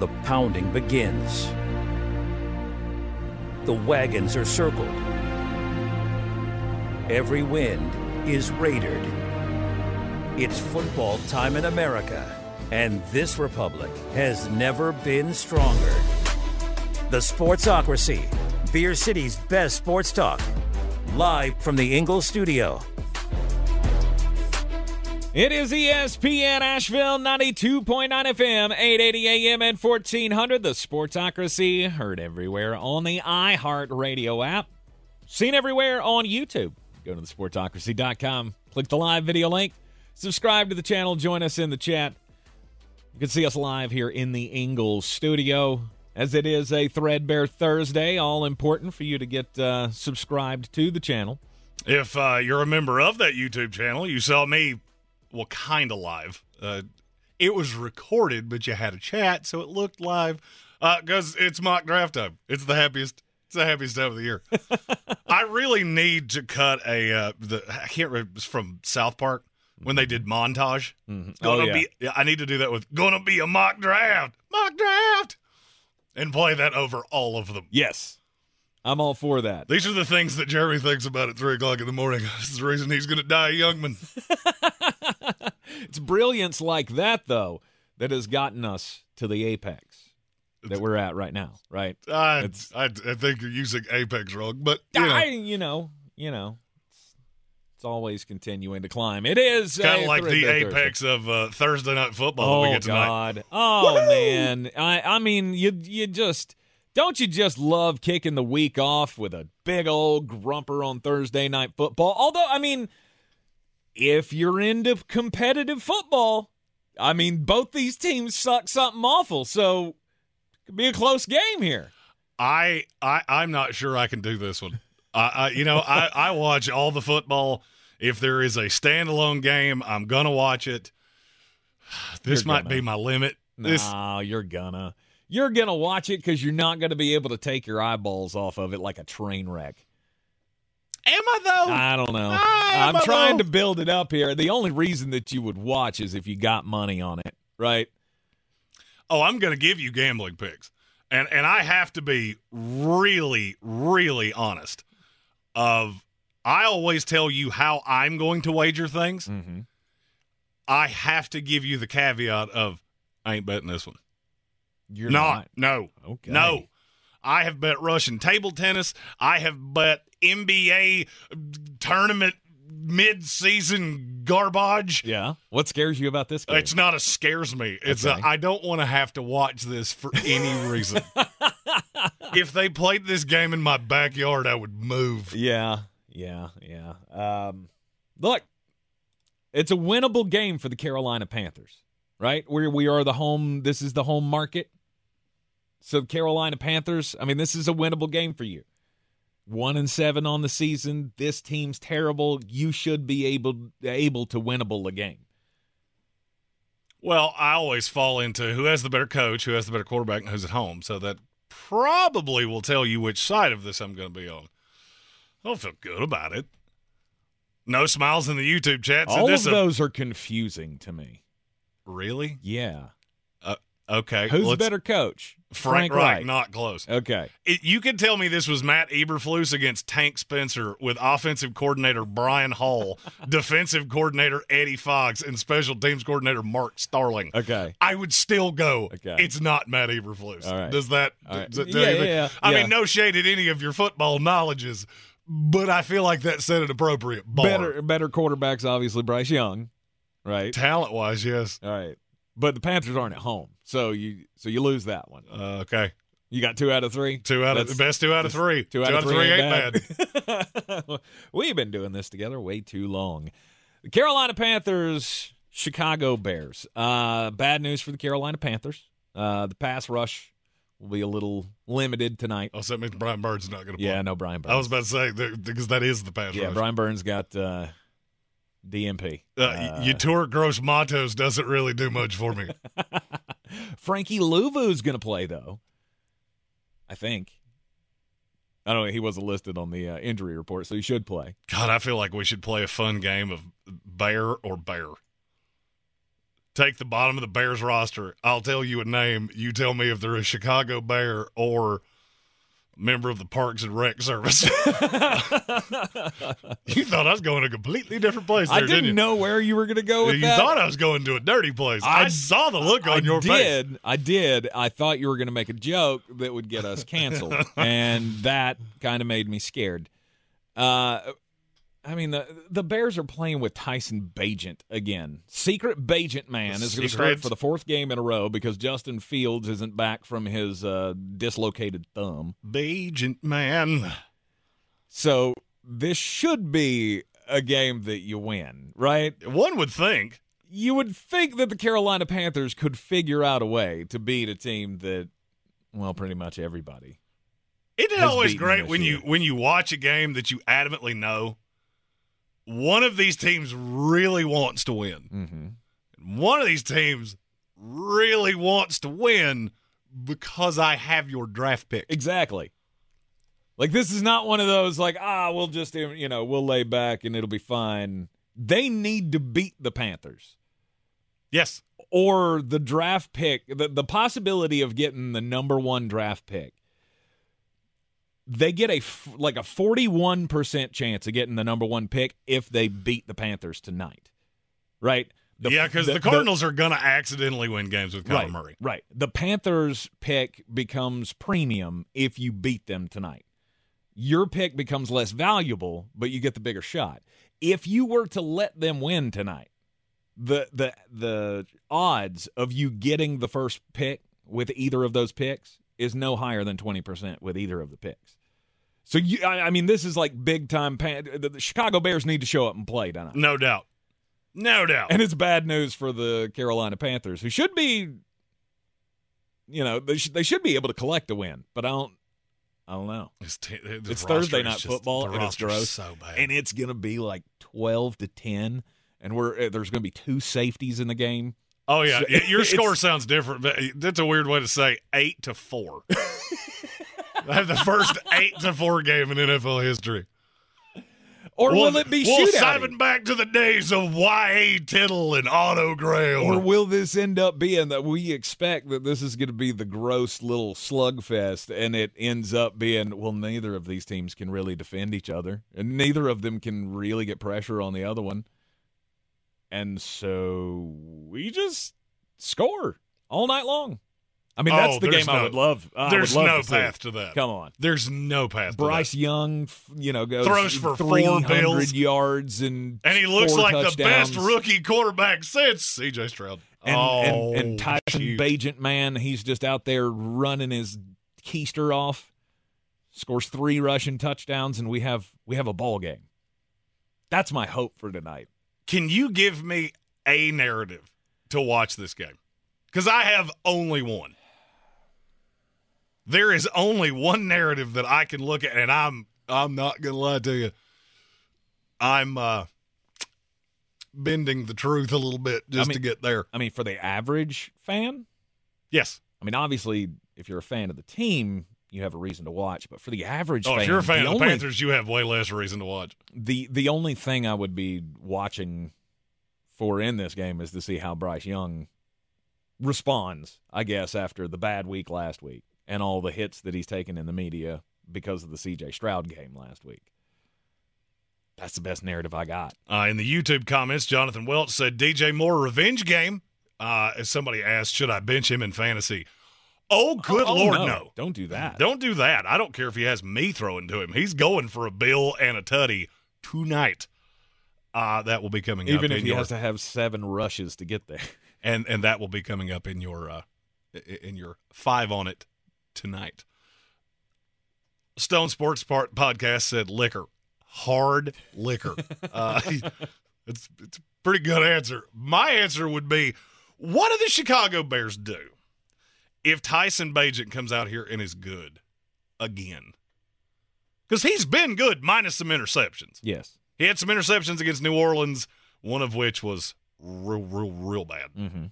the pounding begins. The wagons are circled. Every wind is raidered. It's football time in America, and this republic has never been stronger. The Sportsocracy, Beer City's best sports talk, live from the Ingles studio. It is ESPN Asheville 92.9 FM, 880 AM and 1400. The Sportsocracy heard everywhere on the iHeartRadio app. Seen everywhere on YouTube. Go to thesportsocracy.com, click the live video link, subscribe to the channel, join us in the chat. You can see us live here in the Ingles studio. As it is a Threadbare Thursday, all important for you to get uh, subscribed to the channel. If uh, you're a member of that YouTube channel, you saw me, well, kind of live. Uh, it was recorded, but you had a chat, so it looked live. Because it's mock draft time. It's the happiest. It's the happiest time of the year. I really need to cut a. Uh, the I can't remember. From South Park when they did montage. Oh, Gonna yeah. be. Yeah, I need to do that with. Gonna be a mock draft. Mock draft. And play that over all of them. Yes. I'm all for that. These are the things that Jeremy thinks about at three o'clock in the morning. This is the reason he's going to die a young man. It's brilliance like that, though, that has gotten us to the apex that we're at right now, right? I, It's- I, I think you're using Apex wrong, but you know, I, you know, you know, it's, it's always continuing to climb. It is kind of like the Thursday. apex of uh, Thursday night football that Oh we get tonight. God! Oh man! I I mean, you you just don't you just love kicking the week off with a big old grumper on Thursday night football? Although, I mean, if you're into competitive football, I mean, both these teams suck something awful, so it could be a close game here. I, I, I'm not sure I can do this one. I, I you know, I, I watch all the football. If there is a standalone game, I'm gonna watch it. This You're might gonna. be my limit. This, No, you're gonna you're gonna watch it because you're not gonna be able to take your eyeballs off of it like a train wreck. Am I though? I don't know. Ah, I'm trying no. to build it up here. The only reason that you would watch is if you got money on it, right? oh, I'm going to give you gambling picks, and and I have to be really, really honest. Of I always tell you how I'm going to wager things. Mm-hmm. I have to give you the caveat of I ain't betting this one. You're not. No. Okay. No. I have bet Russian table tennis. I have bet NBA tournament mid-season garbage. Yeah. What scares you about this game? It's not a scares me. It's Okay. a, I don't want to have to watch this for any reason. if they played this game in my backyard, I would move. yeah. Yeah. Yeah. Um, look, it's a winnable game for the Carolina Panthers, right? We we are the home. This is the home market. So Carolina Panthers. I mean, this is a winnable game for you. One and seven on the season. This team's terrible. You should be able able to winnable a game. Well, I always fall into who has the better coach, who has the better quarterback, and who's at home. So that probably will tell you which side of this I'm going to be on. I don't feel good about it. No smiles in the YouTube chat. So All of a- those are confusing to me. really Yeah. Okay. Who's let's- better coach? Frank, Reich, not close. Okay. It, you could tell me this was Matt Eberflus against Tank Spencer with offensive coordinator Brian Hall, defensive coordinator Eddie Fox, and special teams coordinator Mark Starling. Okay. I would still go. Okay. It's not Matt Eberflus. All right. Does that? Right. Does that do Yeah, anything? yeah, yeah. I Yeah. mean, no shade at any of your football knowledges, but I feel like that set an appropriate bar. Better better quarterbacks, obviously Bryce Young, right? talent wise, yes. All right, but the Panthers aren't at home, so you so you lose that one. Uh, okay, You got two out of three. two out of the best two out of three. Two out, of three, ain't bad. bad. We've been doing this together way too long. The Carolina Panthers, Chicago Bears. Uh, bad news for the Carolina Panthers. Uh, the pass rush will be a little limited tonight. Oh, so that means Brian Bird's not going to play. Yeah, no Brian Burns. I was about to say because that is the pass yeah, rush. Brian Burns got uh, DMP. Uh, Uh, Yetur Gross-Matos doesn't really do much for me. Frankie Luvu's going to play though. I think. I don't know. He wasn't listed on the uh, injury report, so he should play. God, I feel like we should play a fun game of bear or bear. take the bottom of the Bears roster. I'll tell you a name. You tell me if they're a Chicago Bear or member of the Parks and Rec Service. you thought I was going to a completely different place. There, I didn't you? know where you were going to go with you that. thought I was going to a dirty place. I, I- saw the look on I your face. I did. I did. I thought you were going to make a joke that would get us canceled, and that kind of made me scared. Uh, I mean, the the Bears are playing with Tyson Bagent again. Secret Bagent man is going to start for the fourth game in a row because Justin Fields isn't back from his uh, dislocated thumb. Agent man. So this should be a game that you win, right? One would think. you would think that the Carolina Panthers could figure out a way to beat a team that, well, pretty much everybody. Isn't it always great when you when you watch a game that you adamantly know one of these teams really wants to win. Mm-hmm. One of these teams really wants to win because I have your draft pick. Exactly. Like this is not one of those like ah we'll just you know we'll lay back and it'll be fine. They need to beat the Panthers Yes. or the draft pick the the possibility of getting the number 1 draft pick. They get a f- like a 41% chance of getting the number 1 pick if they beat the Panthers tonight. Right? The- yeah, because the, Cardinals are going to accidentally win games with Kyler right, Murray. Right. The Panthers pick becomes premium if you beat them tonight. Your pick becomes less valuable, but you get the bigger shot. If you were to let them win tonight, the the the odds of you getting the first pick with either of those picks is no higher than 20% with either of the picks. So you I, I mean this is like big time pan- the, the Chicago Bears need to show up and play tonight. No doubt. No doubt. And it's bad news for the Carolina Panthers, who should be, you know, they, sh- they should be able to collect a win, but I don't, I don't know. It's, t- It's Thursday night just- football, and it's gross. So bad. And it's gonna be like twelve to ten, and we're uh, there's gonna be two safeties in the game. oh yeah, So- your score sounds different, but that's a weird way to say eight to four. I have the first eight to four game in NFL history. Or we'll, will it be We'll shootout? siphon back to the days of Y.A. Tittle and Otto Graham. Or will this end up being that we expect that this is going to be the gross little slugfest, and it ends up being well, neither of these teams can really defend each other, and neither of them can really get pressure on the other one, and so we just score all night long. I mean, that's Oh, the game I would love. I There's would love no to path to that. Come on. There's no path. Bryce Young, you know, goes Throws for four bills. yards and and he looks like the best rookie quarterback since C.J. Stroud. and, oh, and, and oh, Tyson shoot. Bagent, man, he's just out there running his keister off. Scores three rushing touchdowns, and we have we have a ball game. That's my hope for tonight. Can you give me a narrative to watch this game? Because I have only one. There is only one narrative that I can look at, and I'm I'm not gonna lie to you. I'm uh bending the truth a little bit just I to get there. I mean, for the average fan, Yes. I mean, obviously, if you're a fan of the team, you have a reason to watch. But for the average Oh, fan, if you're a fan the of the only, Panthers, you have way less reason to watch. the the only thing I would be watching for in this game is to see how Bryce Young responds, I guess, after the bad week last week and all the hits that he's taken in the media because of the CJ Stroud game last week. That's the best narrative I got. Uh, in the YouTube comments, Jonathan Welch said DJ Moore revenge game. Uh, as somebody asked, should I bench him in fantasy? Oh, good Oh, lord, no. no. Don't do that. Don't do that. I don't care if he has me throwing to him. He's going for a bill and a tutty tonight. Uh, that will be coming up Even if he your, has to have seven rushes to get there. and and that will be coming up in your uh, in your five on it tonight. Stone Sports Part Podcast said liquor, hard liquor. uh, it's it's a pretty good answer. My answer would be, what do the Chicago Bears do if Tyson Bagent comes out here and is good again? Because he's been good minus some interceptions. Yes. He had some interceptions against New Orleans, one of which was real, real, real bad. Mm-hmm.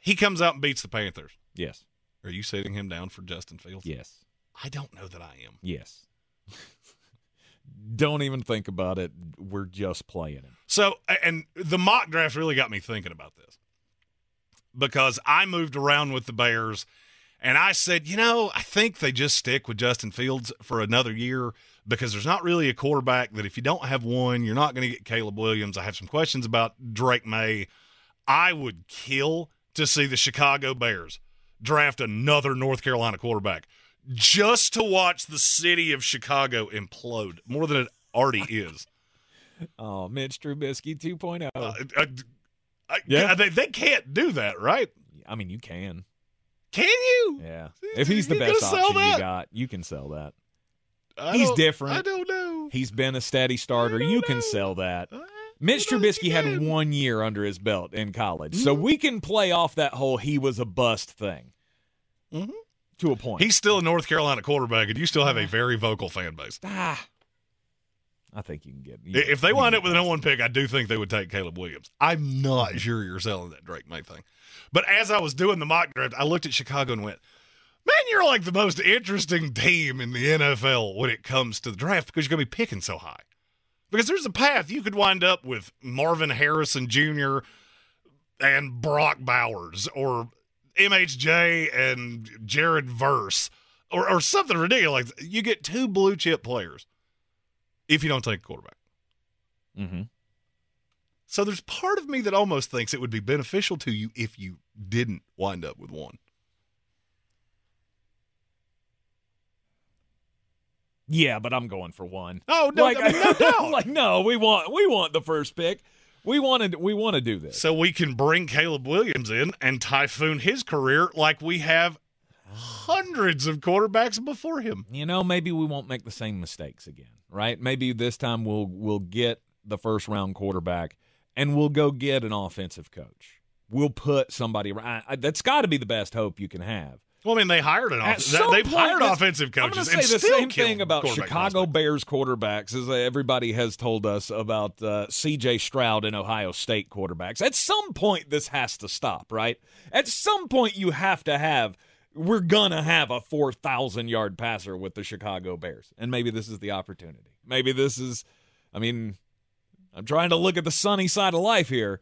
He comes out and beats the Panthers. Yes. Are you setting him down for Justin Fields? Yes. I don't know that I am. Yes. Don't even think about it. We're just playing it. So, and the mock draft really got me thinking about this because I moved around with the Bears and I said, you know, I think they just stick with Justin Fields for another year because there's not really a quarterback that if you don't have one, you're not going to get Caleb Williams. I have some questions about Drake Maye. I would kill to see the Chicago Bears draft another North Carolina quarterback just to watch the city of Chicago implode more than it already is. Oh, Mitch Trubisky 2.0. Uh, I, I, yeah, they, they can't do that, right? I mean, you can. Can you? Yeah. If he's the You best option you got, you can sell that. I He's different. I don't know. He's been a steady starter. You can sell that. Mitch I Trubisky had one year under his belt in college. So Mhm. we can play off that whole he was a bust thing Mhm. to a point. He's still a North Carolina quarterback, and you still have a very vocal fan base. ah, I think you can get. I- If they wind up with an 1 pick, I do think they would take Caleb Williams. I'm not sure you're selling that Drake Maye thing. But as I was doing the mock draft, I looked at Chicago and went, man, you're like the most interesting team in the NFL when it comes to the draft because you're going to be picking so high. Because there's a path you could wind up with Marvin Harrison Jr. and Brock Bowers or MHJ and Jared Verse or, or something ridiculous. Like You get two blue chip players if you don't take a quarterback. Mm-hmm. So there's part of me that almost thinks it would be beneficial to you if you didn't wind up with one. Yeah, but I'm going for one. Oh no, like, I mean, no doubt. like no, we want we want the first pick. We wanted we want to do this. so we can bring Caleb Williams in and typhoon his career like we have hundreds of quarterbacks before him. you know, maybe we won't make the same mistakes again, right? Maybe this time we'll we'll get the first round quarterback and we'll go get an offensive coach. We'll put somebody I, I, that's got to be the best hope you can have. Well, I mean, they hired an off- some they've hired offensive I'm coaches. going to say the same thing about Chicago prospects. Bears quarterbacks as everybody has told us about uh, C.J. Stroud and Ohio State quarterbacks. At some point, this has to stop, right? At some point, you have to have. We're gonna have a four thousand yard passer with the Chicago Bears, and maybe this is the opportunity. Maybe this is. I mean, I'm trying to look at the sunny side of life here.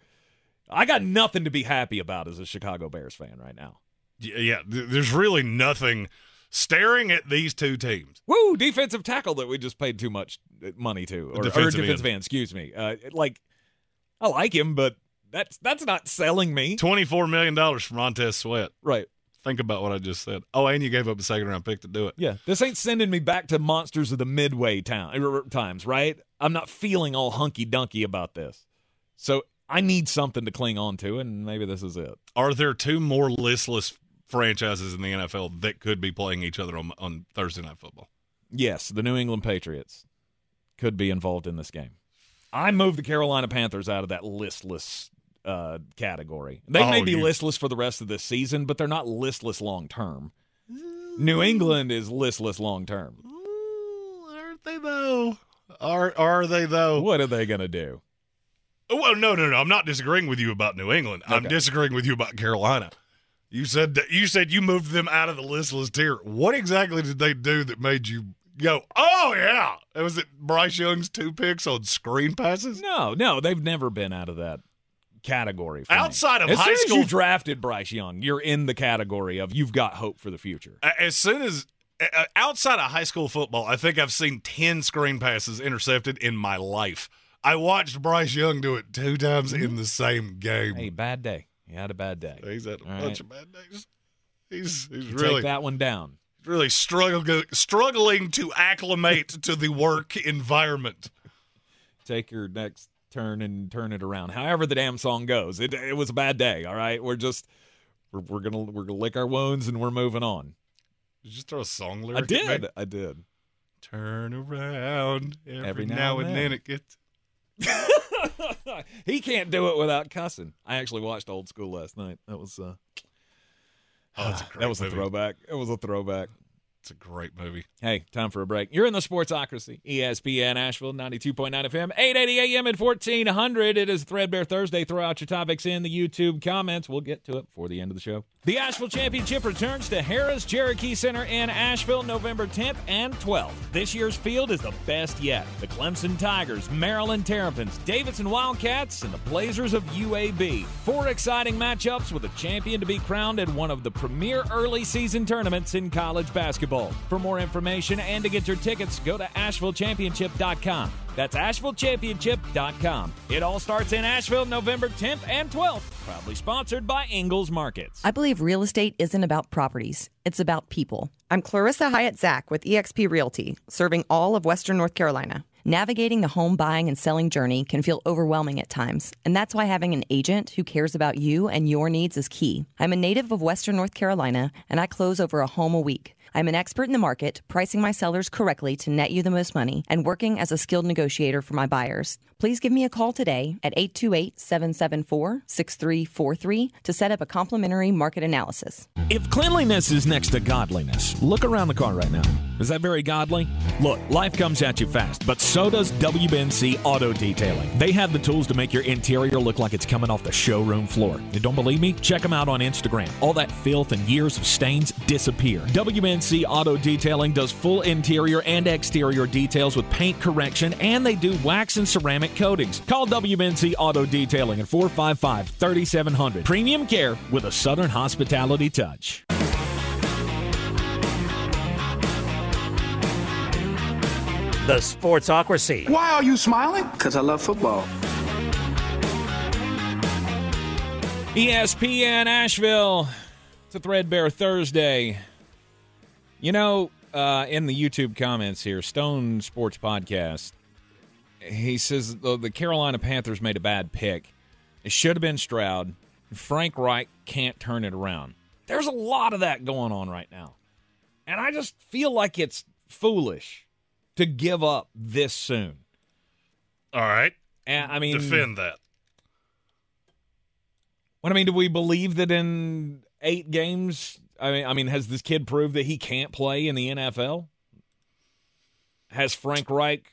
I got nothing to be happy about as a Chicago Bears fan right now. Yeah, there's really nothing staring at these two teams. Woo! Defensive tackle that we just paid too much uh, money to, or or Defensive defensive, end. Excuse me. Uh, like, I like him, but that's that's not selling me. Twenty-four million dollars from Montez Sweat. Right? Think about what I just said. Oh, and you gave up a second round pick to do it. Yeah. This ain't sending me back to monsters of the midway town er, times. Right? I'm not feeling all hunky dunky about this. So I need something to cling on to, and maybe this is it. Are there two more listless franchises in the NFL that could be playing each other on, on Thursday Night Football? Yes, the New England Patriots could be involved in this game. I moved the Carolina Panthers out of that listless uh, category. They may Oh, be you- listless for the rest of this season, but they're not listless long term. New England is listless long term. Aren't they though? Are are they though? What are they going to do? Oh, Well, no, no, no. I'm not disagreeing with you about New England. I'm disagreeing with you about Carolina. You said that you said you moved them out of the listless tier. What exactly did they do that made you go, "Oh yeah"? Was it Bryce Young's two picks on screen passes? No, no, they've never been out of that category. for me. Outside of as high soon as school- you drafted Bryce Young, you're in the category of you've got hope for the future. As soon as outside of high school football, I think I've seen ten screen passes intercepted in my life. I watched Bryce Young do it two times mm-hmm. in the same game. Hey, bad day. You had a bad day. He's had a All bunch right. of bad days. He's he's Take really that one down. really struggling struggling to acclimate to the work environment. take your next turn and turn it around. However the damn song goes, it it was a bad day. All right, we're just we're, we're gonna we're gonna lick our wounds and we're moving on. Did you just throw a song lyric? I did? I did. Turn around every, Every now, now and and then. then. it gets. he can't do it without cussing. I actually watched Old School last night. That was uh, Oh, it's a great that was a throwback. It was a throwback. It's a great movie. Hey, time for a break. You're in the Sportsocracy. ESPN Asheville, 92.9 FM, 880 AM and 1400. It is Threadbare Thursday. Throw out your topics in the YouTube comments. We'll get to it before the end of the show. The Asheville Championship returns to Harrah's Cherokee Center in Asheville November 10th and 12th. This year's field is the best yet. The Clemson Tigers, Maryland Terrapins, Davidson Wildcats, and the Blazers of UAB. Four exciting matchups with a champion to be crowned at one of the premier early season tournaments in college basketball. For more information and to get your tickets, go to AshevilleChampionship.com. That's AshevilleChampionship.com. It all starts in Asheville November 10th and 12th. Proudly sponsored by Ingles Markets. I believe real estate isn't about properties, it's about people. I'm Clarissa Hyatt Zach with eXp Realty, serving all of Western North Carolina. Navigating the home buying and selling journey can feel overwhelming at times, and that's why having an agent who cares about you and your needs is key. I'm a native of Western North Carolina, and I close over a home a week. I'm an expert in the market, pricing my sellers correctly to net you the most money, and working as a skilled negotiator for my buyers. Please give me a call today at 828 774 6343 to set up a complimentary market analysis. If cleanliness is next to godliness, look around the car right now. Is that very godly? Look, life comes at you fast, but so does WBNC Auto Detailing. They have the tools to make your interior look like it's coming off the showroom floor. You don't believe me? Check them out on Instagram. All that filth and years of stains disappear. WBNC Auto Detailing does full interior and exterior details with paint correction, and they do wax and ceramic coatings. Call WBNC Auto Detailing at 455 3700. Premium care with a Southern hospitality touch. The Sportsocracy. Why are you smiling? Because I love football. ESPN Asheville. It's a Threadbare Thursday. You know, uh, in the YouTube comments here, Stone Sports Podcast, he says the, the Carolina Panthers made a bad pick. It should have been Stroud. Frank Reich can't turn it around. There's a lot of that going on right now. And I just feel like it's foolish to give up this soon. All right. And I mean, Defend that. What I mean, do we believe that in eight games? I mean, I mean, has this kid proved that he can't play in the NFL? Has Frank Reich?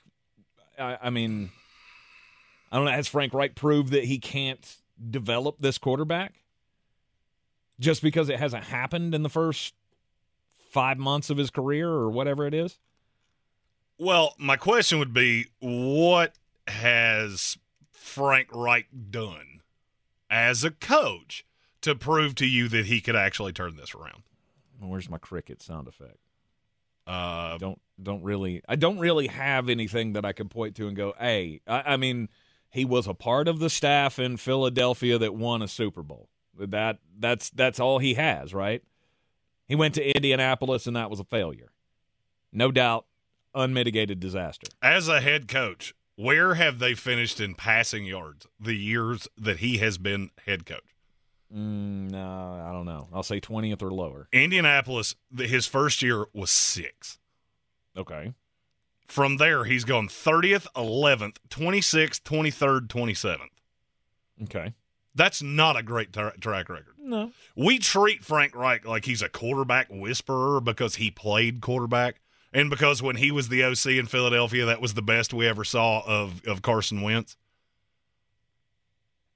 I, I mean, I don't know. Has Frank Reich proved that he can't develop this quarterback just because it hasn't happened in the first five months of his career or whatever it is? Well, my question would be what has Frank Reich done as a coach to prove to you that he could actually turn this around? Where's my cricket sound effect? Uh, don't don't really I don't really have anything that I can point to and go, hey, I, I mean, he was a part of the staff in Philadelphia that won a Super Bowl. That that's that's all he has, right? He went to Indianapolis and that was a failure. No doubt, unmitigated disaster. as a head coach, where have they finished in passing yards the years that he has been head coach? Mm, no, I don't know. I'll say twentieth or lower. Indianapolis, the- his first year was six. Okay. From there, he's gone 30th, 11th, 26th, 23rd, 27th. Okay. That's not a great tra- track record. No. We treat Frank Reich like he's a quarterback whisperer because he played quarterback and because when he was the OC in Philadelphia, that was the best we ever saw of, of Carson Wentz.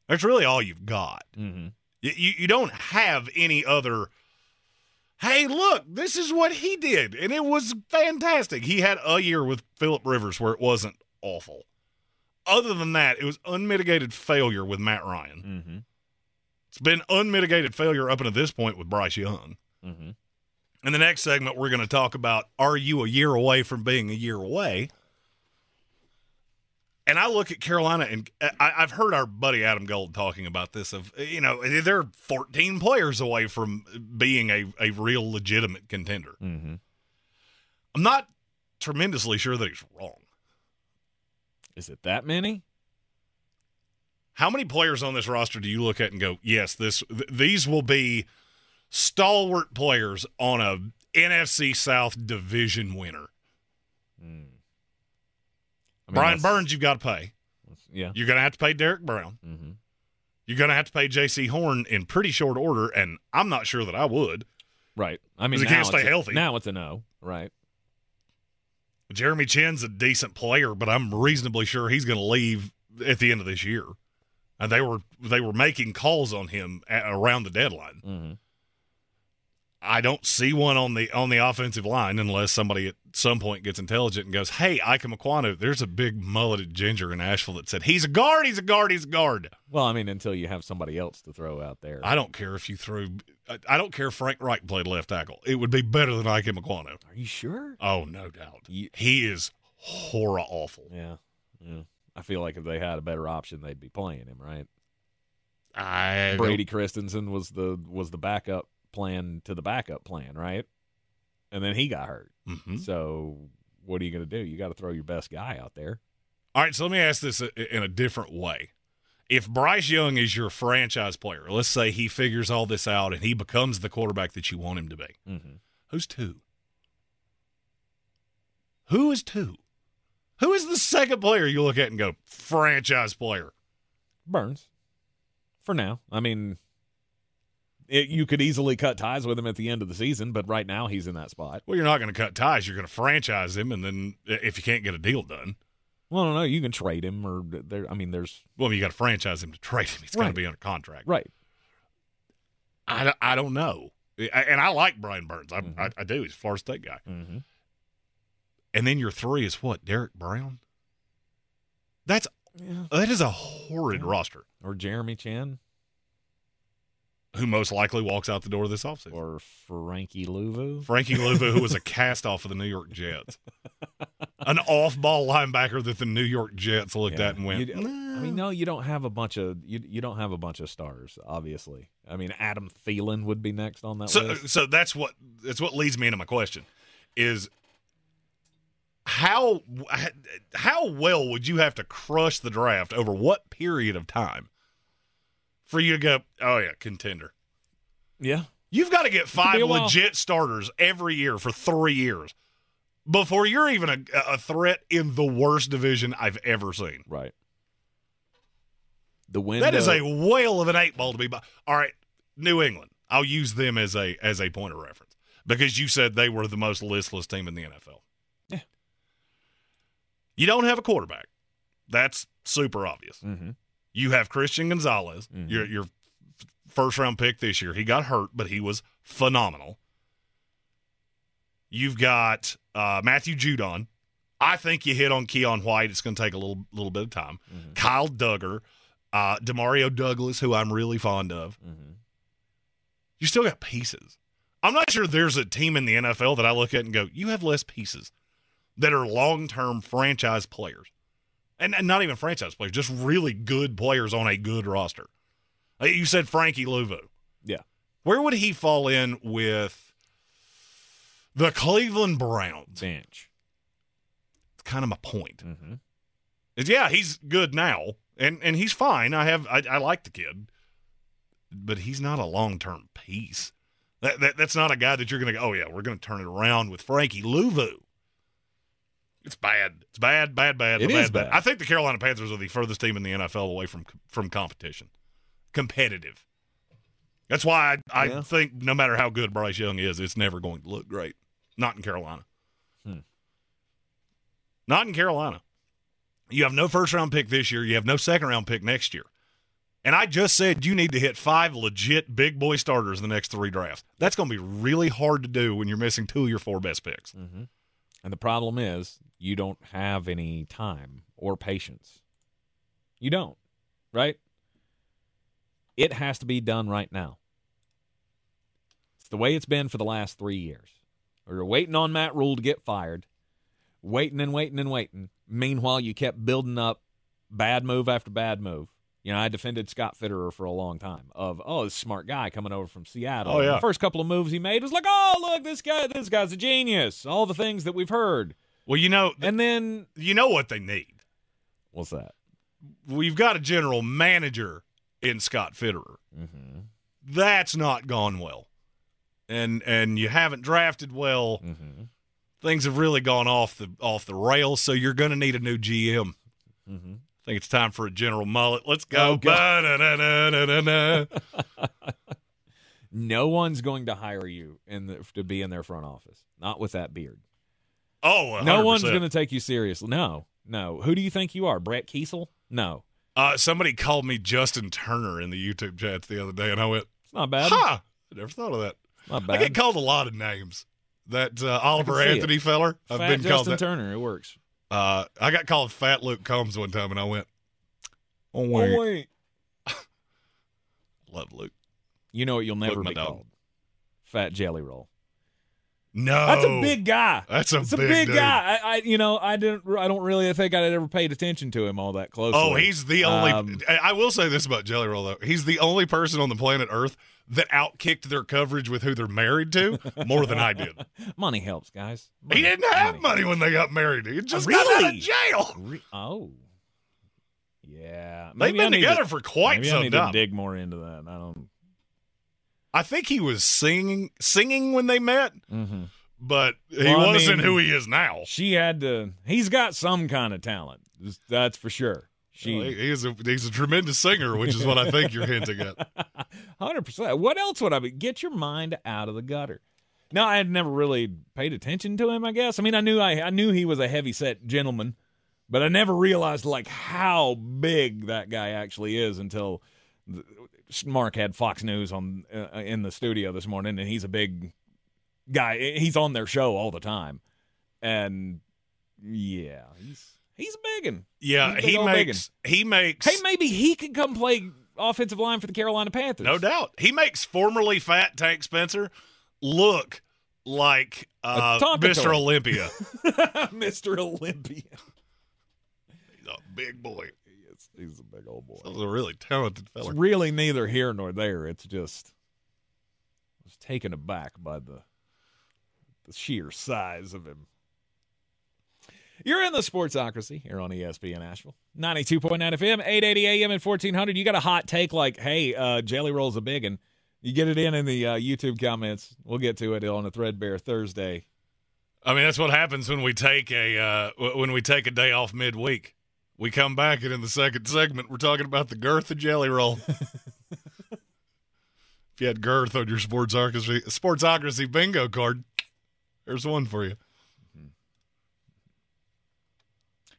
That's really all you've got. Mm-hmm. You, you, don't have any other. Hey, look, this is what he did, and it was fantastic. He had a year with Philip Rivers where it wasn't awful. Other than that, it was unmitigated failure with Matt Ryan. Mm-hmm. It's been unmitigated failure up until this point with Bryce Young. Mm-hmm. In the next segment, we're going to talk about are you a year away from being a year away? And I look at Carolina, and uh, I, I've heard our buddy Adam Gold talking about this. Of uh, you know, they're 14 players away from being a, a real legitimate contender. Mm-hmm. I'm not tremendously sure that he's wrong. Is it that many? How many players on this roster do you look at and go, yes, this th- these will be stalwart players on a NFC South division winner? Mm. I mean, Brian Burns, you've got to pay. Yeah. You're going to have to pay Derrick Brown. Mm-hmm. You're going to have to pay Jaycee Horn in pretty short order, and I'm not sure that I would. Right. I mean, he can't stay a- healthy. Now it's a no. Right. Jeremy Chinn's a decent player, but I'm reasonably sure he's going to leave at the end of this year. And they were they were making calls on him at, around the deadline. Mm-hmm. I don't see one on the on the offensive line unless somebody at some point gets intelligent and goes, "Hey, Ikem Ekwonu, there's a big mulleted ginger in Asheville that said he's a guard, he's a guard, he's a guard." Well, I mean, until you have somebody else to throw out there. I don't care if you threw. I- don't care if Frank Reich played left tackle. It would be better than Ikem Ekwonu. Are you sure? Oh, no doubt. You- He is horror awful. Yeah. Yeah. I feel like if they had a better option, they'd be playing him, right? I Brady Christensen was the was the backup plan to the backup plan, right? And then he got hurt. Mhm. So what are you going to do? You got to throw your best guy out there. All right, so let me ask this in a different way. If Bryce Young is your franchise player, let's say he figures all this out and he becomes the quarterback that you want him to be, Mm-hmm. who's two? Who is two? Who is the second player you look at and go, franchise player? Burns, for now. I mean, it, you could easily cut ties with him at the end of the season, but right now he's in that spot. Well, you're not going to cut ties. You're going to franchise him, and then if you can't get a deal done, Well, no, no, you can trade him, or there. I mean, there's well, you got to franchise him to trade him. He's got to Right. be under contract. right. I, don't- I don't know. And I like Brian Burns. I, Mhm. I, I do. He's a Florida State guy. Mm-hmm. And then your three is what? Derrick Brown? That's Yeah. that is a horrid Yeah. roster. Or Jeremy Chinn Who most likely walks out the door this offseason? or Frankie Luvu. Frankie Luvu, who was a cast off of the New York Jets, an off-ball linebacker that the New York Jets looked Yeah. at and went. I mean, no, you don't have a bunch of you. You don't have a bunch of stars. Obviously, I mean, Adam Thielen would be next on that So, list. so that's what that's what leads me into my question: is how how well would you have to crush the draft over what period of time for you to go? Oh yeah, contender. Yeah, You've got to get five be a while. legit starters every year for three years before you're even a, a threat in the worst division I've ever seen. right. The window. That is a whale of an eight ball to be. By. All right, New England. I'll use them as a as a point of reference because you said they were the most listless team in the NFL. Yeah. You don't have a quarterback. That's super obvious. Mhm. You have Christian Gonzalez, Mhm. your your first round pick this year. He got hurt, but he was phenomenal. You've got uh, Matthew Judon. I think you hit on Keion White. It's going to take a little little bit of time. Mhm. Kyle Dugger, uh, Demario Douglas, who I'm really fond of. Mhm. You still got pieces. I'm not sure there's a team in the NFL that I look at and go, you have less pieces that are long term franchise players. And, and not even franchise players, just really good players on a good roster. Uh, You said Frankie Luvu. Yeah. Where would he fall in with the Cleveland Browns? bench. It's kind of my point. Mm-hmm. is yeah, he's good now, and and he's fine. I have I, I like the kid, but he's not a long term piece. That, that that's not a guy that you're going to go. Oh yeah, we're going to turn it around with Frankie Luvu. It's bad. It's bad. Bad. Bad. It bad, is bad. I think the Carolina Panthers are the furthest team in the NFL away from from competition, competitive. That's why I, I Yeah. think no matter how good Bryce Young is, it's never going to look great. Not in Carolina. Hmm. Not in Carolina. You have no first round pick this year. You have no second round pick next year. And I just said you need to hit five legit big boy starters in the next three drafts. That's going to be really hard to do when you're missing two of your four best picks. Mm-hmm. And the problem is you don't have any time or patience. You don't, right? It has to be done right now. It's the way it's been for the last three years. You're waiting on Matt Rhule to get fired, waiting and waiting and waiting. Meanwhile, you kept building up bad move after bad move. You know, I defended Scott Fitterer for a long time of, oh, this smart guy coming over from Seattle. Oh, yeah. The first couple of moves he made was like, oh, look, this guy, this guy's a genius. All the things that we've heard. Well, you know, And then, you know what they need. what's that? We've got a general manager in Scott Fitterer. Mm-hmm. That's not gone well, and and you haven't drafted well. Mm-hmm. Things have really gone off the off the rails. So you're going to need a new GM. Mm-hmm. I think it's time for a general mullet. Let's go. Oh. No one's going to hire you in the, to be in their front office. Not with that beard. Oh, 100%. No one's going to take you seriously. No, no. Who do you think you are, Brett Keisel? No, Uh, somebody called me Justin Turner in the YouTube chats the other day, and I went, it's not bad. "Huh? I never thought of that." Not bad. I get called a lot of names. That uh, Oliver see it. Anthony feller, I've Fat been Justin called that. Turner. It works. Uh, I got called Fat Luke Combs one time, and I went, "Oh wait, Oh wait. love Luke." You know what? You'll never Look, my be dog. called. Fat Jelly Roll. No, That's a big guy. That's a It's a big, big, dude. guy. I, I, you know, I didn't. I don't really think I'd ever paid attention to him all that closely. Oh, he's the only. Um, I I will say this about Jelly Roll though: he's the only person on the planet Earth that outkicked their coverage with who they're married to more than I did. money helps, guys. He didn't have money when they got married. He just got out of jail. Re- oh, yeah. They've been together to, for quite maybe I need time. to dig more into that. I don't. I think he was singing singing when they met, hmm but he Well, wasn't mean- who he is now. She had to. He's got some kind of talent. That's for sure. She Well, he- he's a he's a tremendous singer, which is what I think you're hinting at. Hundred percent. What else would I be? Get your mind out of the gutter. No, I had never really paid attention to him. I guess. I mean, I knew I, I knew he was a heavy set gentleman, but I never realized like how big that guy actually is until the, Mark had Fox News on uh, in the studio this morning, and he's a big guy. He's on their show all the time, and yeah, he's he's a big one. Yeah, He's he makes he makes Hey, maybe he can come play offensive line for the Carolina Panthers. no doubt he makes formerly fat Tank Spencer look like uh, Mr. Olympia. Mr. Olympia. He's a big boy. He's, he's a big old boy. He's a really talented fella. It's really neither here nor there. It's just I was taken aback by the the sheer size of him. You're in the Sportsocracy here on ESPN Asheville. 92.9 FM, 880 AM and 1400. You got a hot take like, hey, uh, Jelly Roll's a big one. You get it in in the uh, YouTube comments. We'll get to it on a Threadbare Thursday. I mean, that's what happens when we take a uh, when we take a day off midweek. We come back and in the second segment we're talking about the girth of Jelly Roll. if you had girth on your sportsocracy sportsocracy bingo card, there's one for you.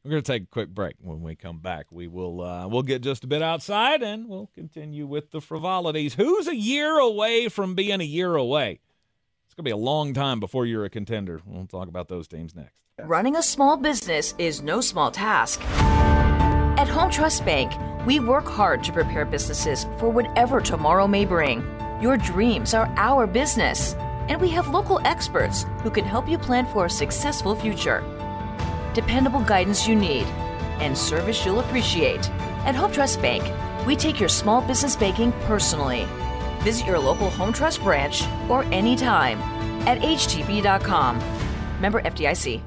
We're going to take a quick break. When we come back, we will uh, we'll get just a bit outside and we'll continue with the frivolities. Who's a year away from being a year away? It's going to be a long time before you're a contender. We'll talk about those teams next. Running a small business is no small task. At Home Trust Bank, we work hard to prepare businesses for whatever tomorrow may bring. Your dreams are our business, and we have local experts who can help you plan for a successful future. Dependable guidance you need and service you'll appreciate. At Home Trust Bank, we take your small business banking personally. Visit your local Home Trust branch or anytime at htb.com. Member FDIC.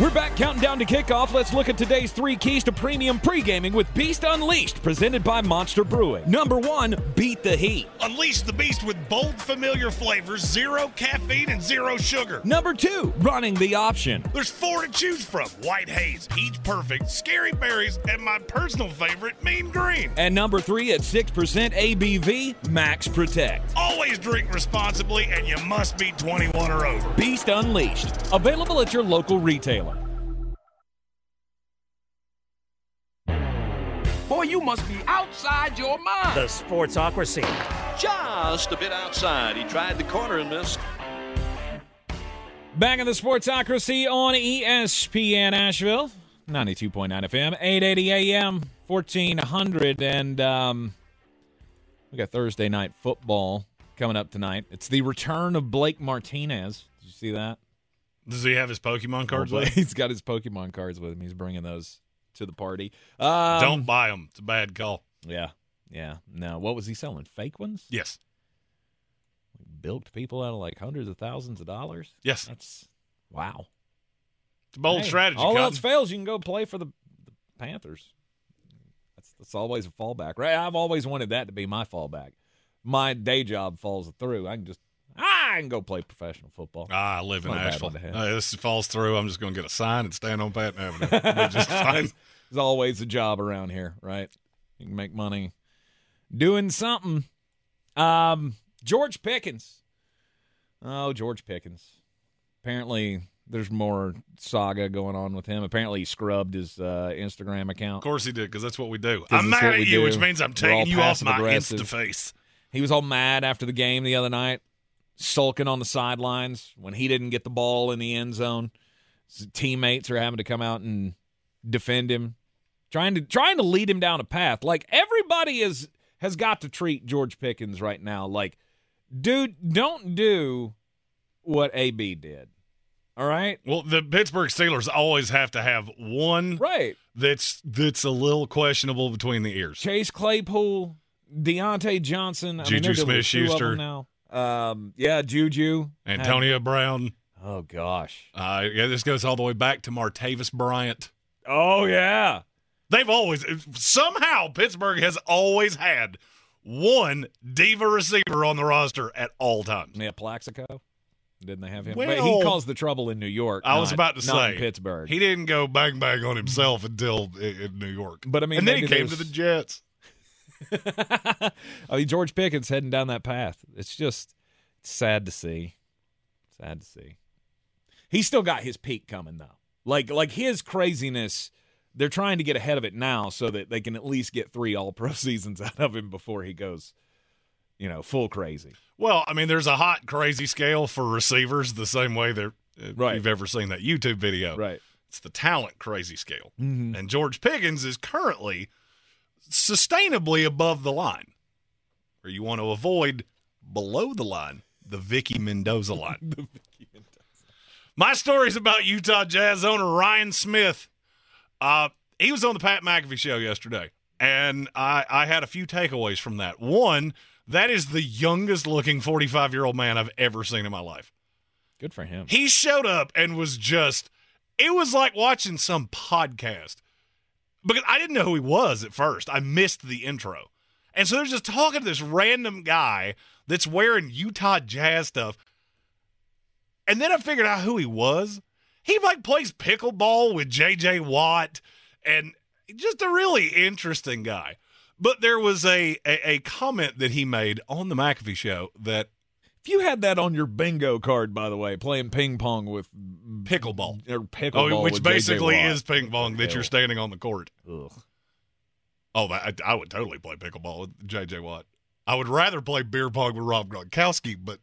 We're back counting down to kickoff. Let's look at today's three keys to premium pre-gaming with Beast Unleashed, presented by Monster Brewing. Number one, beat the heat. Unleash the beast with bold, familiar flavors, zero caffeine, and zero sugar. Number two, running the option. There's four to choose from White Haze, Peach Perfect, Scary Berries, and my personal favorite, Mean Green. And number three, at 6% ABV, Max Protect. Always drink responsibly, and you must be 21 or over. Beast Unleashed. Available at your local retailer. You must be outside your mind. The Sportsocracy. just a bit outside. He tried the corner and missed. Back in the Sportsocracy on ESPN Asheville, 92.9 FM, 880 AM, 1400. And um, we got Thursday night football coming up tonight. It's the return of Blake Martinez. Did you see that? Does he have his Pokemon cards with him? He's got his Pokemon cards with him. He's bringing those to the party. Um, Don't buy them. It's a bad call. Yeah. Yeah. Now, What was he selling? Fake ones? Yes. Bilked people out of like hundreds of thousands of dollars? Yes. That's wow. It's a bold Hey, strategy. All Cotton. else fails, you can go play for the, the Panthers. That's that's always a fallback, right? I've always wanted that to be my fallback. My day job falls through. I can just I can go play professional football. Ah, I live in Not a Asheville. one to have. Uh, this falls through. I'm just going to get a sign and stand on Patton Avenue. Just fine. There's always a job around here, right? You can make money doing something. Um, George Pickens. Oh, George Pickens. Apparently, there's more saga going on with him. Apparently, he scrubbed his uh, Instagram account. Of course he did, because that's what we do. I'm mad at you, do. which means I'm We're taking you off my passive-aggressive. Insta face. He was all mad after the game the other night, sulking on the sidelines when he didn't get the ball in the end zone. His teammates are having to come out and defend him, trying to trying to lead him down a path. Like everybody is has got to treat George Pickens right now like, dude, don't do what AB did. All right, Well, the Pittsburgh Steelers always have to have one right. that's that's a little questionable between the ears. Chase Claypool, Diontae Johnson, I mean, Juju to two of Smith-Schuster. now. Um, yeah, Juju, Antonio Brown. Oh gosh. Uh, yeah, this goes all the way back to Martavis Bryant. Oh yeah. They've always somehow Pittsburgh has always had one diva receiver on the roster at all times. Yeah, Plaxico. Didn't they have him? Well- but he caused the trouble in New York. I was about to not say Pittsburgh. He didn't go bang bang on himself until in New York. But I mean, and then he came to the Jets. I mean, George Pickens heading down that path. It's just sad to see. Sad to see. He's still got his peak coming though. Like like his craziness. They're trying to get ahead of it now so that they can at least get three All Pro seasons out of him before he goes, you know, full crazy. Well, I mean, there's a hot crazy scale for receivers, the same way that uh, Right. you've ever seen that YouTube video. Right. It's the talent crazy scale, Mm-hmm. and George Pickens is currently sustainably above the line, where you want to avoid below the line, the Vicky Mendoza line. the Vicky Mendoza. My story's about Utah Jazz owner Ryan Smith. Uh, he was on the Pat McAfee show yesterday, and I, I had a few takeaways from that. One, that is the youngest looking 45 year old man I've ever seen in my life. Good for him. He showed up and was just, it was like watching some podcast because I didn't know who he was at first. I missed the intro. And so they're just talking to this random guy that's wearing Utah Jazz stuff. And then I figured out who he was. He like plays pickleball with JJ Watt and just a really interesting guy. But there was a, a, a comment that he made on the McAfee show that If you had that on your bingo card, by the way, playing ping pong with pickleball. or pickleball, Oh, which basically is ping pong that you're standing on the court. Ugh. Oh, I, I would totally play pickleball with JJ Watt. I would rather play beer pong with Rob Gronkowski, but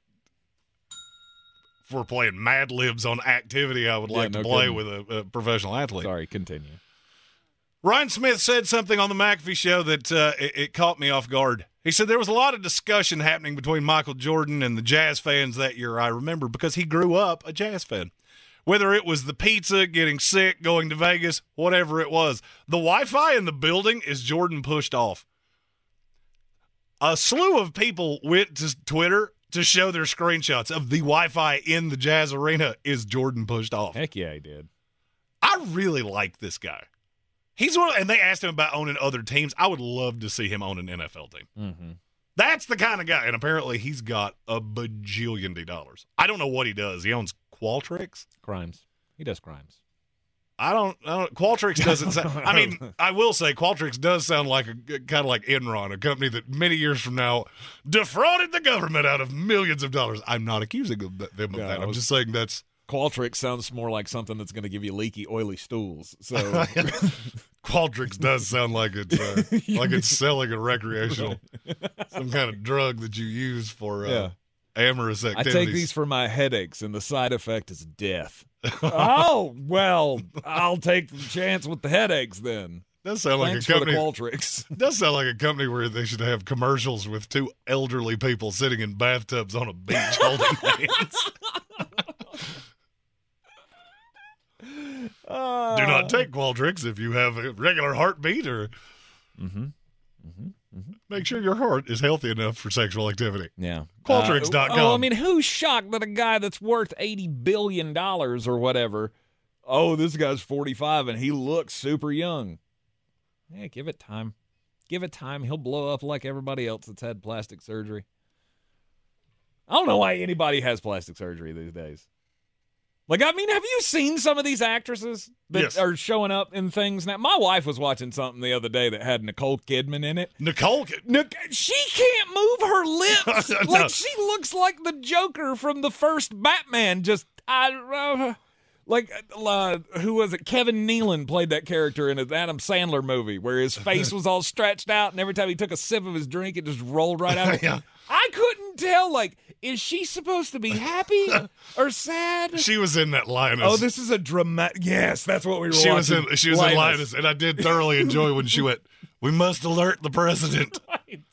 if we're playing Mad Libs on activity, I would Yeah, like no to play kidding. with a, a professional athlete. Sorry, continue. Ryan Smith said something on the McAfee show that uh, it, it caught me off guard. He said there was a lot of discussion happening between Michael Jordan and the Jazz fans that year. I remember because he grew up a Jazz fan. Whether it was the pizza, getting sick, going to Vegas, whatever it was, the Wi-Fi in the building is Jordan pushed off. A slew of people went to Twitter to show their screenshots of the Wi-Fi in the Jazz arena is Jordan pushed off. Heck yeah, he did. I really like this guy. He's one, and they asked him about owning other teams. I would love to see him own an NFL team. Mm-hmm. That's the kind of guy, and apparently he's got a bajillion dollars. I don't know what he does. He owns Qualtrics. Crimes. He does crimes. I don't. I don't Qualtrics doesn't sound. I mean, I will say Qualtrics does sound like a kind of like Enron, a company that many years from now defrauded the government out of millions of dollars. I'm not accusing them of that. I'm was- just saying that's Qualtrics sounds more like something that's going to give you leaky, oily stools. So Qualtrics does sound like it's uh, like it's selling a recreational, some kind of drug that you use for uh, Yeah. amorous activities. I take these for my headaches, and the side effect is death. oh well, I'll take the chance with the headaches then. does sound like Thanks a company. Qualtrics. does sound like a company where they should have commercials with two elderly people sitting in bathtubs on a beach holding hands. Do not take Qualtrics if you have a regular heartbeat or Mhm. make sure your heart is healthy enough for sexual activity. Yeah. Qualtrics.com. Uh, oh, I mean, who's shocked that a guy that's worth eighty billion dollars or whatever? Oh, this guy's forty-five and he looks super young. Yeah, give it time. Give it time. He'll blow up like everybody else that's had plastic surgery. I don't know why anybody has plastic surgery these days. Like, I mean, have you seen some of these actresses that Yes. are showing up in things now? My wife was watching something the other day that had Nicole Kidman in it. Nicole, Nic- she can't move her lips. No. Like she looks like the Joker from the first Batman. Just I uh, like uh, who was it? Kevin Nealon played that character in an Adam Sandler movie where his face was all stretched out, and every time he took a sip of his drink, it just rolled right out. Yeah. I couldn't tell. Like, is she supposed to be happy or sad? she was in that Lioness. Oh, this is a dramatic. Yes, that's what we were. she was in watching. she was in Lioness, and I did thoroughly enjoy when she went. We must alert the president. Right.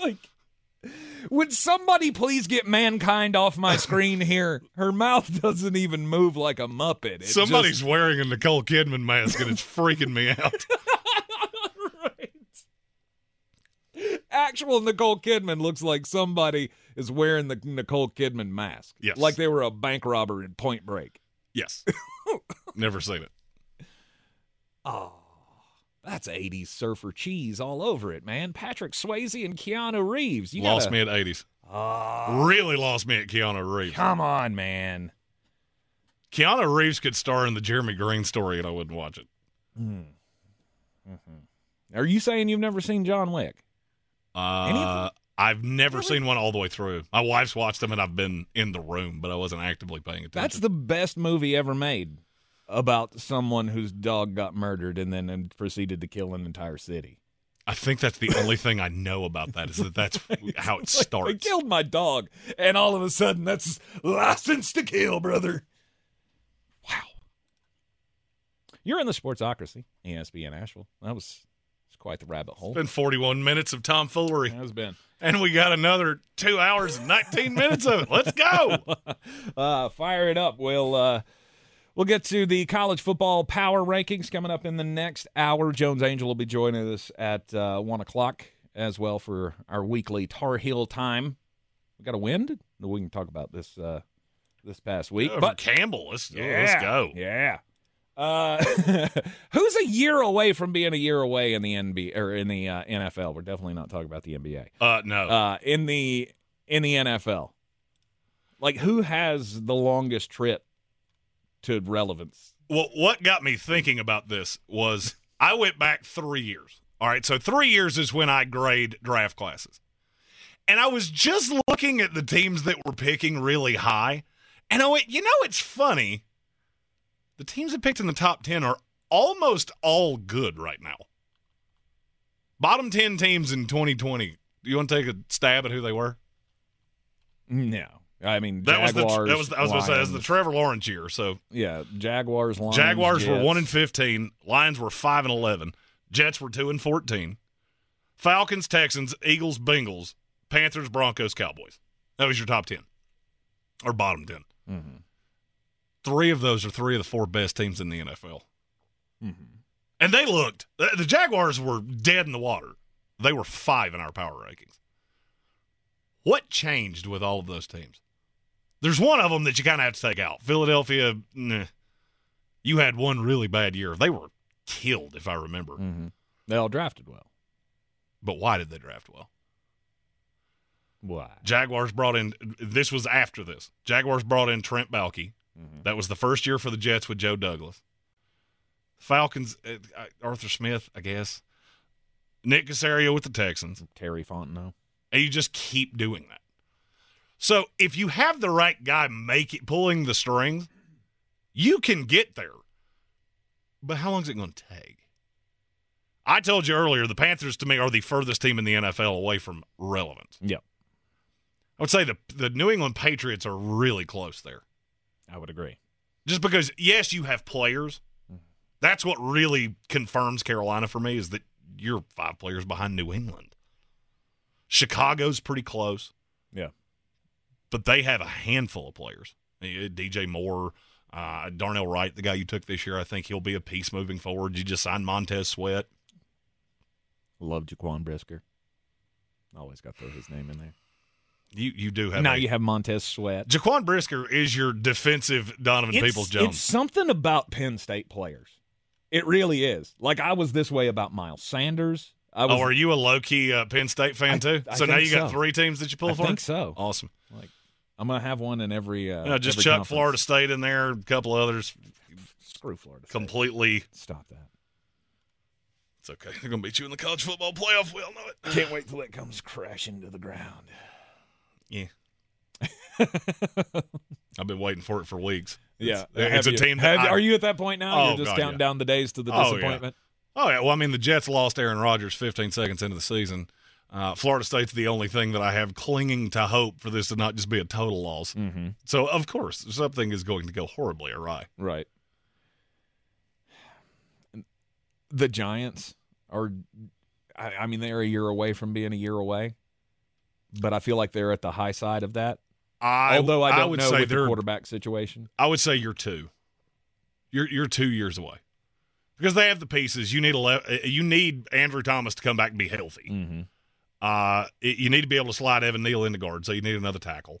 like, would somebody please get mankind off my screen here? Her mouth doesn't even move like a muppet. It Somebody's just- wearing a Nicole Kidman mask, and it's freaking me out. Actual Nicole Kidman looks like somebody is wearing the Nicole Kidman mask. Yes. like they were a bank robber in Point Break. Yes, never seen it. Oh, that's 80s surfer cheese all over it, man. Patrick Swayze and Keanu Reeves. You lost gotta, me at eighties. Oh, Really lost me at Keanu Reeves. come on, man. Keanu Reeves could star in the Jeremy Green story, and I wouldn't watch it. Hmm. Mm-hmm. Are you saying you've never seen John Wick? Uh, I've never seen one all the way through. My wife's watched them, and I've been in the room, but I wasn't actively paying attention. That's the best movie ever made about someone whose dog got murdered and then proceeded to kill an entire city. I think that's the only thing I know about that is that that's how it Like, starts. they killed my dog, and all of a sudden, that's license to kill, brother. Wow. You're in the Sportsocracy, ESPN Asheville. That was, quite the rabbit hole. It's been 41 minutes of tomfoolery, It has been. and we got another two hours and 19 minutes of it. Let's go. uh, fire it up. We'll uh, we'll get to the college football power rankings coming up in the next hour. Jones Angell will be joining us at uh, one o'clock as well for our weekly Tar Heel time. We got a wind. We can talk about this uh, this past week, but Campbell, let's, yeah, let's go. Yeah. Uh, who's a year away from being a year away in the NBA or in the uh, NFL? We're definitely not talking about the NBA. Uh, no. Uh, in the in the NFL, like who has the longest trip to relevance? well, what got me thinking about this was I went back three years. All right, so three years is when I grade draft classes. And I was just looking at the teams that were picking really high. And I went, you know, it's funny. The teams that picked in the top 10 are almost all good right now. Bottom 10 teams in 2020. Do you want to take a stab at who they were? No, I mean That was the that was I was going to say that was the Trevor Lawrence year. So yeah Jaguars. Lions, Jaguars were one and fifteen. Lions were five and eleven. Jets were two and fourteen. Falcons, Texans, Eagles, Bengals, Panthers, Broncos, Cowboys. That was your top ten or bottom 10 Mhm. Three of those are three of the four best teams in the NFL, Mhm. and they looked. The, Jaguars were dead in the water. They were five in our power rankings. What changed with all of those teams? There's one of them that you kind of have to take out. Philadelphia, nah. You had one really bad year. They were killed, if I remember. Mhm. They all drafted well. But why did they draft well? Why? Jaguars brought in. This was after this. Jaguars brought in Trent Baalke. Mhm. That was the first year for the Jets with Joe Douglas. Falcons, uh, Arthur Smith, I guess. Nick Caserio with the Texans. Terry Fontenot. And you just keep doing that. So if you have the right guy make it, pulling the strings, you can get there. But how long is it going to take? I told you earlier, the Panthers to me are the furthest team in the NFL away from relevance. Yep, I would say the the New England Patriots are really close there. I would agree. Just because yes, you have players. That's what really confirms Carolina for me is that you're five players behind New England. Chicago's pretty close. Yeah. but they have a handful of players. Uh, DJ Moore, uh, Darnell Wright, the guy you took this year, I think he'll be a piece moving forward. You just signed Montez Sweat. Love Jaquan Brisker. Always got to throw his name in there. You you do have now a- you have Montez Sweat. Jaquan Brisker is your defensive Donovan It's- Peoples Jones. It's something about Penn State players. It really is. Like I was this way about Miles Sanders. I was, oh, are you a low key uh, Penn State fan I- too? I so now you got three teams that you pull I for. think so. Awesome. Like I'm gonna have one in every. Uh, know, just every chuck conference. Florida State in there, a couple others Screw Florida. State. completely. Stop that. It's okay. They're going to beat you in the college football playoff. We all know it. Can't wait till it comes crashing to the ground. Yeah. I've been waiting for it for weeks. Yeah, It's, it's a team have- I- are you at that point now? Oh, You're just God, counting yeah. down the days to the Oh, yeah. disappointment. Oh yeah, well, I mean, the Jets lost Aaron Rodgers 15 seconds into the season. Uh, Florida State's the only thing that I have clinging to hope for this to not just be a total loss. Mm-hmm. So of course, something is going to go horribly awry. Right. The Giants are, I, I mean, they're a year away from being a year away, but I feel like they're at the high side of that. I, Although I don't would know say with the quarterback situation. I would say you're two. You're you're two years away because they have the pieces. You need a le- you need Andrew Thomas to come back and be healthy. Mm-hmm. Uh, it- you need to be able to slide Evan Neal into guard, so you need another tackle.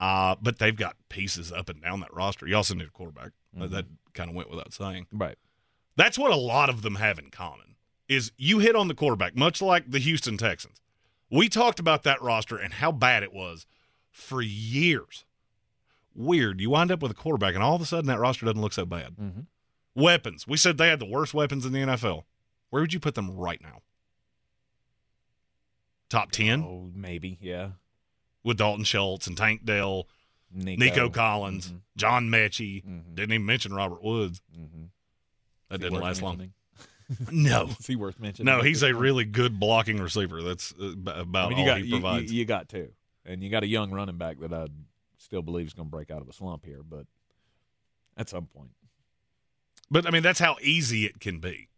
Uh, but they've got pieces up and down that roster. You also need a quarterback. That- That kind of went without saying. Right. That's what a lot of them have in common. Is you hit on the quarterback, much like the Houston Texans. We talked about that roster and how bad it was for years. Weird. You wind up with a quarterback, and all of a sudden that roster doesn't look so bad. Mhm. Weapons. We said they had the worst weapons in the NFL. Where would you put them right now? Top 10 Oh, maybe. Yeah. with Dalton Schultz and Tank Dell, Nico, Nico Collins, Mhm. John Metchie. Mhm. Didn't even mention Robert Woods. Mm-hmm. That didn't last long. long. No. Is he worth mentioning? No, he's a really good blocking receiver. That's uh, about I mean, all you got he you, provides. you got two, and you got a young running back that I still believe is going to break out of a slump here, but at some point. but I mean, that's how easy it can be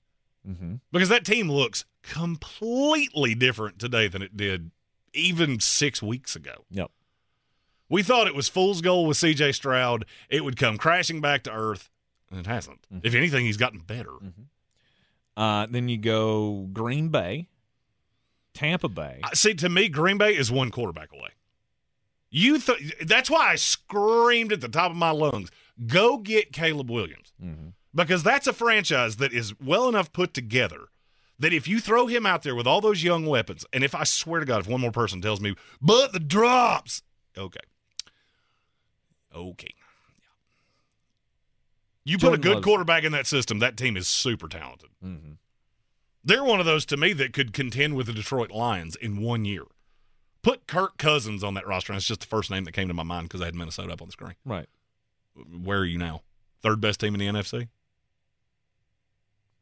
Mm-hmm. because that team looks completely different today than it did even six weeks ago. Yep. We thought it was fool's goal with C.J. Stroud. It would come crashing back to earth, and it hasn't. Mhm. If anything, he's gotten better. Uh, then you go Green Bay, Tampa Bay. See, to me, Green Bay is one quarterback away. You th- that's why I screamed at the top of my lungs, "Go get Caleb Williams." Mm-hmm. because that's a franchise that is well enough put together that if you throw him out there with all those young weapons, and if I swear to God, if one more person tells me, but the drops, okay, okay, you put a good quarterback in that system, that team is super talented. Mm-hmm. They're one of those to me that could contend with the Detroit Lions in one year. Put Kirk Cousins on that roster, and it's just the first name that came to my mind because I had Minnesota up on the screen. Right. Where are you now? Third best team in the NFC?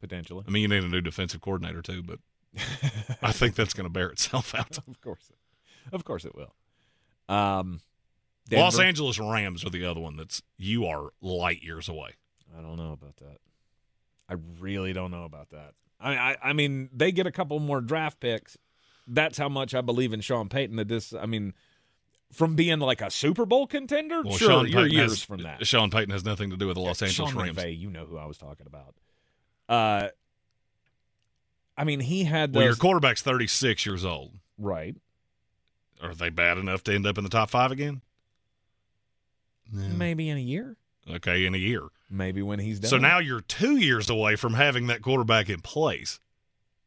Potentially. I mean, you need a new defensive coordinator too, but I think that's going to bear itself out. of course. Of course it will. Um, Los Angeles Rams are the other one that's you are light years away. I don't know about that. I really don't know about that. I, I, I mean, they get a couple more draft picks. That's how much I believe in Sean Payton. That this, I mean, from being like a Super Bowl contender, Well, sure, Sean you're Payton years has, from that. Sean Payton has nothing to do with the Los Angeles Sean Rams. McVay, you know who I was talking about. Uh, I mean, he had Well, your quarterback's 36 years old. right. Are they bad enough to end up in the top five again? No. Maybe in a year. Okay, in a year. Maybe when he's done. So now you're two years away from having that quarterback in place.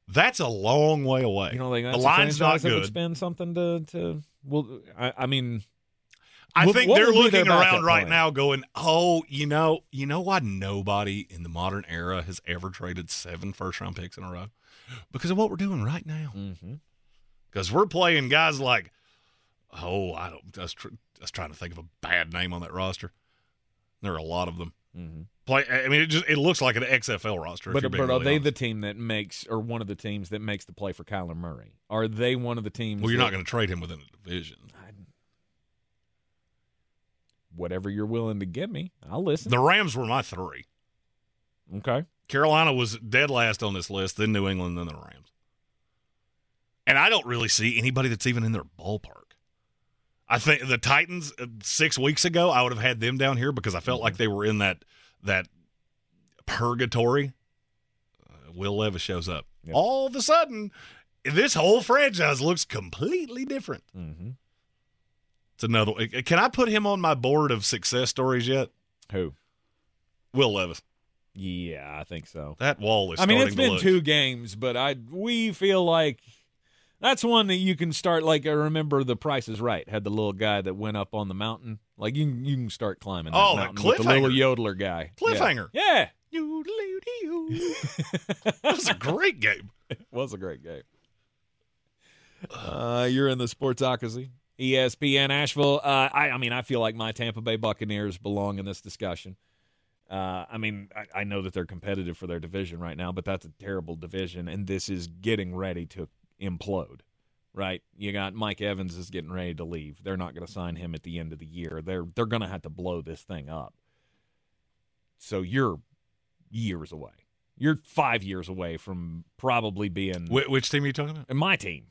That's a long way away. you don't think the line's not that would good. spend something to to. Well, I, I mean, I What- think what they're looking around right now, going, "Oh, you know, you know why nobody in the modern era has ever traded seven first round picks in a row? Because of what we're doing right now. Mm-hmm. Because we're playing guys like, oh, I don't. I was, tr- I was trying to think of a bad name on that roster. There are a lot of them. Mhm. Play. I mean, it just it looks like an XFL roster. But, but are really they honest. the team that makes, or one of the teams that makes the play for Kyler Murray? Are they one of the teams? Well, you're that- not going to trade him within a division. Whatever you're willing to give me, I'll listen. The Rams were my three. okay. Carolina was dead last on this list, then New England, then the Rams. And I don't really see anybody that's even in their ballpark. I think the Titans uh, six weeks ago, I would have had them down here because I felt like they were in that that purgatory. Uh, Will Levis shows up. Yep. All of a sudden, this whole franchise looks completely different. Mm-hmm. It's another. uh, Can I put him on my board of success stories yet? Who? Will Levis. Yeah, I think so. That wall is. I mean, it's been look- two games, but I we feel like That's one that you can start. Like I remember, The Price is Right had the little guy that went up on the mountain. Like you, can, you can start climbing. That Oh, that mountain with the little yodeler guy. Cliffhanger. Yeah, that was a great game. it was a great game. Uh, you're in the Sportsocracy, ESPN Asheville. Uh, I, I mean, I feel like my Tampa Bay Buccaneers belong in this discussion. Uh, I mean, I, I know that they're competitive for their division right now, but that's a terrible division, and this is getting ready to implode. Right? You got Mike Evans is getting ready to leave. They're not going to sign him at the end of the year. They're they're going to have to blow this thing up. So you're years away. You're five years away from probably being Wh- which team are you talking about? my team.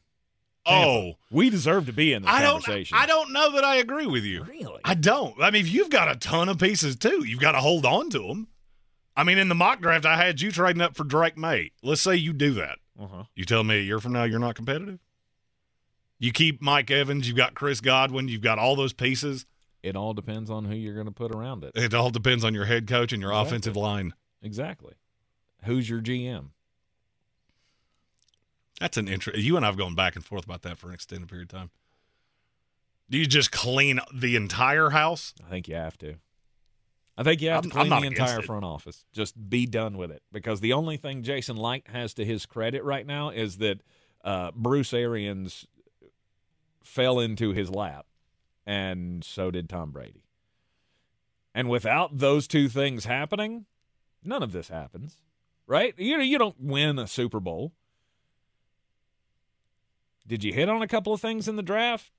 Oh, We deserve to be in this I don't. conversation. I don't know that I agree with you. really. I don't. I mean, if you've got a ton of pieces too. You've got to hold on to them. I mean, in the mock draft, I had you trading up for Drake Maye. Let's say you do that. Uh-huh. You tell me a year from now you're not competitive. You keep Mike Evans. You've got Chris Godwin. You've got all those pieces. It all depends on who you're going to put around it. It all depends on your head coach and your Exactly. offensive line. Exactly. Who's your GM? That's an interest. You and I've gone back and forth about that for an extended period of time. Do you just clean the entire house? I think you have to. I think you have to I'm clean the entire front office. Just be done with it. Because the only thing Jason Licht has to his credit right now is that uh, Bruce Arians fell into his lap, and so did Tom Brady. And without those two things happening, none of this happens, right? You you don't win a Super Bowl. Did you hit on a couple of things in the draft?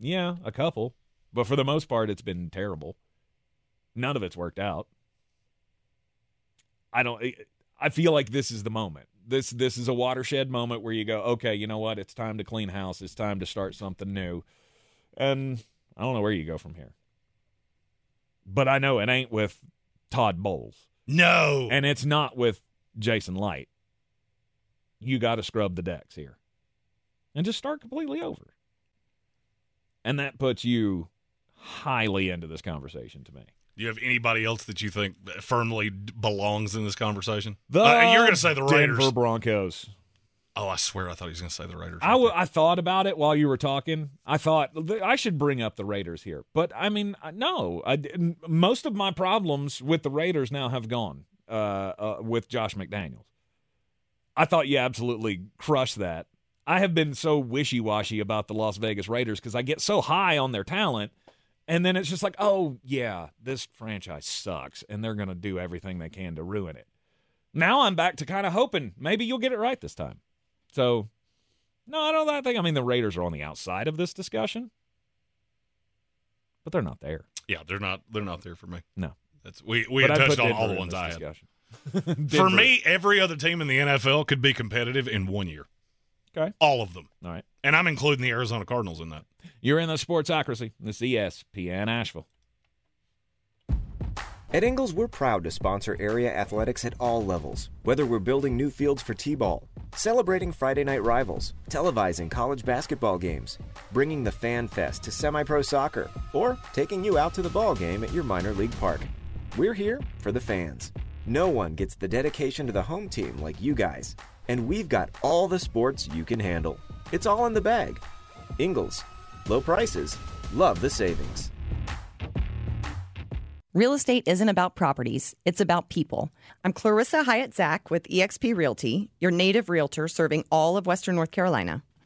Yeah, a couple. But for the most part, it's been terrible. None of it's worked out. I don't. I feel like this is the moment. This this is a watershed moment where you go, okay, you know what? It's time to clean house. It's time to start something new. And I don't know where you go from here. But I know it ain't with Todd Bowles, No. and it's not with Jason Licht. You got to scrub the decks here, and just start completely over. And that puts you highly into this conversation to me. Do you have anybody else that you think firmly belongs in this conversation? The Uh, you're going to say the Raiders. Denver Broncos. Oh, I swear I thought he was going to say the Raiders. I, w- I thought about it while you were talking. I thought I should bring up the Raiders here, but I mean, uh, no. I, n- most of my problems with the Raiders now have gone uh, uh, with Josh McDaniels. I thought you absolutely crushed that. I have been so wishy washy about the Las Vegas Raiders because I get so high on their talent, and then it's just like, oh yeah, this franchise sucks, and they're going to do everything they can to ruin it. Now I'm back to kind of hoping maybe you'll get it right this time. So, no, I don't I think. I mean, the Raiders are on the outside of this discussion, but they're not there. yeah, they're not. They're not there for me. No. That's we we had touched on all the ones I had. For me, every other team in the NFL could be competitive in one year. Okay. All of them. all right. And I'm including the Arizona Cardinals in that. You're in the Sportsocracy. This is ESPN Asheville. At Ingles, we're proud to sponsor area athletics at all levels, whether we're building new fields for T ball, celebrating Friday night rivals, televising college basketball games, bringing the Fan Fest to semi pro soccer, or taking you out to the ball game at your minor league park. We're here for the fans. No one gets the dedication to the home team like you guys, and we've got all the sports you can handle. It's all in the bag. Ingles, low prices, love the savings. Real estate isn't about properties, it's about people. I'm Clarissa Hyatt Zach with eXp Realty, your native realtor serving all of Western North Carolina.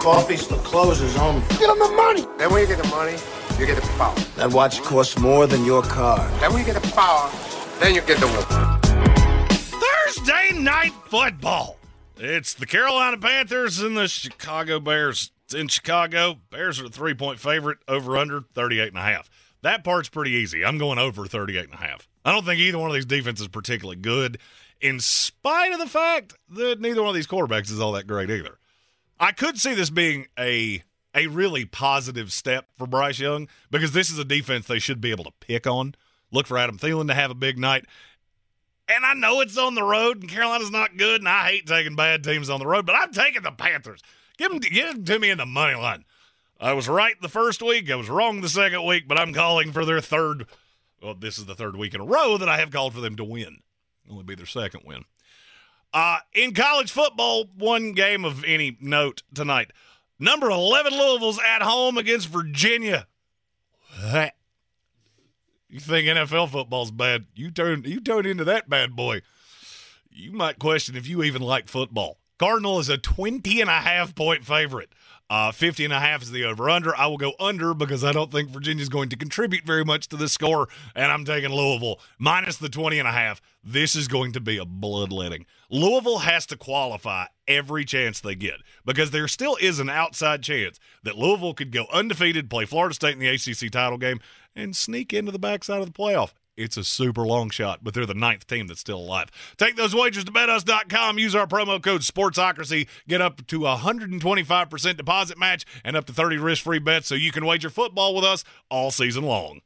Coffee still closes on. Get him the money. Then when you get the money, you get the power. That watch costs more than your car. Then when you get the power, then you get the woman. Thursday night football. It's the Carolina Panthers and the Chicago Bears. It's in Chicago. Bears are a three point favorite, over under 38 and a half. That part's pretty easy. I'm going over 38 and a half. I don't think either one of these defenses is particularly good, in spite of the fact that neither one of these quarterbacks is all that great either. I could see this being a a really positive step for Bryce Young because this is a defense they should be able to pick on. Look for Adam Thielen to have a big night. And I know it's on the road, and Carolina's not good, and I hate taking bad teams on the road, but I'm taking the Panthers. Give them, give them to me in the money line. I was right the first week. I was wrong the second week, but I'm calling for their third. Well, this is the third week in a row that I have called for them to win. Only be their second win. Uh, in college football, one game of any note tonight. Number 11 Louisville's at home against Virginia. You think NFL football's bad? You turn you turn into that bad boy. You might question if you even like football. Cardinal is a 20 and a half point favorite. Uh, 50 and a half is the over under. I will go under because I don't think Virginia's going to contribute very much to this score, and I'm taking Louisville minus the 20 and a half. This is going to be a bloodletting. Louisville has to qualify every chance they get because there still is an outside chance that Louisville could go undefeated, play Florida State in the ACC title game, and sneak into the backside of the playoff. It's a super long shot, but they're the ninth team that's still alive. Take those wagers to betus.com. Use our promo code SPORTSOCRACY. Get up to 125% deposit match and up to 30 risk free bets so you can wager football with us all season long.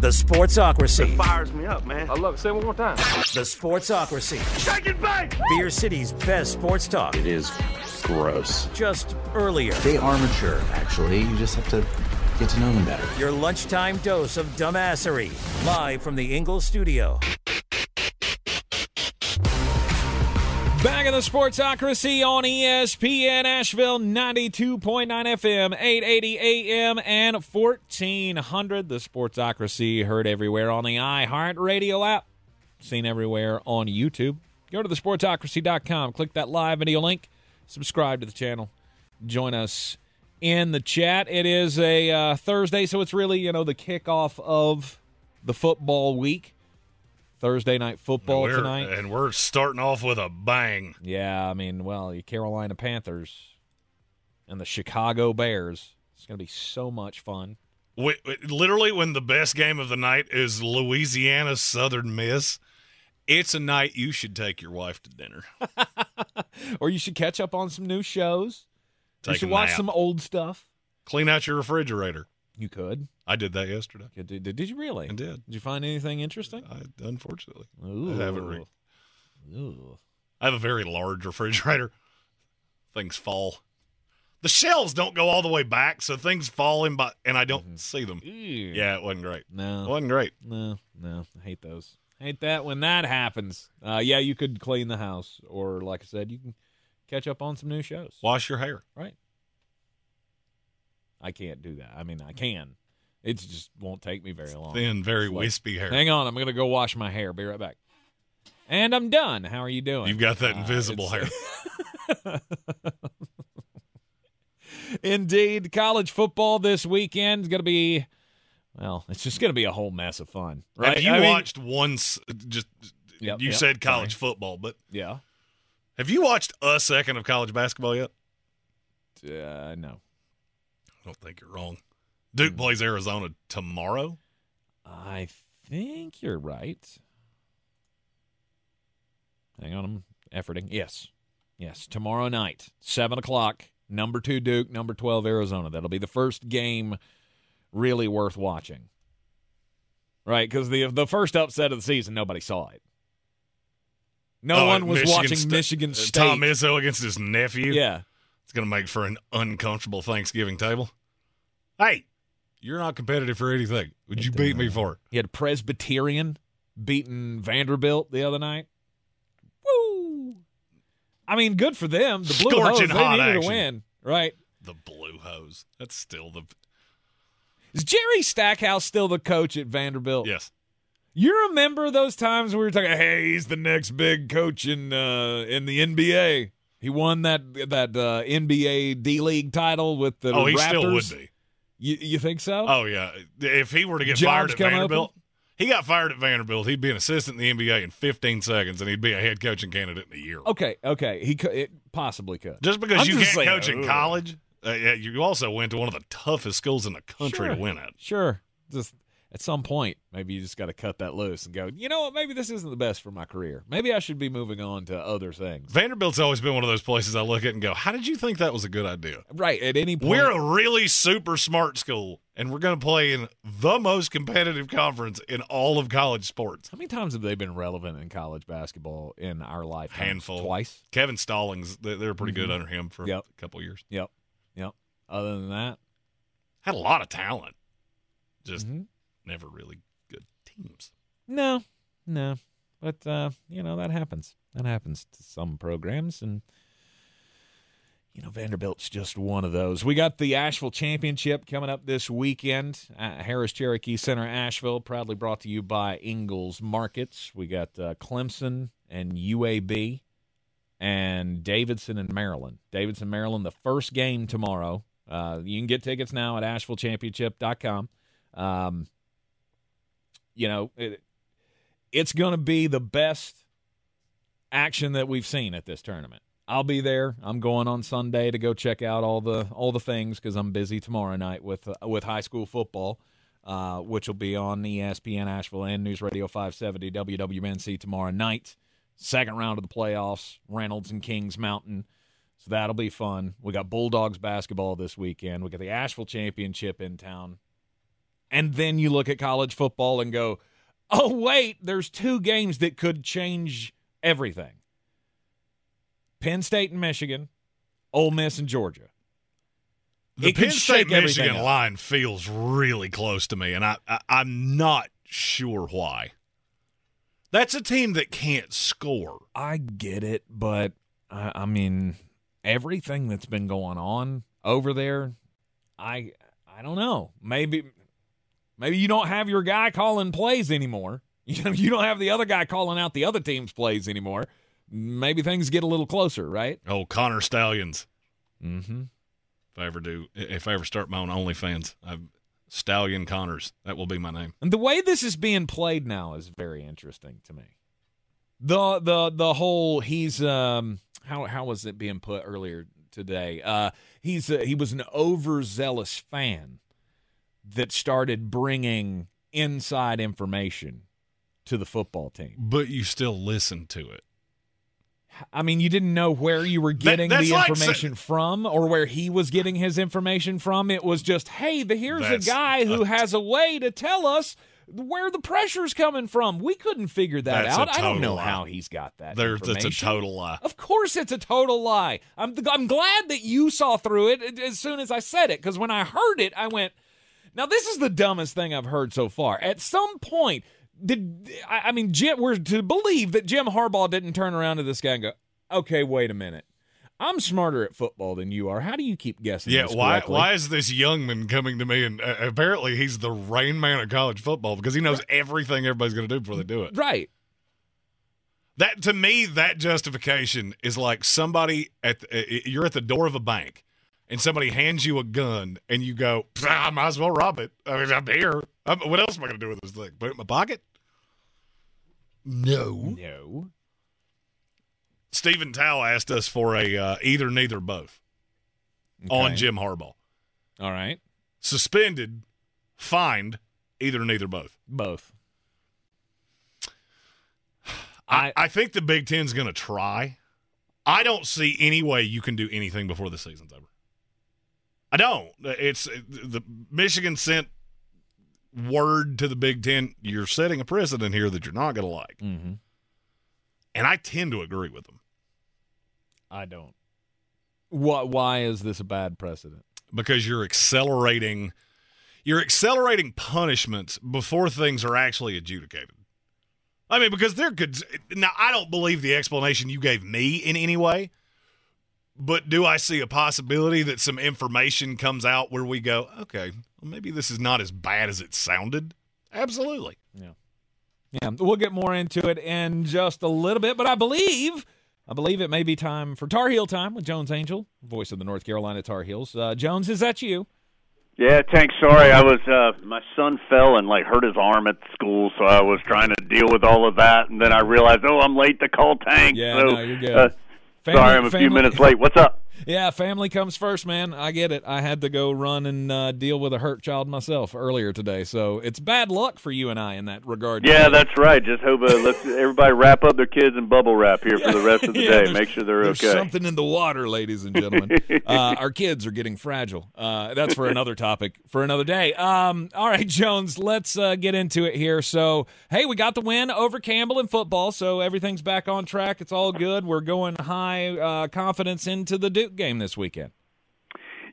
The Sportsocracy. It fires me up, man. I love it. Say it one more time. The Sportsocracy. Shake it back! Beer City's best sports talk. It is gross. Just earlier. They are mature, actually. You just have to get to know them better. Your lunchtime dose of dumbassery. Live from the Ingles studio. Back in the Sportsocracy on ESPN Asheville 92.9 FM, 880 AM, and 1400. The Sportsocracy heard everywhere on the iHeartRadio app, seen everywhere on YouTube. Go to thesportsocracy.com, click that live video link, subscribe to the channel, join us in the chat. It is a uh, Thursday, so it's really, you know, the kickoff of the football week. Thursday night football We're- tonight. And we're starting off with a bang. Yeah, I mean, well, the Carolina Panthers and the Chicago Bears. It's going to be so much fun. Literally, when the best game of the night is Louisiana Southern Miss, it's a night you should take your wife to dinner. or you should catch up on some new shows. You should watch nap. some old stuff. Clean out your refrigerator. You could. I did that yesterday. Did, did, did you really? I did. Did you find anything interesting? I, unfortunately, Ooh. I haven't. Re- Ooh. I have a very large refrigerator. Things fall. The shelves don't go all the way back, so things fall in, by, and I don't Mm-hmm. see them. Ew. Yeah, it wasn't great. No. It wasn't great. No, no. I hate those. Hate that when that happens. Uh, yeah, you could clean the house, or like I said, you can catch up on some new shows. Wash your hair. Right. I can't do that. I mean, I can. It just won't take me very long. Thin, very like, wispy hair. Hang on, I'm gonna go wash my hair. Be right back. And I'm done. How are you doing? You've got that Uh, invisible hair. Indeed, college football this weekend is going to be, well, it's just going to be a whole mess of fun, right? Have you I mean- watched once? Just Yep, you yep, said sorry. college football, but Yeah. Have you watched a second of college basketball yet? Uh, no. I don't think you're wrong. Duke plays Arizona tomorrow. I think you're right. Hang on, I'm efforting. Yes. Yes. Tomorrow night, 7 o'clock, number two Duke, number 12 Arizona. That'll be the first game really worth watching. Right? Because the, the first upset of the season, nobody saw it. No Oh, one was Michigan watching Sta- Michigan uh, State. Tom Izzo against his nephew. Yeah. It's going to make for an uncomfortable Thanksgiving table. Hey, you're not competitive for anything. Would you beat me for it? He had Presbyterian beating Vanderbilt the other night. Woo! I mean, good for them. The Blue Scorching Hose, they hot needed action. to win, right? The blue hose. That's still the Is Jerry Stackhouse still the coach at Vanderbilt? yes. You remember those times where we were talking? Hey, he's the next big coach in uh, in the NBA. He won that that uh, NBA D League title with the Oh, he Raptors. still would be. You, you think so? Oh yeah. If he were to get Jobs fired at Vanderbilt, he got fired at Vanderbilt. He'd be an assistant in the NBA in 15 seconds, and he'd be a head coaching candidate in a year. Okay, okay. He could, it possibly could. Just because I'm you just can't saying, coach in college, uh, you also went to one of the toughest schools in the country Sure. to win at. Sure. Just at some point, maybe you just got to cut that loose and go, you know what, maybe this isn't the best for my career. Maybe I should be moving on to other things. Vanderbilt's always been one of those places I look at and go, how did you think that was a good idea? Right. At any point. We're a really super smart school, and we're going to play in the most competitive conference in all of college sports. How many times have they been relevant in college basketball in our life? Handful. Twice. Kevin Stallings, they they were pretty Mhm. good under him for Yep. a couple years. Yep. Yep. Other than that, Had a lot of talent, just Mhm. Never really good teams. no, no. But, uh, you know, that happens. That happens to some programs. And, you know, Vanderbilt's just one of those. We got the Asheville Championship coming up this weekend at Harrah's Cherokee Center, Asheville, proudly brought to you by Ingles Markets. We got uh, Clemson and UAB and Davidson and Maryland. Davidson, Maryland, the first game tomorrow. Uh, you can get tickets now at AshevilleChampionship.com. Um, you know, it, it's going to be the best action that we've seen at this tournament. I'll be there. I'm going on Sunday to go check out all the all the things because I'm busy tomorrow night with uh, with high school football, uh, which will be on ESPN Asheville and News Radio 570 WWNC tomorrow night. Second round of the playoffs, Reynolds and Kings Mountain. So that'll be fun. We got Bulldogs basketball this weekend. We got the Asheville Championship in town. And then you look at college football and go, oh, wait, there's two games that could change everything Penn State and Michigan, Ole Miss and Georgia. The It Penn State Michigan line feels really close to me, and I, I I'm not sure why. That's a team that can't score. I get it, but I, I mean, everything that's been going on over there, I I don't know. Maybe maybe you don't have your guy calling plays anymore. You know, you don't have the other guy calling out the other team's plays anymore. Maybe things get a little closer, right? Oh, Connor Stalions. Mm-hmm. If I ever do, if I ever start my own OnlyFans, I've Stallion Connors. That will be my name. And the way this is being played now is very interesting to me. The the the whole he's um how how was it being put earlier today? Uh he's uh, he was an overzealous fan that started bringing inside information to the football team. But you still listened to it. I mean, you didn't know where you were getting that's the like information from or where he was getting his information from. It was just, hey, the, here's a guy who a- has a way to tell us where the pressure's coming from. We couldn't figure that out. I don't know lie. how he's got that. There, that's a total lie. Of course, it's a total lie. I'm I'm glad that you saw through it as soon as I said it because when I heard it, I went, "Now this is the dumbest thing I've heard so far." At some point, did I, mean Jim? We're to believe that Jim Harbaugh didn't turn around to this guy and go, "Okay, wait a minute." I'm smarter at football than you are. How do you keep guessing? Yeah, this why correctly?" why is this young man coming to me and uh, apparently he's the rain man of college football because he knows everything everybody's going to do before they do it. right? That to me, that justification is like somebody at the, uh, you're at the door of a bank and somebody hands you a gun and you go, "Ah, I might as well rob it. I mean, I'm here. I'm, what else am I going to do with this thing? Put it in my pocket? No. No. Stephen Tao asked us for a uh, either, neither, both on Jim Harbaugh. All right, Suspended, fined, either, neither, both. both. I, I think the Big Ten's going to try. I don't see any way you can do anything before the season's over. I don't. It's the Michigan sent word to the Big Ten. You're setting a precedent here that you're not going to like, Mm-hmm. and I tend to agree with them I don't. What? Why is this a bad precedent? because you're accelerating. You're accelerating punishments before things are actually adjudicated. I mean, because there could now I don't believe the explanation you gave me in any way, but do I see a possibility that some information comes out where we go, okay, well, maybe this is not as bad as it sounded? Absolutely. Yeah, Yeah. we'll get more into it in just a little bit, but I believe, I believe it may be time for Tar Heel time with Jones Angell, voice of the North Carolina Tar Heels. Uh, Jones, is that you? Yeah, Tank. Sorry, I was. Uh, my son fell and like hurt his arm at school, so I was trying to deal with all of that, and then I realized, oh, I'm late to call Tank. Yeah, so, no, you're good. Uh, Family- sorry, I'm a few minutes late. What's up? Yeah, family comes first, man. I get it. I had to go run and uh, deal with a hurt child myself earlier today, so it's bad luck for you and I in that regard. Yeah, today. that's right. Just hope uh, let's everybody wrap up their kids in bubble wrap here for the rest of the Yeah, day. Make sure they're there's okay. something in the water, ladies and gentlemen. uh, our kids are getting fragile. Uh, that's for another topic for another day. Um, all right, Jones, let's uh, get into it here. So, hey, we got the win over Campbell in football, so everything's back on track. It's all good. We're going high uh, confidence into the Duke game this weekend.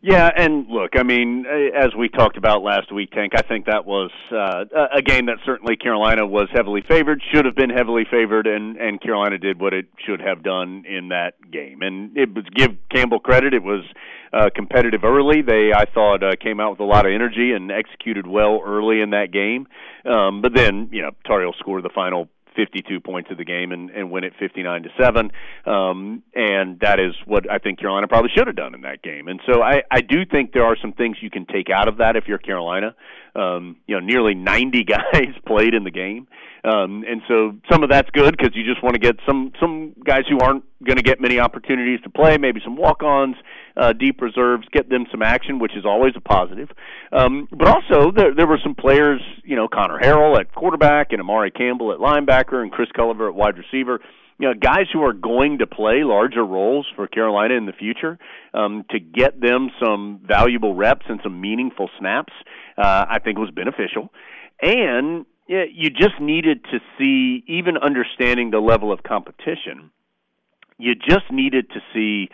Yeah, and look, I mean, as we talked about last week, Tank, I think that was uh, a game that certainly Carolina was heavily favored, should have been heavily favored, and and Carolina did what it should have done in that game. And it was give Campbell credit; it was uh, competitive early. They, I thought, uh, came out with a lot of energy and executed well early in that game. Um, but then, you know, Tar scored the final 52 points of the game and, and win it 59 to 7. Um, and that is what I think Carolina probably should have done in that game. And so I, I do think there are some things you can take out of that if you're Carolina. Um, you know, nearly 90 guys played in the game. Um, and so some of that's good because you just want to get some some guys who aren't going to get many opportunities to play, maybe some walk-ons, uh, deep reserves, get them some action, which is always a positive. Um, but also there there were some players, you know, Connor Harrell at quarterback and Amari Campbell at linebacker and Chris Culliver at wide receiver. You know, guys who are going to play larger roles for Carolina in the future um, to get them some valuable reps and some meaningful snaps, uh, I think was beneficial. And yeah, you just needed to see, even understanding the level of competition, you just needed to see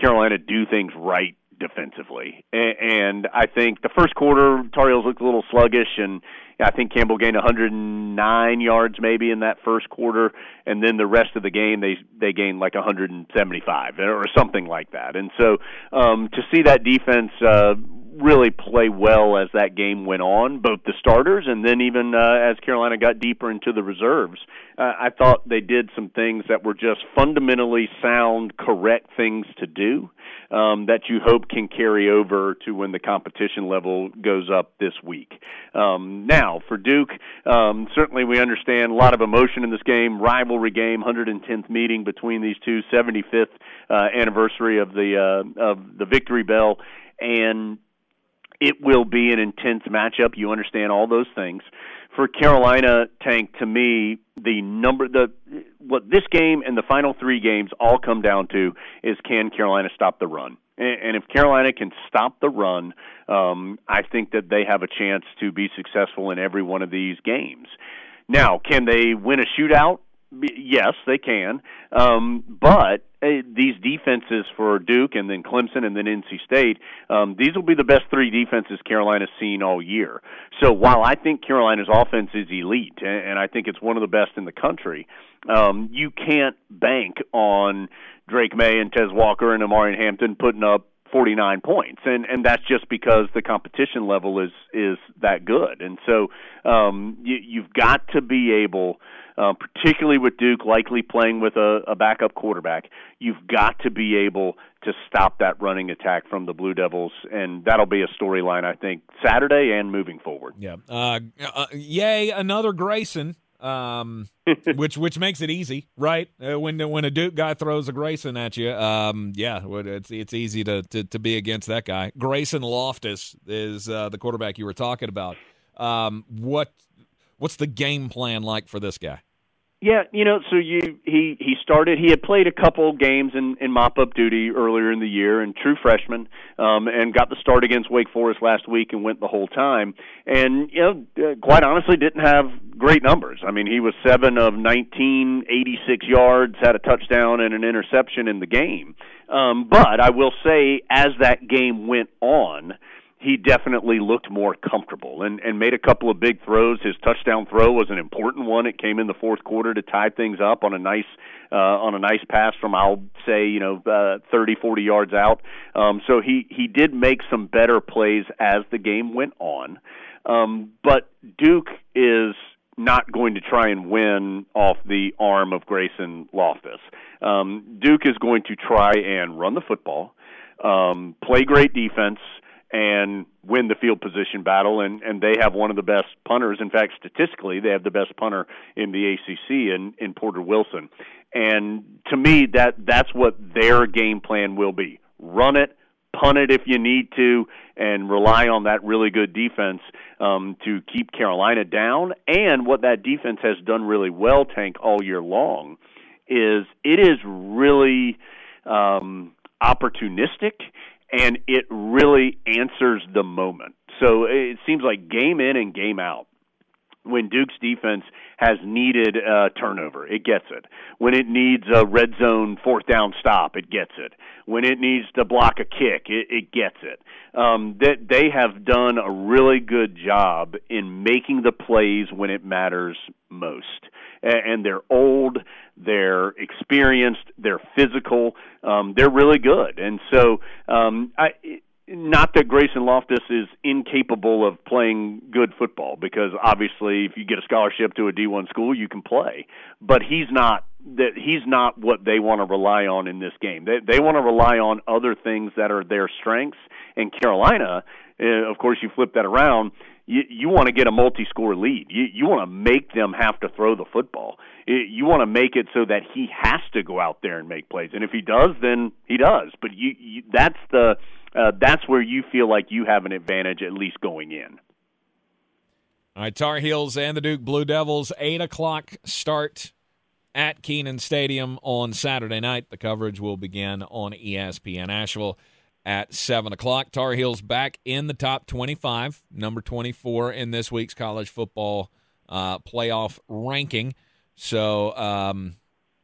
Carolina do things right defensively. And I think the first quarter, Tar Heels looked a little sluggish, and I think Campbell gained 109 yards maybe in that first quarter, and then the rest of the game they they gained like 175 or something like that. And so um, to see that defense uh, really play well as that game went on, both the starters and then even uh, as Carolina got deeper into the reserves. Uh, I thought they did some things that were just fundamentally sound, correct things to do um, that you hope can carry over to when the competition level goes up this week. Um, now, for Duke, um, certainly we understand a lot of emotion in this game, rivalry game, 110th meeting between these two, 75th uh, anniversary of the uh, of the victory bell, and it will be an intense matchup. You understand all those things. For Carolina, Tank, to me, the number the what this game and the final three games all come down to is can Carolina stop the run? And if Carolina can stop the run, um, I think that they have a chance to be successful in every one of these games. Now, can they win a shootout? Yes, they can. Um, but uh, these defenses for Duke and then Clemson and then NC State, um, these will be the best three defenses Carolina's seen all year. So while I think Carolina's offense is elite and, I think it's one of the best in the country, um, you can't bank on Drake Maye and Tez Walker and Omarion Hampton putting up 49 points and and that's just because the competition level is is that good. And so um you you've got to be able uh, particularly with Duke likely playing with a, a backup quarterback you've got to be able to stop that running attack from the Blue Devils and that'll be a storyline I think Saturday and moving forward. Yeah. Uh, uh yay another Grayson um, which which makes it easy, right? Uh, when when a Duke guy throws a Grayson at you, um, yeah, it's it's easy to, to, to be against that guy. Grayson Loftis is uh, the quarterback you were talking about. Um, what what's the game plan like for this guy? Yeah, you know, so you he he started. He had played a couple games in in mop up duty earlier in the year, and true freshman, um, and got the start against Wake Forest last week and went the whole time. And you know, uh, quite honestly, didn't have great numbers. I mean, he was seven of nineteen, eighty six yards, had a touchdown and an interception in the game. Um, but I will say, as that game went on he definitely looked more comfortable and and made a couple of big throws. His touchdown throw was an important one. It came in the fourth quarter to tie things up on a nice uh on a nice pass from I'll say, you know, uh 30 40 yards out. Um so he he did make some better plays as the game went on. Um but Duke is not going to try and win off the arm of Grayson Loftis. Um Duke is going to try and run the football, um play great defense and win the field position battle and and they have one of the best punters. In fact statistically they have the best punter in the ACC in in Porter Wilson. And to me that that's what their game plan will be. Run it, punt it if you need to, and rely on that really good defense um, to keep Carolina down. And what that defense has done really well, Tank, all year long, is it is really um, opportunistic and it really answers the moment. So it seems like game in and game out when Duke's defense has needed a turnover, it gets it. When it needs a red zone fourth down stop, it gets it. When it needs to block a kick, it, it gets it. Um, that they have done a really good job in making the plays when it matters most. And they're old, they're experienced, they're physical, um, they're really good. And so um, I not that Grayson Loftis is incapable of playing good football because obviously if you get a scholarship to a D1 school you can play. But he's not that he's not what they want to rely on in this game. They they want to rely on other things that are their strengths. And Carolina uh, of course you flip that around you you want to get a multi-score lead. You you want to make them have to throw the football. You want to make it so that he has to go out there and make plays. And if he does then he does. But you, you that's the uh, that's where you feel like you have an advantage at least going in. All right, Tar Heels and the Duke Blue Devils, 8 o'clock start at Kenan Stadium on Saturday night. The coverage will begin on ESPN Asheville at 7 o'clock. Tar Heels back in the top 25, number 24 in this week's college football uh, playoff ranking. So, um,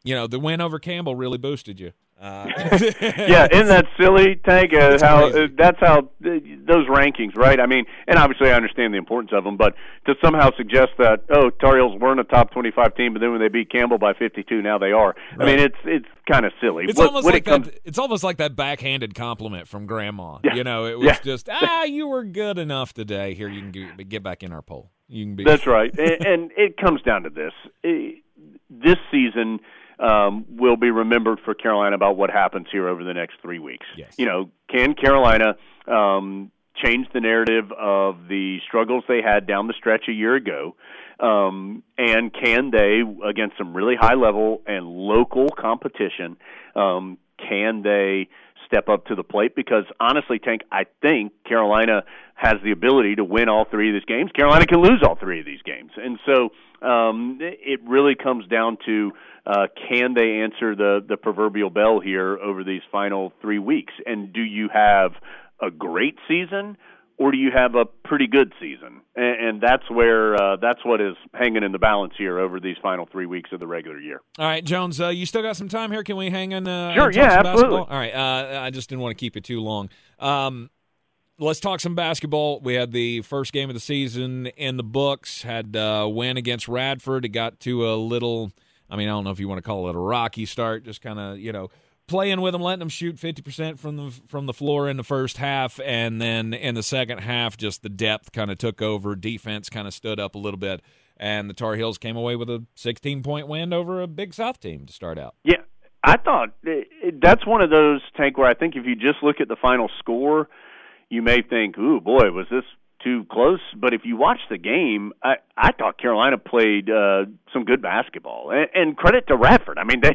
you know, the win over Campbell really boosted you. Uh, yeah, isn't that silly, Tank? Uh, how uh, that's how uh, those rankings, right? I mean, and obviously I understand the importance of them, but to somehow suggest that oh, Tar Heels weren't a top twenty-five team, but then when they beat Campbell by fifty-two, now they are. Right. I mean, it's it's kind of silly. It's what, almost like it comes... that. It's almost like that backhanded compliment from Grandma. Yeah. You know, it was yeah. just ah, you were good enough today. Here, you can get, get back in our poll. You can be. That's right, and, and it comes down to this. This season um, will be remembered for Carolina about what happens here over the next three weeks. Yes. You know, can Carolina um, change the narrative of the struggles they had down the stretch a year ago? Um, and can they, against some really high level and local competition, um, can they step up to the plate? Because honestly, Tank, I think Carolina has the ability to win all three of these games. Carolina can lose all three of these games, and so um, it really comes down to uh, can they answer the the proverbial bell here over these final three weeks? And do you have a great season? Or do you have a pretty good season? And, and that's where uh, that's what is hanging in the balance here over these final three weeks of the regular year. All right, Jones, uh, you still got some time here. Can we hang in? Uh, sure, yeah, absolutely. Basketball? All right, uh, I just didn't want to keep it too long. Um, let's talk some basketball. We had the first game of the season in the books. Had a uh, win against Radford. It got to a little I mean, I don't know if you want to call it a rocky start, just kind of, you know, playing with them, letting them shoot 50% from the from the floor in the first half and then in the second half just the depth kind of took over, defense kind of stood up a little bit and the Tar Heels came away with a 16-point win over a Big South team to start out. Yeah. I thought eh, that's one of those tank where I think if you just look at the final score, you may think, "Ooh, boy, was this too close. But if you watch the game, I I thought Carolina played uh, some good basketball, and, and credit to Radford. I mean, they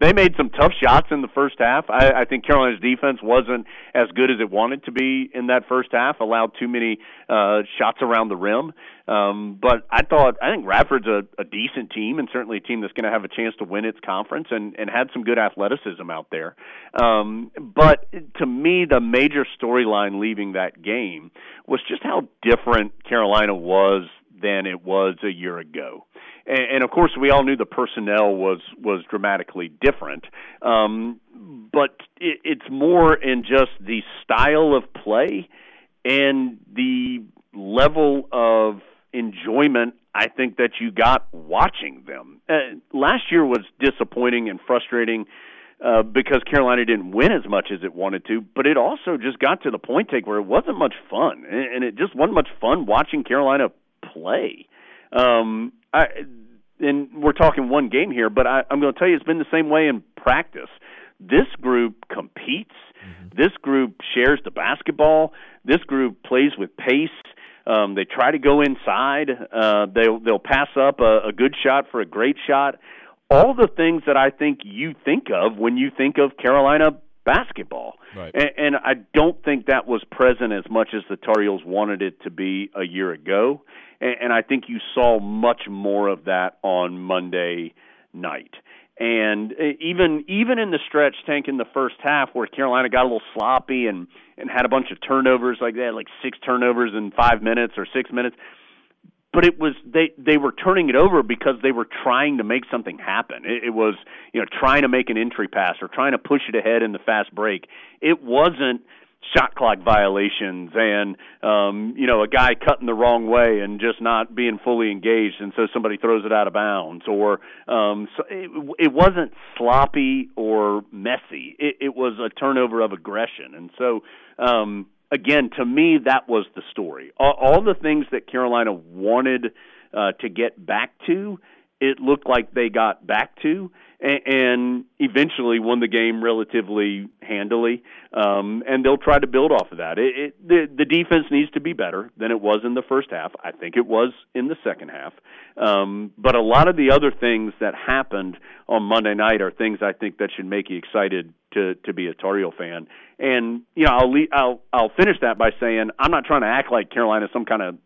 they made some tough shots in the first half. I, I think Carolina's defense wasn't as good as it wanted to be in that first half. Allowed too many uh, shots around the rim. Um, but I thought I think Radford's a, a decent team and certainly a team that's going to have a chance to win its conference and, and had some good athleticism out there. Um, but to me, the major storyline leaving that game was just how different Carolina was than it was a year ago. And, and of course, we all knew the personnel was was dramatically different. Um, but it, it's more in just the style of play and the level of enjoyment I think that you got watching them. Uh, last year was disappointing and frustrating uh, because Carolina didn't win as much as it wanted to, but it also just got to the point take where it wasn't much fun, and, and it just wasn't much fun watching Carolina play. Um, I, and we're talking one game here, but I, I'm going to tell you it's been the same way in practice. This group competes. Mm-hmm. This group shares the basketball. This group plays with pace. Um, they try to go inside. Uh, they'll they'll pass up a, a good shot for a great shot. All the things that I think you think of when you think of Carolina basketball. Right. And, and I don't think that was present as much as the Tar Heels wanted it to be a year ago. And, and I think you saw much more of that on Monday night. And uh, even even in the stretch tank in the first half, where Carolina got a little sloppy and and had a bunch of turnovers, like they had like six turnovers in five minutes or six minutes but it was they they were turning it over because they were trying to make something happen. It, it was you know trying to make an entry pass or trying to push it ahead in the fast break. It wasn't shot clock violations and um you know a guy cutting the wrong way and just not being fully engaged and so somebody throws it out of bounds or um so it, it wasn't sloppy or messy it, it was a turnover of aggression and so um again, to me, that was the story. All, all the things that Carolina wanted uh, to get back to, it looked like they got back to, and, eventually won the game relatively handily. Um, and they'll try to build off of that. It, it, the the defense needs to be better than it was in the first half. I think it was in the second half. Um, but a lot of the other things that happened on Monday night are things I think that should make you excited to to be a Tar Heel fan. And you know, I'll I'll I'll finish that by saying I'm not trying to act like Carolina is some kind of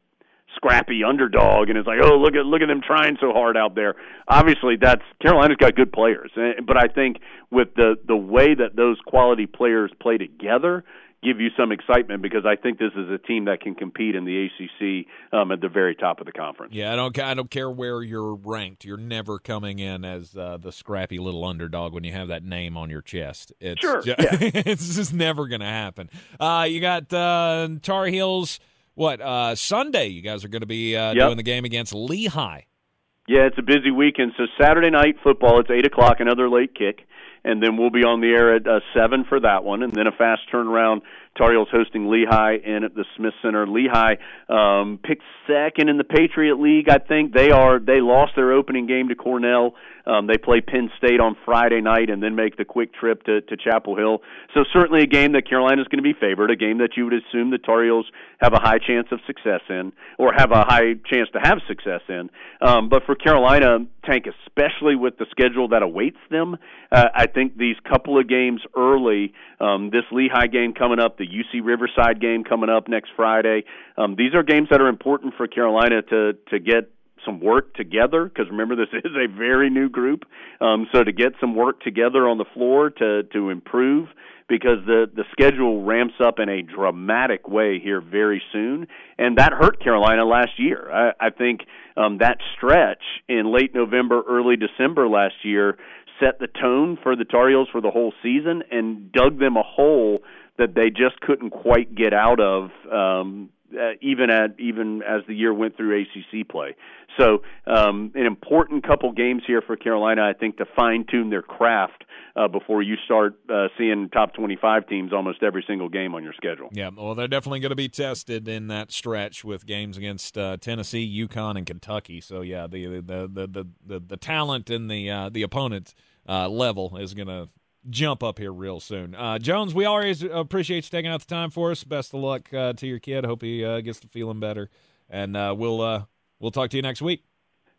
scrappy underdog and it's like oh look at look at them trying so hard out there obviously that's carolina's got good players eh, but i think with the the way that those quality players play together give you some excitement because I think this is a team that can compete in the ACC um, at the very top of the conference. Yeah, I don't I don't care where you're ranked. You're never coming in as uh, the scrappy little underdog when you have that name on your chest. It's sure, just, yeah. it's just never going to happen. Uh, you got uh, Tar Heels. What uh, Sunday? You guys are going to be uh, Yep. doing the game against Lehigh. Yeah, it's a busy weekend. So Saturday night football, it's eight o'clock, another late kick, and then we'll be on the air at uh, seven for that one, and then a fast turnaround. Tar Heels hosting Lehigh in at the Smith Center. Lehigh um, picked second in the Patriot League. I think they are. They lost their opening game to Cornell. Um, they play Penn State on Friday night and then make the quick trip to, to Chapel Hill. So certainly a game that Carolina's going to be favored, a game that you would assume the Tar Heels have a high chance of success in, or have a high chance to have success in. Um, but for Carolina, Tank, especially with the schedule that awaits them, uh, I think these couple of games early, um, this Lehigh game coming up, the UC Riverside game coming up next Friday, um, these are games that are important for Carolina to to get some work together because remember this is a very new group. Um, so to get some work together on the floor to to improve because the the schedule ramps up in a dramatic way here very soon. And that hurt Carolina last year. I, I think um, that stretch in late November early December last year set the tone for the Tar Heels for the whole season and dug them a hole that they just couldn't quite get out of um, uh, even at even as the year went through ACC play. So um, an important couple games here for Carolina, I think, to fine tune their craft uh, before you start uh, seeing top twenty five teams almost every single game on your schedule. Yeah, well, they're definitely going to be tested in that stretch with games against uh, Tennessee, UConn, and Kentucky. So yeah, the the the the the, the talent and the uh, the opponent uh, level is going to jump up here real soon. Uh, Jones, we always appreciate you taking out the time for us. Best of luck uh, to your kid. Hope he uh, gets to feeling better, and uh, we'll uh, we'll talk to you next week.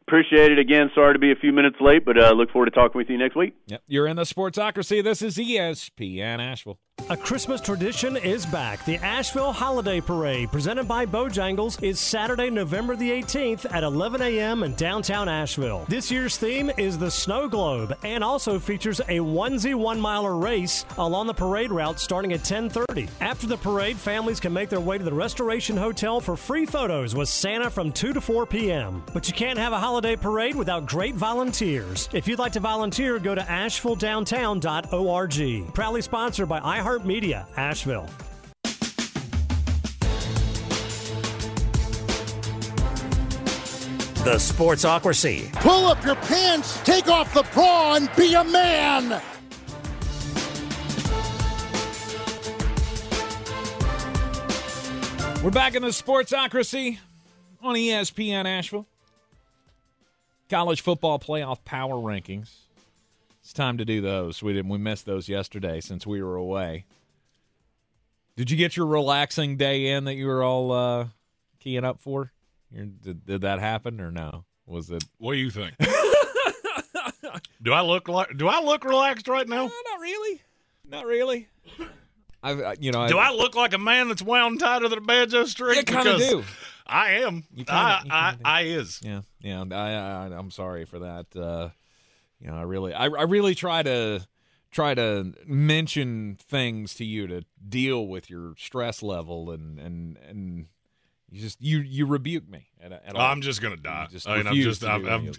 Appreciate it again. Sorry to be a few minutes late, but uh, look forward to talking with you next week. Yep. You're in the Sportsocracy. This is ESPN Asheville. A Christmas tradition is back. The Asheville Holiday Parade, presented by Bojangles, is Saturday, November the 18th at 11 a.m. in downtown Asheville. This year's theme is the Snow Globe and also features a onesie one miler race along the parade route starting at 10:30. After the parade, families can make their way to the Restoration Hotel for free photos with Santa from 2 to 4 p.m. But you can't have a holiday parade without great volunteers. If you'd like to volunteer, go to ashevilledowntown.org. Proudly sponsored by iHeartMedia, Asheville. The Sportsocracy. Pull up your pants, take off the bra, and be a man. We're back in the Sportsocracy on ESPN Asheville. College football playoff power rankings. Time to do those. We didn't. We missed those yesterday since we were away. Did you get your relaxing day in that you were all uh, keying up for? Your- Did, did that happen or no? Was it? What do you think? do I look like? Do I look relaxed right now? not really. Not really. I've, you know, Do I look like a man that's wound tighter than a banjo string? You kinda do. I am. You kinda- I, you I, kinda do. I is. Yeah, yeah. I, I I'm sorry for that. Uh, you know, I really, I, I really try to try to mention things to you to deal with your stress level, and and and you just you you rebuke me. At, at. I'm just gonna die. Just I mean, I'm just. to I'm, I'm.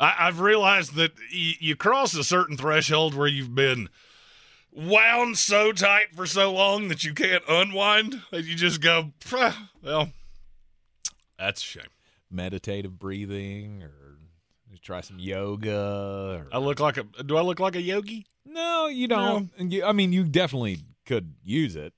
I, I've realized that y- you cross a certain threshold where you've been wound so tight for so long that you can't unwind, and you just go, well, that's a shame. meditative breathing, or try some yoga. Or, I look like a. Do I look like a yogi? no, you don't. And you, I mean, you definitely could use it.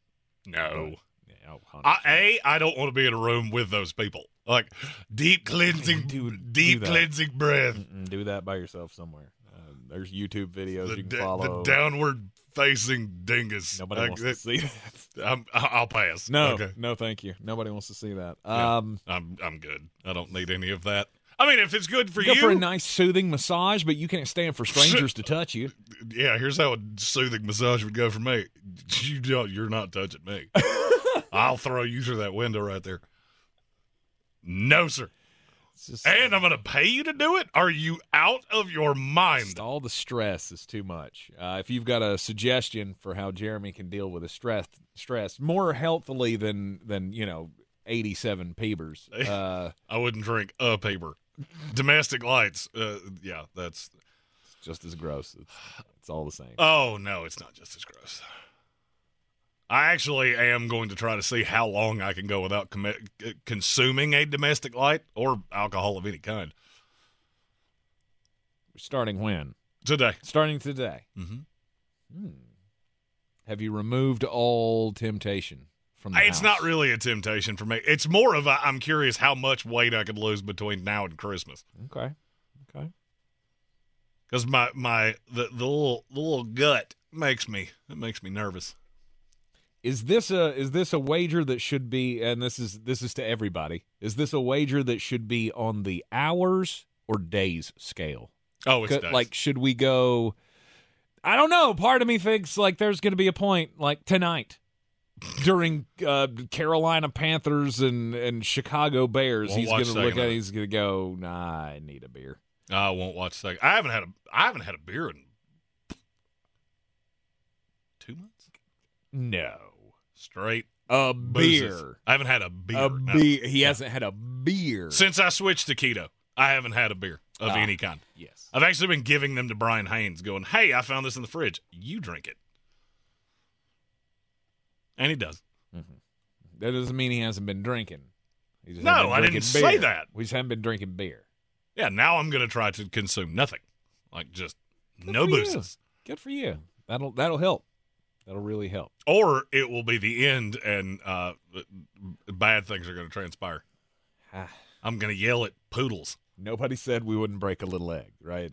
No. Yeah, oh, I, a, I don't want to be in a room with those people. Like deep cleansing, Do- deep do cleansing breath. Mm, Do that by yourself somewhere. Uh, there's YouTube videos The, you can follow. the downward facing dingus. Nobody Like, wants to see that. I'm, I'll pass. No, Okay. no, thank you. Nobody wants to see that. Yeah, Um, I'm I'm good. I don't need any of that. I mean, if it's good for go you, for a nice soothing massage, but you can't stand for strangers to touch you. yeah. Here's how a soothing massage would go for me. You don't. You're not touching me. I'll throw you through that window right there. No, sir. Just, And I'm going to pay you to do it. Are you out of your mind? all the stress is too much. Uh, if you've got a suggestion for how Jeremy can deal with his stress, stress more healthily than than you know, eighty-seven Peebers. Uh, I wouldn't drink a paper. Domestic lights. Uh, yeah, that's. it's just as gross. It's, it's all the same. Oh no, it's not just as gross. I actually am going to try to see how long I can go without commi- uh, consuming a domestic light or alcohol of any kind Starting when? today. Starting today. Mm-hmm. Have you removed all temptation from It's house? not really a temptation for me. It's more of a I'm curious how much weight I could lose between now and Christmas Okay. Okay. because my my the, the little the little gut makes me it makes me nervous. Is this a is this a wager that should be and this is this is to everybody. Is this a wager that should be on the hours or days scale? Oh, it's days. Like should we go I don't know. Part of me thinks like there's going to be a point like tonight during uh, Carolina Panthers and and Chicago Bears. Won't he's going to look at it, he's going to go, "Nah, I need a beer." I won't watch second. I haven't had a I haven't had a beer in two months No. straight. A boozes. beer. I haven't had a beer. A no. beer. He hasn't had a beer. Since I switched to keto, I haven't had a beer of Ah. any kind. Yes. I've actually been giving them to Brian Haynes, going, "Hey, I found this in the fridge. You drink it," and he does. That doesn't mean he hasn't been drinking. He just No, been I didn't drinking say that. We just haven't been drinking beer. Yeah, now I'm going to try to consume nothing, like just Good no boozes, Good for you. That'll that'll help. That'll really help. or it will be the end, and uh, bad things are going to transpire. Ah. I'm going to yell at poodles. Nobody said we wouldn't break a little egg, right?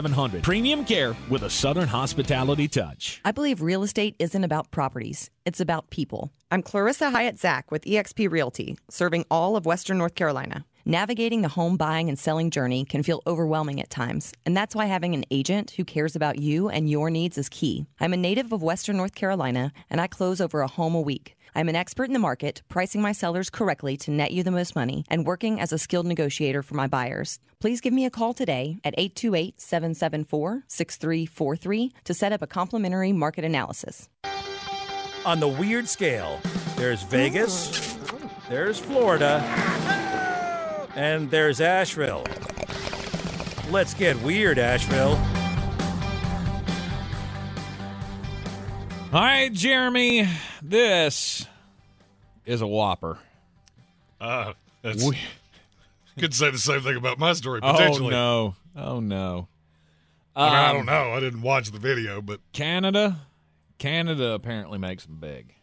3700. Premium care with a Southern hospitality touch. I believe real estate isn't about properties, it's about people. I'm Clarissa Hyatt Zach with eXp Realty, serving all of Western North Carolina. Navigating the home buying and selling journey can feel overwhelming at times, and that's why having an agent who cares about you and your needs is key. I'm a native of Western North Carolina, and I close over a home a week. I'm an expert in the market, pricing my sellers correctly to net you the most money, and working as a skilled negotiator for my buyers. Please give me a call today at 828 774 6343 to set up a complimentary market analysis. On the weird scale, there's Vegas, there's Florida, and there's Asheville. Let's get weird, Asheville. All right, Jeremy, this is a whopper. Uh, that's, We- could say the same thing about my story Oh no! Oh no! I, mean, I Um, don't know. I didn't watch the video, but Canada Canada apparently makes them big.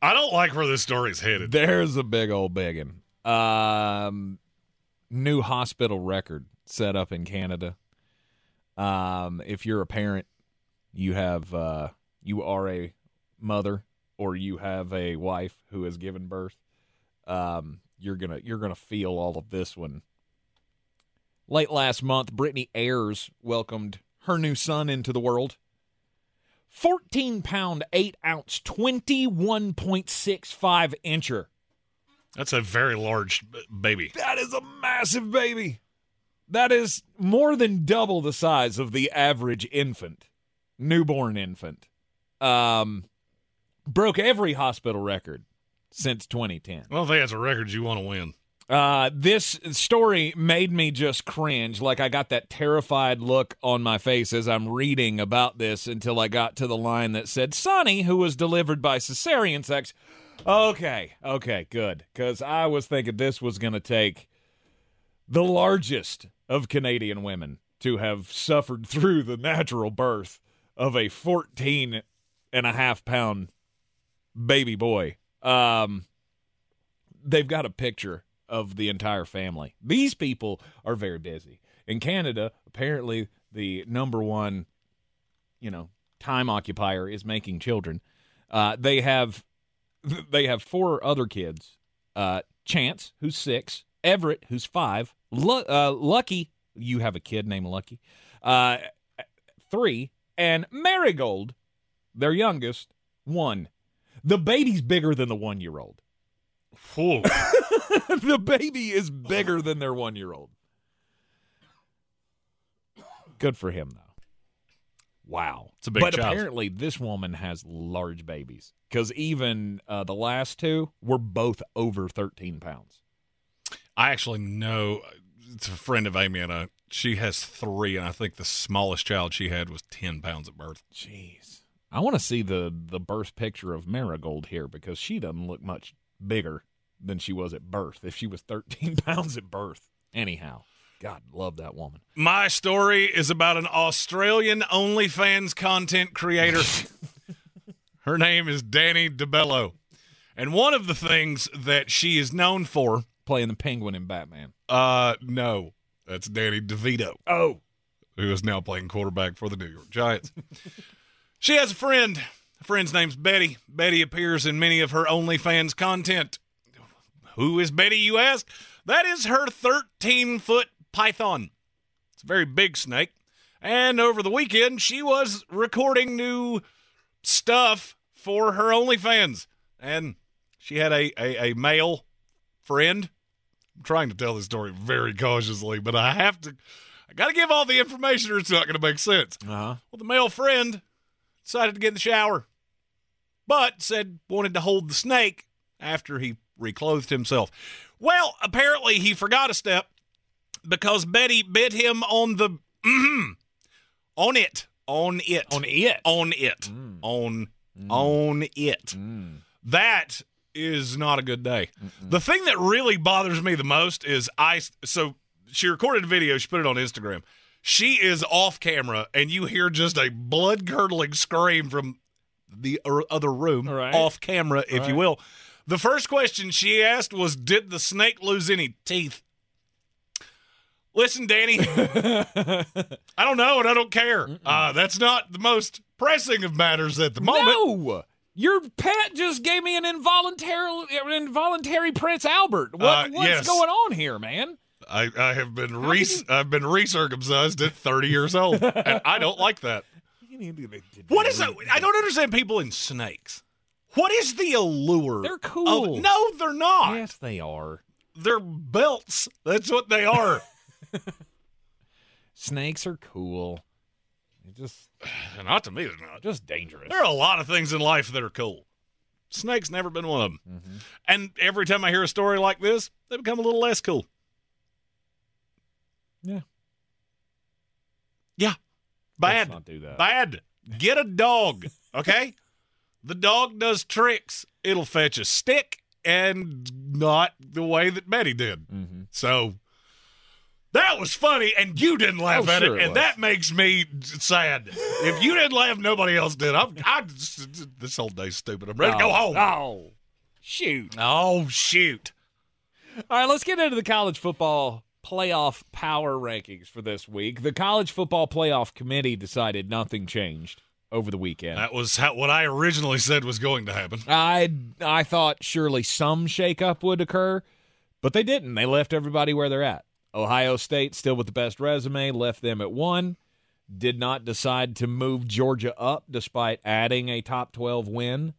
I don't like where this story's headed. There's a big old biggin. Um, new hospital record set up in Canada. Um, if you're a parent, you have uh, you are a mother or you have a wife who has given birth. Um, you're gonna you're gonna feel all of this one. Late last month, Brittany Ayers welcomed her new son into the world. 14 pound, 8 ounce, 21.65 incher. That's a very large baby. That is a massive baby. That is more than double the size of the average infant, newborn infant. Um, broke every hospital record since 2010. Well, I think that's a record you want to win. Uh, this story made me just cringe. Like I got that terrified look on my face as I'm reading about this until I got to the line that said Sonny, who was delivered by cesarean sex. Okay, okay, good. Because I was thinking this was going to take the largest of Canadian women to have suffered through the natural birth of a 14 and a half pound baby boy. Um, they've got a picture of the entire family. These people are very busy. In Canada, apparently the number one, you know, time occupier is making children. Uh, they have they have four other kids. Uh, Chance, who's six, Everett, who's five, uh, Lucky, you have a kid named Lucky, uh, three, and Marigold, their youngest, one. The baby's bigger than the one year old. the baby is bigger than their one year old. Good for him, though. Wow. It's a big But child. apparently, this woman has large babies because even uh, the last two were both over 13 pounds. I actually know it's a friend of Amy, and uh, she has three, and I think the smallest child she had was 10 pounds at birth. Jeez. I want to see the, the birth picture of Marigold here because she doesn't look much bigger than she was at birth. If she was 13 pounds at birth. Anyhow, God, love that woman. My story is about an Australian OnlyFans content creator. Her name is Danny DeBello. And one of the things that she is known for. Playing the penguin in Batman. Uh, no. That's Danny DeVito. Oh. Who is now playing quarterback for the New York Giants. she has a friend. The friend's name's Betty. Betty appears in many of her OnlyFans content. Who is Betty, you ask? That is her 13 foot python. It's a very big snake. And over the weekend, she was recording new stuff for her OnlyFans. And she had a, a, a male friend. I'm trying to tell this story very cautiously, but I have to. I got to give all the information or it's not going to make sense. Uh-huh. Well, the male friend decided to get in the shower, but said wanted to hold the snake after he reclothed himself. Well, apparently he forgot a step because Betty bit him on the mm-hmm, on it, on it, On it. on it, mm. on mm. on it. Mm. That is not a good day. The thing that really bothers me the most is I. So she recorded a video. She put it on Instagram. She is off camera, and you hear just a blood curdling scream from the other room, Right. off camera, if you will. The first question she asked was, "Did the snake lose any teeth?" Listen, Danny, I don't know, and I don't care. Uh, that's not the most pressing of matters at the moment. No! Your pet just gave me an involuntary involuntary Prince Albert. What, Uh, what's yes. going on here, man? I, I have been re- I've been recircumcised at 30 years old, and I don't like that. What is that? I don't understand people in snakes. What is the allure? They're of- cool. no, they're not. Yes, they are. They're belts. That's what they are. Snakes are cool. They're just not to me, they're not. just dangerous. There are a lot of things in life that are cool. Snakes never been one of them. Mm-hmm. And every time I hear a story like this, they become a little less cool. Yeah. Yeah. Bad. Let's not do that. Bad. Get a dog, okay? the dog does tricks. It'll fetch a stick and not the way that Betty did. Mm-hmm. So That was funny, and you didn't laugh Oh, at sure it, it and that makes me sad. if you didn't laugh, nobody else did. I'm, I this whole day's stupid. I'm ready to go home. Oh, shoot. Oh, shoot. All right, let's get into the college football playoff power rankings for this week. The college football playoff committee decided nothing changed over the weekend. That was how, what I originally said was going to happen. I I thought surely some shakeup would occur, but they didn't. They left everybody where they're at. Ohio State still with the best resume, left them at one. Did not decide to move Georgia up despite adding a top 12 win.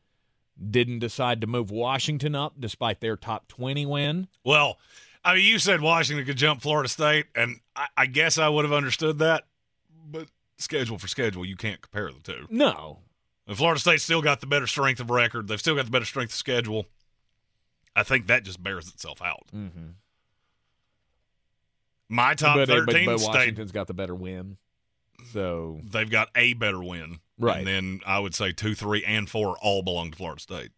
Didn't decide to move Washington up despite their top 20 win. Well, I mean, you said Washington could jump Florida State, and I, I guess I would have understood that. But schedule for schedule, you can't compare the two. No. And Florida State's still got the better strength of record. They've still got the better strength of schedule. I think that just bears itself out. Mm-hmm. My top but, but- 13 but state, Washington's got the better win. So they've got a better win. Right. And then I would say two, three, and four all belong to Florida State.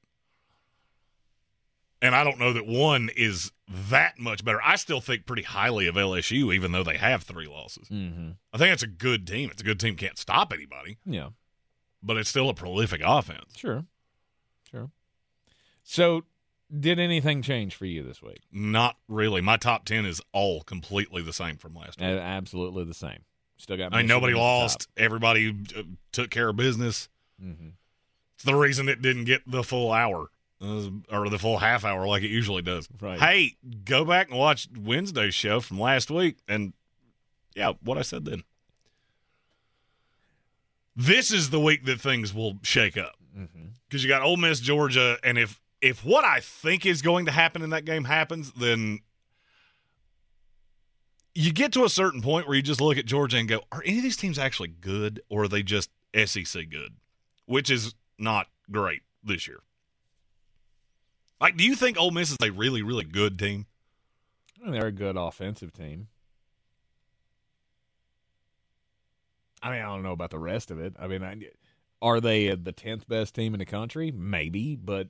And I don't know that one is that much better. I still think pretty highly of LSU, even though they have three losses. Mm-hmm. I think it's a good team. It's a good team. Can't stop anybody, Yeah. but it's still a prolific offense. Sure. Sure. So, did anything change for you this week? Not really. My top 10 is all completely the same from last week. Absolutely the same. Still got. I mean, nobody Michigan at the lost. Everybody uh, took care of business. Mhm. It's the reason it didn't get the full hour or the full half hour like it usually does. Right. Hey, go back and watch Wednesday's show from last week, and yeah, what I said then. This is the week that things will shake up mm-hmm. because you got Ole Miss, Georgia, and if if what I think is going to happen in that game happens, then you get to a certain point where you just look at Georgia and go, are any of these teams actually good, or are they just SEC good? Which is not great this year. Like, do you think Ole Miss is a really, really good team? And they're a good offensive team. I mean, I don't know about the rest of it. I mean, I, are they the tenth best team in the country? Maybe, but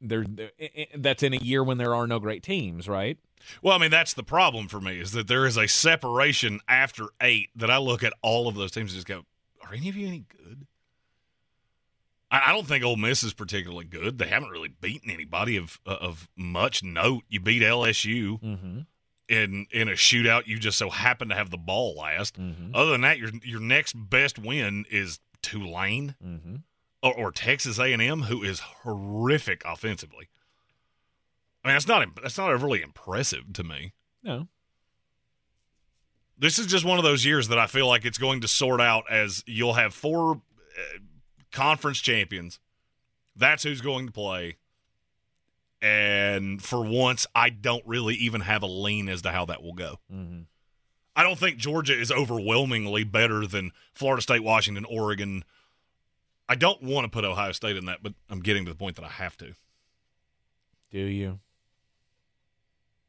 they're, they're i- i- that's in a year when there are no great teams, right? Well, I mean, that's the problem for me is that there is a separation after eight that I look at all of those teams and just go, are any of you any good? I don't think Ole Miss is particularly good. They haven't really beaten anybody of of much note. You beat LSU Mm-hmm. in in a shootout. You just so happen to have the ball last. Mm-hmm. Other than that, your your next best win is Tulane Mm-hmm. or, or Texas A and M, who is horrific offensively. I mean, that's not that's not overly impressive to me. No. This is just one of those years that I feel like it's going to sort out as you'll have four uh, conference champions. That's who's going to play. And for once, I don't really even have a lean as to how that will go. Mm-hmm. I don't think Georgia is overwhelmingly better than Florida State, Washington, Oregon. I don't want to put Ohio State in that, but I'm getting to the point that I have to. Do you?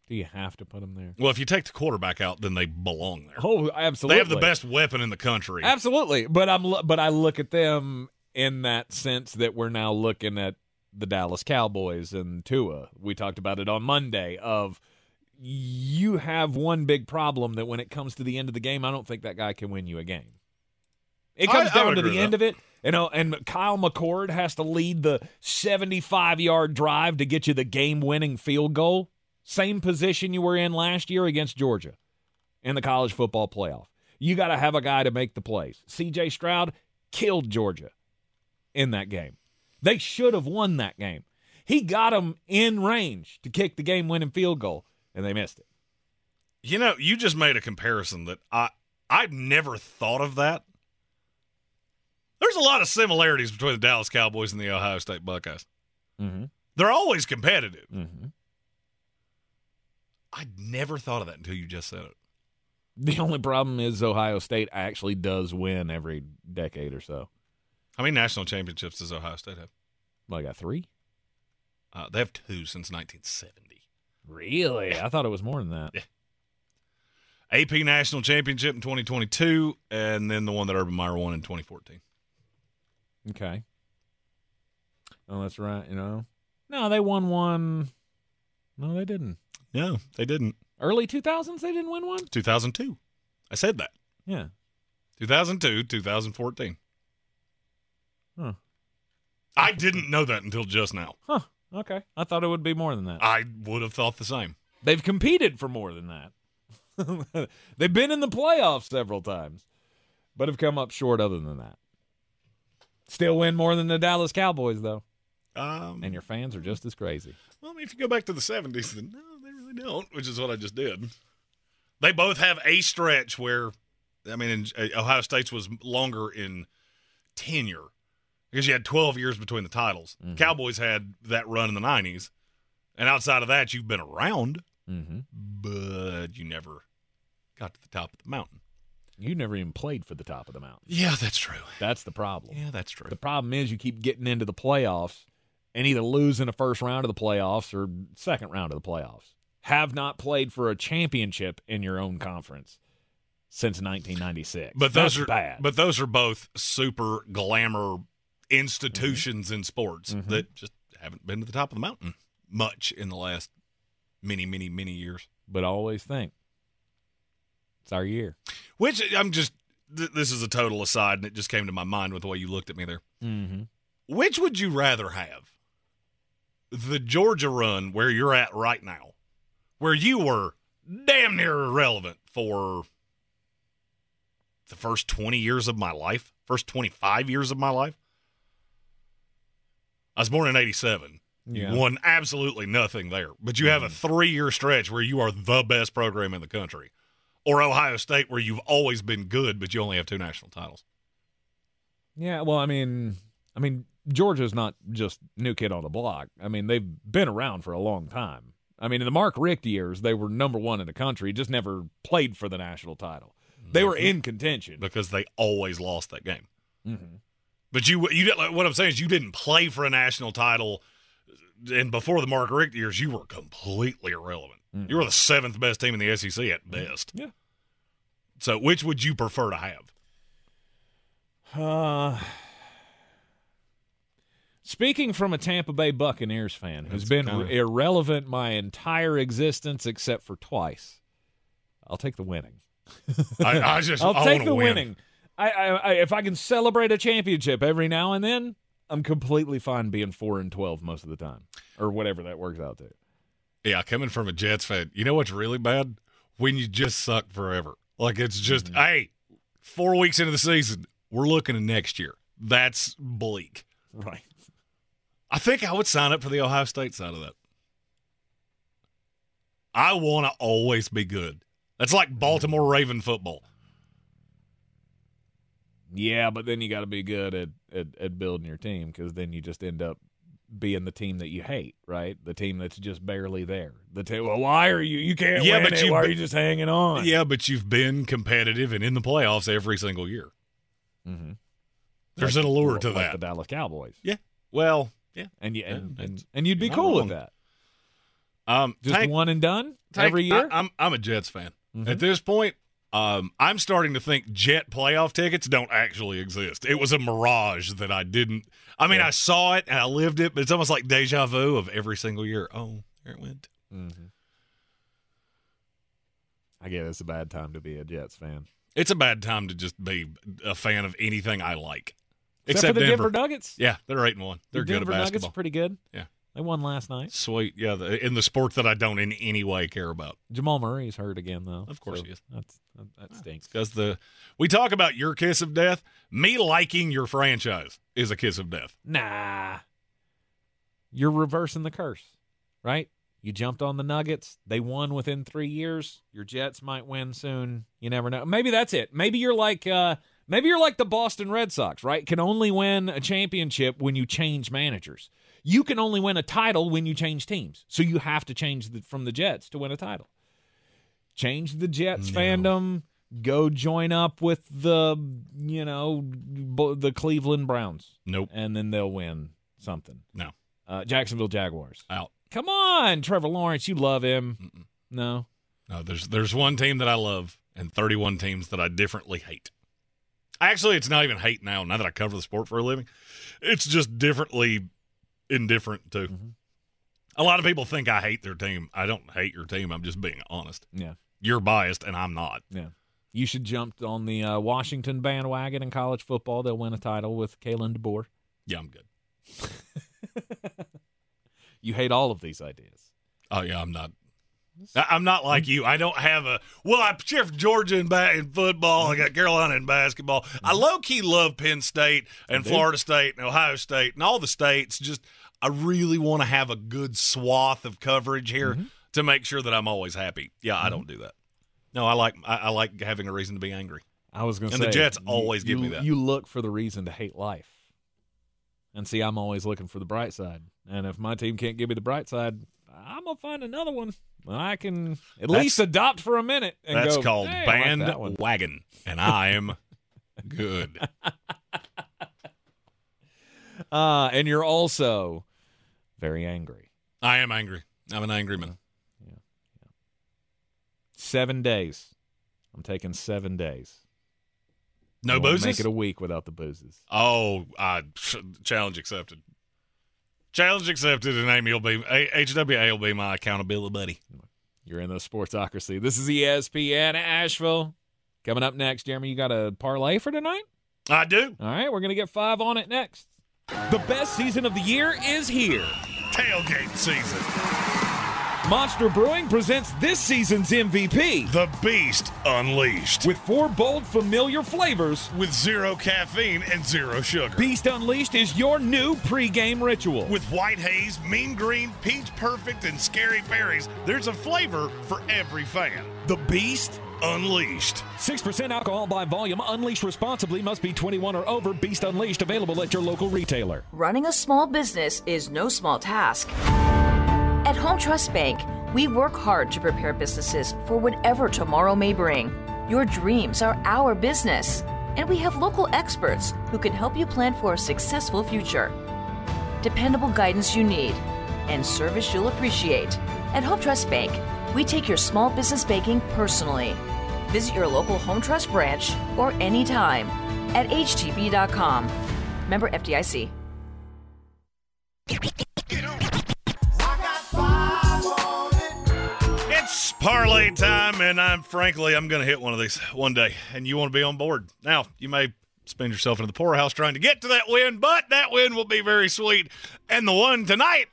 Do you have to put them there? Well, if you take the quarterback out, then they belong there. Oh, absolutely. They have the best weapon in the country. Absolutely, but I'm but I look at them in that sense that we're now looking at the Dallas Cowboys and Tua. We talked about it on Monday. Of you have one big problem that when it comes to the end of the game, I don't think that guy can win you a game. It comes I down would to the end that. of it, you know. And Kyle McCord has to lead the 75 yard drive to get you the game winning field goal. Same position you were in last year against Georgia in the college football playoff. You got to have a guy to make the plays. CJ Stroud killed Georgia in that game. They should have won that game. He got them in range to kick the game winning field goal, and they missed it. You know, you just made a comparison that I I've never thought of that. There's a lot of similarities between the Dallas Cowboys and the Ohio State Buckeyes. Mm-hmm. They're always competitive. Mm-hmm. I'd never thought of that until you just said it. The only problem is Ohio State actually does win every decade or so. How many national championships does Ohio State have? Well, I got three. Uh, they have two since 1970. Really? I thought it was more than that. Yeah. AP National Championship in 2022, and then the one that Urban Meyer won in 2014. Okay. Oh, that's right. You know, no, they won one. No, they didn't. No, they didn't. Early 2000s, they didn't win one? 2002. I said that. Yeah. 2002, 2014. Huh. I didn't know that until just now. Huh. Okay. I thought it would be more than that. I would have thought the same. They've competed for more than that. They've been in the playoffs several times, but have come up short other than that. Still win more than the Dallas Cowboys, though. Um, and your fans are just as crazy. Well, I mean, if you go back to the 70s, then no, they really don't, which is what I just did. They both have a stretch where, I mean, in, uh, Ohio State's was longer in tenure because you had 12 years between the titles. Mm-hmm. Cowboys had that run in the 90s. And outside of that, you've been around, mm-hmm. but you never got to the top of the mountain. You never even played for the top of the mountain. Yeah, that's true. That's the problem. Yeah, that's true. The problem is you keep getting into the playoffs and either lose in the first round of the playoffs or second round of the playoffs. Have not played for a championship in your own conference since 1996. But That's those are bad. But those are both super glamour institutions Mm-hmm. in sports that just haven't been to the top of the mountain much in the last many, many, many years. But always think it's our year. Which I'm just. Th- this is a total aside, and it just came to my mind with the way you looked at me there. Mm-hmm. Which would you rather have? The Georgia run where you're at right now, where you were damn near irrelevant for the first 20 years of my life, first 25 years of my life. I was born in 87. Yeah. You won absolutely nothing there, but you have a three year stretch where you are the best program in the country. Or Ohio State, where you've always been good, but you only have two national titles. Yeah, well, I mean, I mean, Georgia's not just new kid on the block. I mean, they've been around for a long time. I mean, in the Mark Richt years, they were number one in the country, just never played for the national title. They were in contention. because they always lost that game. Mm-hmm. But you, you like, what I'm saying is you didn't play for a national title, and before the Mark Richt years, you were completely irrelevant. You were the seventh best team in the SEC at best. Yeah. So, which would you prefer to have? Uh, speaking from a Tampa Bay Buccaneers fan who's That's been kinda- irrelevant my entire existence except for twice, I'll take the winning. I, I just I'll I take the win. winning. I, I, I, if I can celebrate a championship every now and then, I'm completely fine being four and twelve most of the time, or whatever that works out to. Yeah, coming from a Jets fan, you know what's really bad? When you just suck forever. Like it's just, mm-hmm. hey, four weeks into the season, we're looking at next year. That's bleak. Right. I think I would sign up for the Ohio State side of that. I want to always be good. That's like Baltimore Raven football. Yeah, but then you got to be good at, at, at building your team because then you just end up being the team that you hate, right? The team that's just barely there. The team. Well, why are you? You can't Yeah, but Why are you just hanging on? Yeah, but you've been competitive and in the playoffs every single year. Mm-hmm. There's an allure to like that. The Dallas Cowboys. Yeah. Well, yeah. And you and and, and you'd be cool with that. Um, Just Tank- one and done Tank, every year. I, am I'm a Jets fan. Mhm. At this point, um, I'm starting to think Jet playoff tickets don't actually exist. It was a mirage that I didn't. I mean, I saw it and I lived it, but it's almost like deja vu of every single year. Oh, there it went. mm-hmm. I guess it's a bad time to be a Jets fan. It's a bad time to just be a fan of anything I like, Except, for the Denver Nuggets. Yeah, they're eight and one. They're the good Denver at Nuggets basketball. are pretty good. Yeah. They won last night. Sweet, yeah. The, in the sport that I don't in any way care about, Jamal Murray's hurt again, though. Of course so he is. That's that, that stinks. because the we talk about your kiss of death. Me liking your franchise is a kiss of death. Nah. You're reversing the curse, right? You jumped on the Nuggets. They won within three years. Your Jets might win soon. You never know. Maybe that's it. Maybe you're like uh maybe you're like the Boston Red Sox, right? Can only win a championship when you change managers. You can only win a title when you change teams. So you have to change the, from the Jets to win a title. Change the Jets fandom. Go join up with the you know the Cleveland Browns. Nope. And then they'll win something. No. Uh, Jacksonville Jaguars. Out. Come on, Trevor Lawrence. You love him. No. No, there's there's one team that I love and 31 teams that I differently hate. Actually, it's not even hate now. Now that I cover the sport for a living, it's just differently indifferent too. Mm-hmm. A lot of people think I hate their team. I don't hate your team. I'm just being honest. Yeah. You're biased, and I'm not. Yeah. You should jump on the uh, Washington bandwagon in college football. They'll win a title with Kalen DeBoer. Yeah, I'm good. You hate all of these ideas. Oh yeah, I'm not. I'm not like hmm. you. I don't have a. Well, I cheer for Georgia in, ba- in football. I got Carolina in basketball. I hmm. low key love Penn State and. Florida State and Ohio State and all the states. Just I really want to have a good swath of coverage here to make sure that I'm always happy. Yeah, I don't do that. No, I like I, I like having a reason to be angry. I was going to say, And the Jets you- always give me that. You look for the reason to hate life, and see, I'm always looking for the bright side. And if my team can't give me the bright side, I'm gonna find another one. I can at That's- least adopt for a minute. And That's go, called "Hey, I like that one." bandwagon, and I am good. Uh, and you're also very angry. I am angry. I'm an angry man. yeah Seven days. I'm taking seven days. No I boozes? Make it a week without the boozes. Oh, uh, challenge accepted. Challenge accepted, and Amy will be A- HWA will be my accountability buddy. You're in the sportsocracy. This is ESPN Asheville. Coming up next, Jeremy, you got a parlay for tonight? I do. All right, we're going to get five on it next. The best season of the year is here. Tailgate season. Monster Brewing presents this season's MVP. The Beast Unleashed. With four bold, familiar flavors. With zero caffeine and zero sugar. Beast Unleashed is your new pregame ritual. With white haze, mean green, peach perfect, and scary berries, there's a flavor for every fan. The Beast Unleashed. 6% alcohol by volume. Unleashed responsibly. Must be 21 or over. Beast Unleashed available at your local retailer. Running a small business is no small task. At Home Trust Bank, we work hard to prepare businesses for whatever tomorrow may bring. Your dreams are our business, and we have local experts who can help you plan for a successful future. Dependable guidance you need and service you'll appreciate. At Home Trust Bank, we take your small business banking personally. Visit your local Home Trust branch or anytime at htb.com. Member FDIC. It's parlay time, and I'm frankly, I'm going to hit one of these one day, and you want to be on board. Now, you may spend yourself into the poorhouse trying to get to that win, but that win will be very sweet. And the one tonight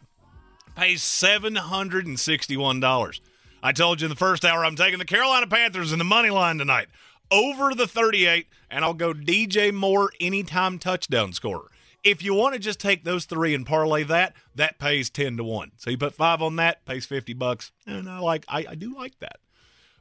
pays $761. I told you in the first hour I'm taking the Carolina Panthers in the money line tonight over the 38, and I'll go DJ Moore anytime touchdown scorer. If you want to just take those three and parlay that, that pays 10 to 1. So you put five on that, pays 50 bucks. And I like I, I do like that.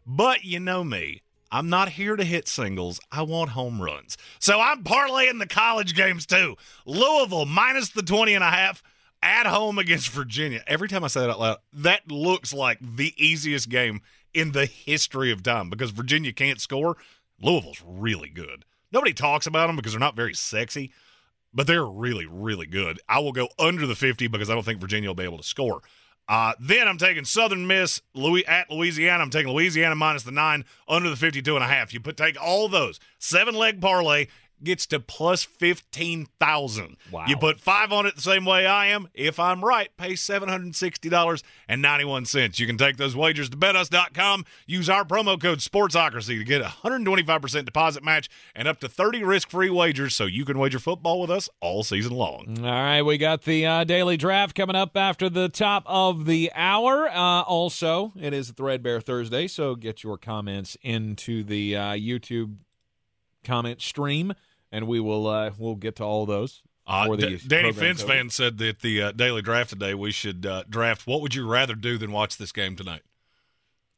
But you know me. I'm not here to hit singles. I want home runs. So I'm parlaying the college games too. Louisville minus the 20 and a half at home against Virginia. Every time I say that out loud, that looks like the easiest game in the history of time because Virginia can't score. Louisville's really good. Nobody talks about them because they're not very sexy, but they're really, really good. I will go under the 50 because I don't think Virginia will be able to score. Uh, then I'm taking Southern Miss Louis at Louisiana. I'm taking Louisiana minus the nine under the 52 and a half. You put take all those seven leg parlay gets to plus 15,000. Wow. You put five on it the same way I am. If I'm right, pay $760.91. You can take those wagers to betus.com. Use our promo code SPORTSOCRACY to get a 125% deposit match and up to 30 risk free wagers so you can wager football with us all season long. All right, we got the uh, daily draft coming up after the top of the hour. Uh, also, it is Threadbare Thursday, so get your comments into the uh, YouTube comment stream, and we will uh, we'll get to all those. Uh, D- Danny program Fence fan said that the uh, daily draft today we should uh, draft. What would you rather do than watch this game tonight?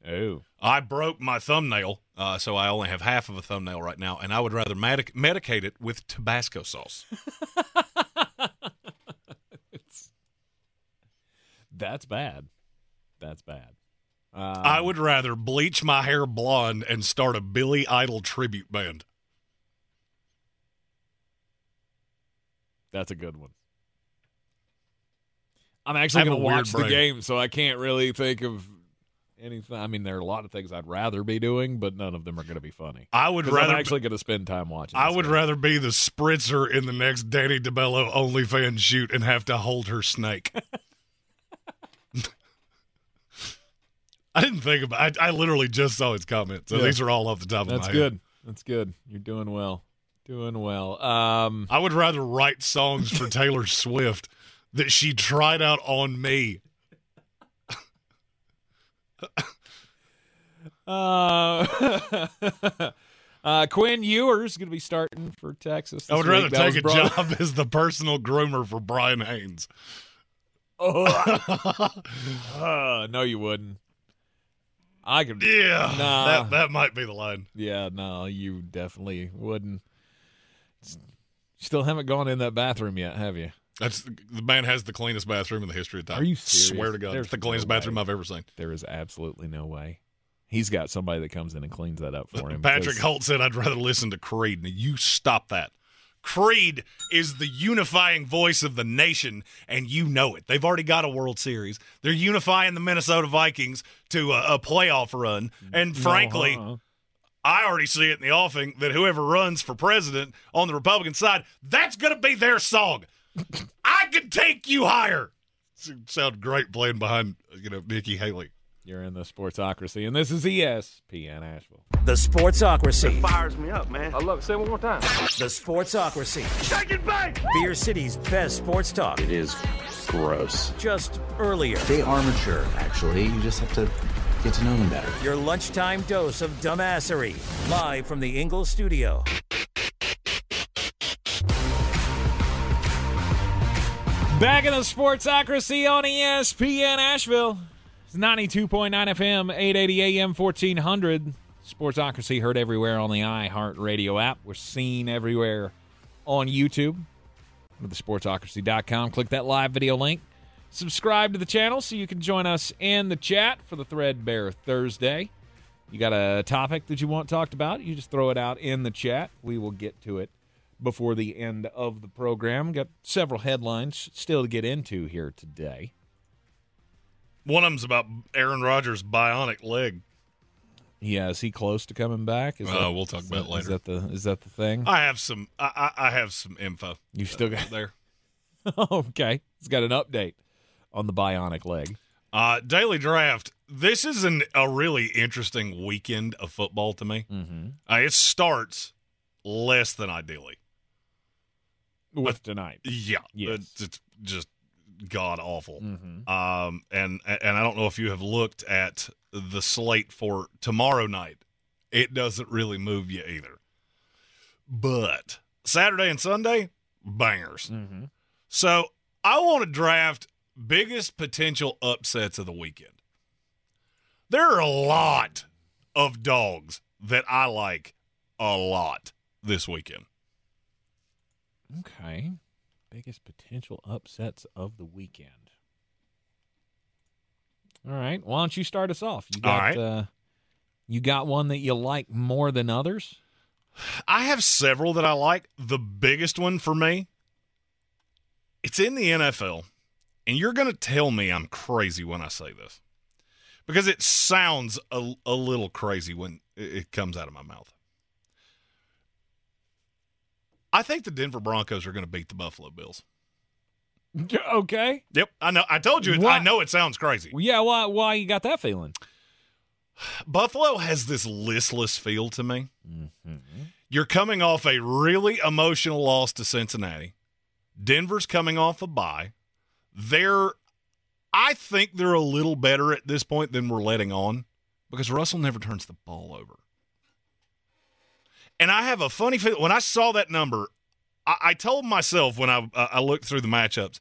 Oh, I broke my thumbnail, uh, so I only have half of a thumbnail right now, and I would rather medic- medicate it with Tabasco sauce. that's bad. That's bad. Um, I would rather bleach my hair blonde and start a Billy Idol tribute band. That's a good one. I'm actually going to watch the game, so I can't really think of anything. I mean, there are a lot of things I'd rather be doing, but none of them are going to be funny. I would rather I'm actually going to spend time watching. I would game. rather be the spritzer in the next Danny DeBello OnlyFans shoot and have to hold her snake. I didn't think about. I, I literally just saw his comment, so Yeah. these are all off the top of That's my good. head. That's good. That's good. You're doing well. Doing well. Um, I would rather write songs for Taylor Swift that she tried out on me. uh, uh, Quinn Ewers going to be starting for Texas. This I would rather take a brought- job as the personal groomer for Brian Haynes. Uh, no, you wouldn't. I could. Yeah, Nah. that that might be the line. Yeah, no, you definitely wouldn't. Still haven't gone in that bathroom yet, have you? That's the man has the cleanest bathroom in the history of time. Are you serious? Swear to God, There's it's the cleanest no bathroom I've ever seen. There is absolutely no way. He's got somebody that comes in and cleans that up for him. Patrick because- Holt said, "I'd rather listen to Creed." Now you stop that. Creed is the unifying voice of the nation, and you know it. They've already got a World Series. They're unifying the Minnesota Vikings to a, a playoff run, and mm-hmm. No, frankly. I already see it in the offing that whoever runs for president on the Republican side, that's going to be their song. I can take you higher. It sounded great playing behind, you know, Nikki Haley. You're in the Sportsocracy, and this is ESPN Asheville. The Sportsocracy. Fires me up, man. I love it. Say it one more time. The Sportsocracy. Shake it back. Beer City's best sports talk. It is gross. Just earlier. They are mature, actually. You just have to get to know them better. Your lunchtime dose of dumbassery. Live from the Ingles studio. Back in the Sportsocracy on ESPN Asheville. It's 92.9 FM, 880 AM, 1400. Sportsocracy heard everywhere on the iHeartRadio app. We're seen everywhere on YouTube. Go to thesportsocracy.com. Click that live video link. Subscribe to the channel so you can join us in the chat for the Threadbare Thursday. You got a topic that you want talked about, you just throw it out in the chat. We will get to it before the end of the program. Got several headlines still to get into here today. One of them's about Aaron Rodgers' bionic leg. Yeah, is he close to coming back? Is Uh, we'll talk about that- it Is later. that the is that the thing? I have some. I, I, I have some info. You still got there. okay. it's got an update on the bionic leg. Uh, daily draft. This is an, a really interesting weekend of football to me. Mm-hmm. Uh, it starts less than ideally. With tonight. Yeah, Yes. it's, it's just god awful. Mhm. Um, and and I don't know if you have looked at the slate for tomorrow night. It doesn't really move you either. But Saturday and Sunday, bangers. Mm-hmm. So I want to draft biggest potential upsets of the weekend. There are a lot of dogs that I like a lot this weekend. Okay. Biggest potential upsets of the weekend. All right. Why don't you start us off? You got right. uh, you got one that you like more than others? I have several that I like. The biggest one for me, it's in the NFL. And you're going to tell me I'm crazy when I say this because it sounds a, a little crazy when it comes out of my mouth. I think the Denver Broncos are going to beat the Buffalo Bills. Okay. Yep, I know. I told you. It, I know it sounds crazy. Yeah, why why you got that feeling? Buffalo has this listless feel to me. Mm-hmm. You're coming off a really emotional loss to Cincinnati. Denver's coming off a bye. They're, I think they're a little better at this point than we're letting on because Russell never turns the ball over. And I have a funny feeling when I saw that number, I, I told myself when I I looked through the matchups,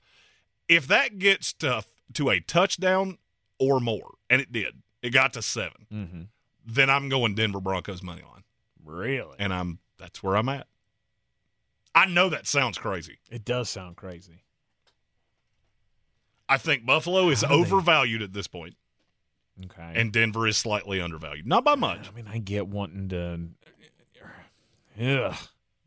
if that gets to to a touchdown or more, and it did, it got to 7 Mm-hmm. then I'm going Denver Broncos money line, Really? and I'm that's where I'm at. I know that sounds crazy. It does sound crazy. I think Buffalo is overvalued at this point, Okay. and Denver is slightly undervalued, not by much. I mean, I get wanting to. Ugh.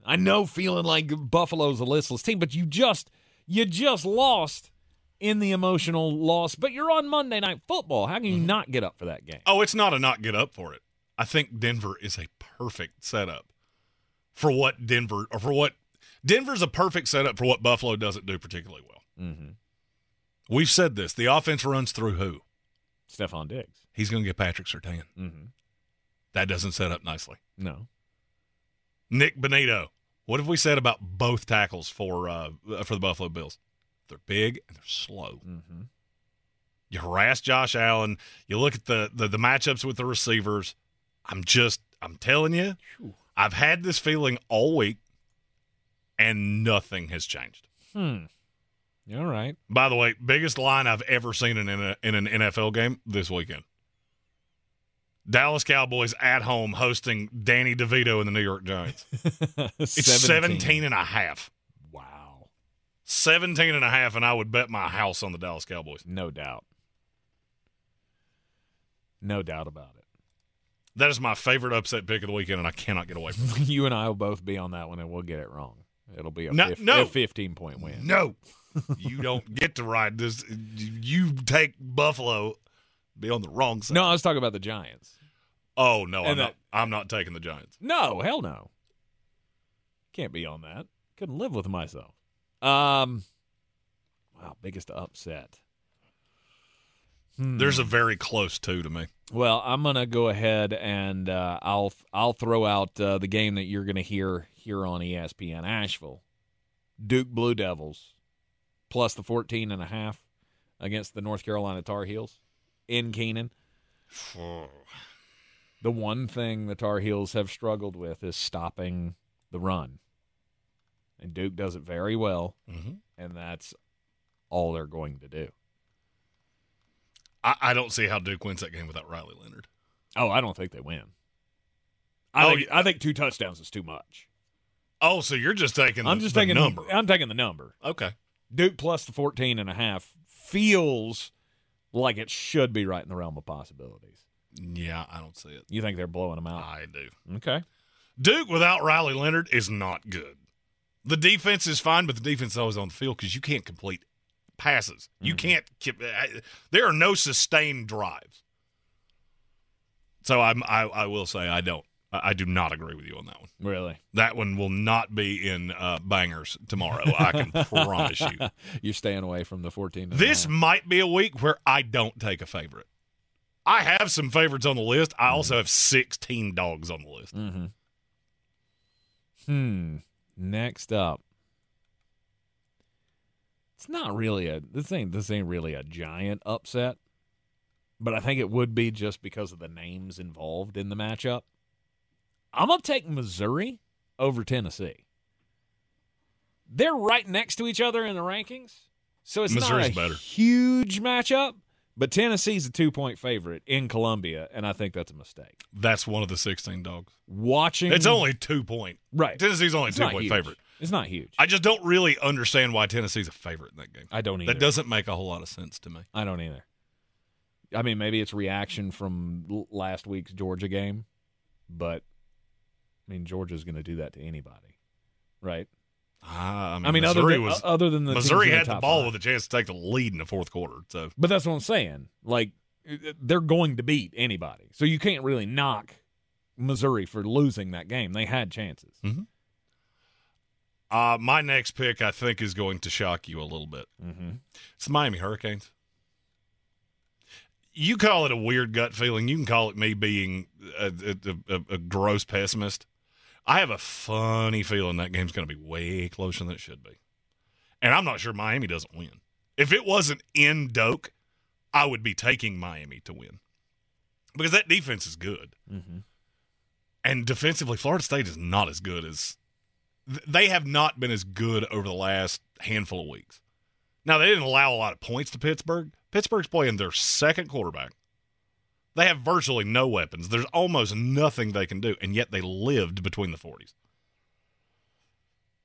I know feeling like Buffalo's a listless team, but you just you just lost in the emotional loss. But you're on Monday Night Football. How can you not get up for that game? Oh, it's not a not get up for it. I think Denver is a perfect setup for what Denver or for what Denver's a perfect setup for what Buffalo doesn't do particularly well. Mm-hmm. We've said this. The offense runs through who? Stefon Diggs. He's going to get Patrick Surtain. Mm-hmm. That doesn't set up nicely. No. Nik Bonitto. What have we said about both tackles for uh, for the Buffalo Bills? They're big and they're slow. Mm-hmm. You harass Josh Allen. You look at the, the the matchups with the receivers. I'm just I'm telling you, I've had this feeling all week, and nothing has changed. Hmm. All right. By the way, biggest line I've ever seen in, a, in an NFL game this weekend. Dallas Cowboys at home hosting Danny DeVito and the New York Giants. it's 17. 17 and a half. Wow. 17 and a half, and I would bet my house on the Dallas Cowboys. No doubt. No doubt about it. That is my favorite upset pick of the weekend, and I cannot get away from it. you and I will both be on that one, and we'll get it wrong. It'll be a, no, fif- no. a 15 point win. No. You don't get to ride this. You take Buffalo, be on the wrong side. No, I was talking about the Giants. Oh no, I'm And not. I'm not taking the Giants. No, hell no. Can't be on that. Couldn't live with myself. Um, wow, biggest upset. Hmm. There's a very close two to me. Well, I'm gonna go ahead and uh, I'll I'll throw out uh, the game that you're gonna hear here on ESPN Asheville, Duke Blue Devils, plus the 14 and a half against the North Carolina Tar Heels in Kenan. the one thing the Tar Heels have struggled with is stopping the run, and Duke does it very well, mm-hmm. and that's all they're going to do. I, I, don't see how Duke wins that game without Riley Leonard. Oh, I don't think they win. I, Oh, think, I think two touchdowns is too much. Oh, so you're just taking the, I'm just the taking number. I'm taking the number. Okay. Duke plus the 14 and a half feels like it should be right in the realm of possibilities. Yeah, I don't see it. You think they're blowing them out? I do. Okay. Duke without Riley Leonard is not good. The defense is fine, but the defense is always on the field because you can't complete passes. You Mm-hmm. can't keep. I- There are no sustained drives. So I'm. I, I will say I don't. I, do not agree with you on that one. Really? That one will not be in uh, bangers tomorrow. I can promise you. You're staying away from the 14. This half. might be a week where I don't take a favorite. I have some favorites on the list. I also have 16 dogs on the list. Mm-hmm. Hmm. Next up. It's not really a this ain't this ain't really a giant upset. But I think it would be just because of the names involved in the matchup. I'm gonna take Missouri over Tennessee. They're right next to each other in the rankings. So it's Missouri's not a better. huge matchup, but Tennessee's a two point favorite in Columbia, and I think that's a mistake. That's one of the 16 dogs. Watching It's only two point. right. Tennessee's only It's two point huge. favorite. It's not huge. I just don't really understand why Tennessee's a favorite in that game. I don't either. That doesn't make a whole lot of sense to me. I don't either. I mean, maybe it's reaction from last week's Georgia game, but I mean, Georgia's going to do that to anybody, right? Ah, I mean, I mean, other Missouri than, was uh, other than the Missouri had the top ball five. with a chance to take the lead in the fourth quarter. So But that's what I'm saying. Like, uh, they're going to beat anybody, so you can't really knock Missouri for losing that game. They had chances. Mhm. uh, my next pick, I think, is going to shock you a little bit. Mm-hmm. It's the Miami Hurricanes. You call it a weird gut feeling. You can call it me being a, a, a, a gross pessimist. I have a funny feeling that game's going to be way closer than it should be. And I'm not sure Miami doesn't win. If it wasn't in Doak, I would be taking Miami to win because that defense is good. Mm-hmm. And defensively, Florida State is not as good as they have not been as good over the last handful of weeks. Now they didn't allow a lot of points to Pittsburgh. Pittsburgh's playing their second quarterback. They have virtually no weapons. There's almost nothing they can do, and yet they lived between the 40s.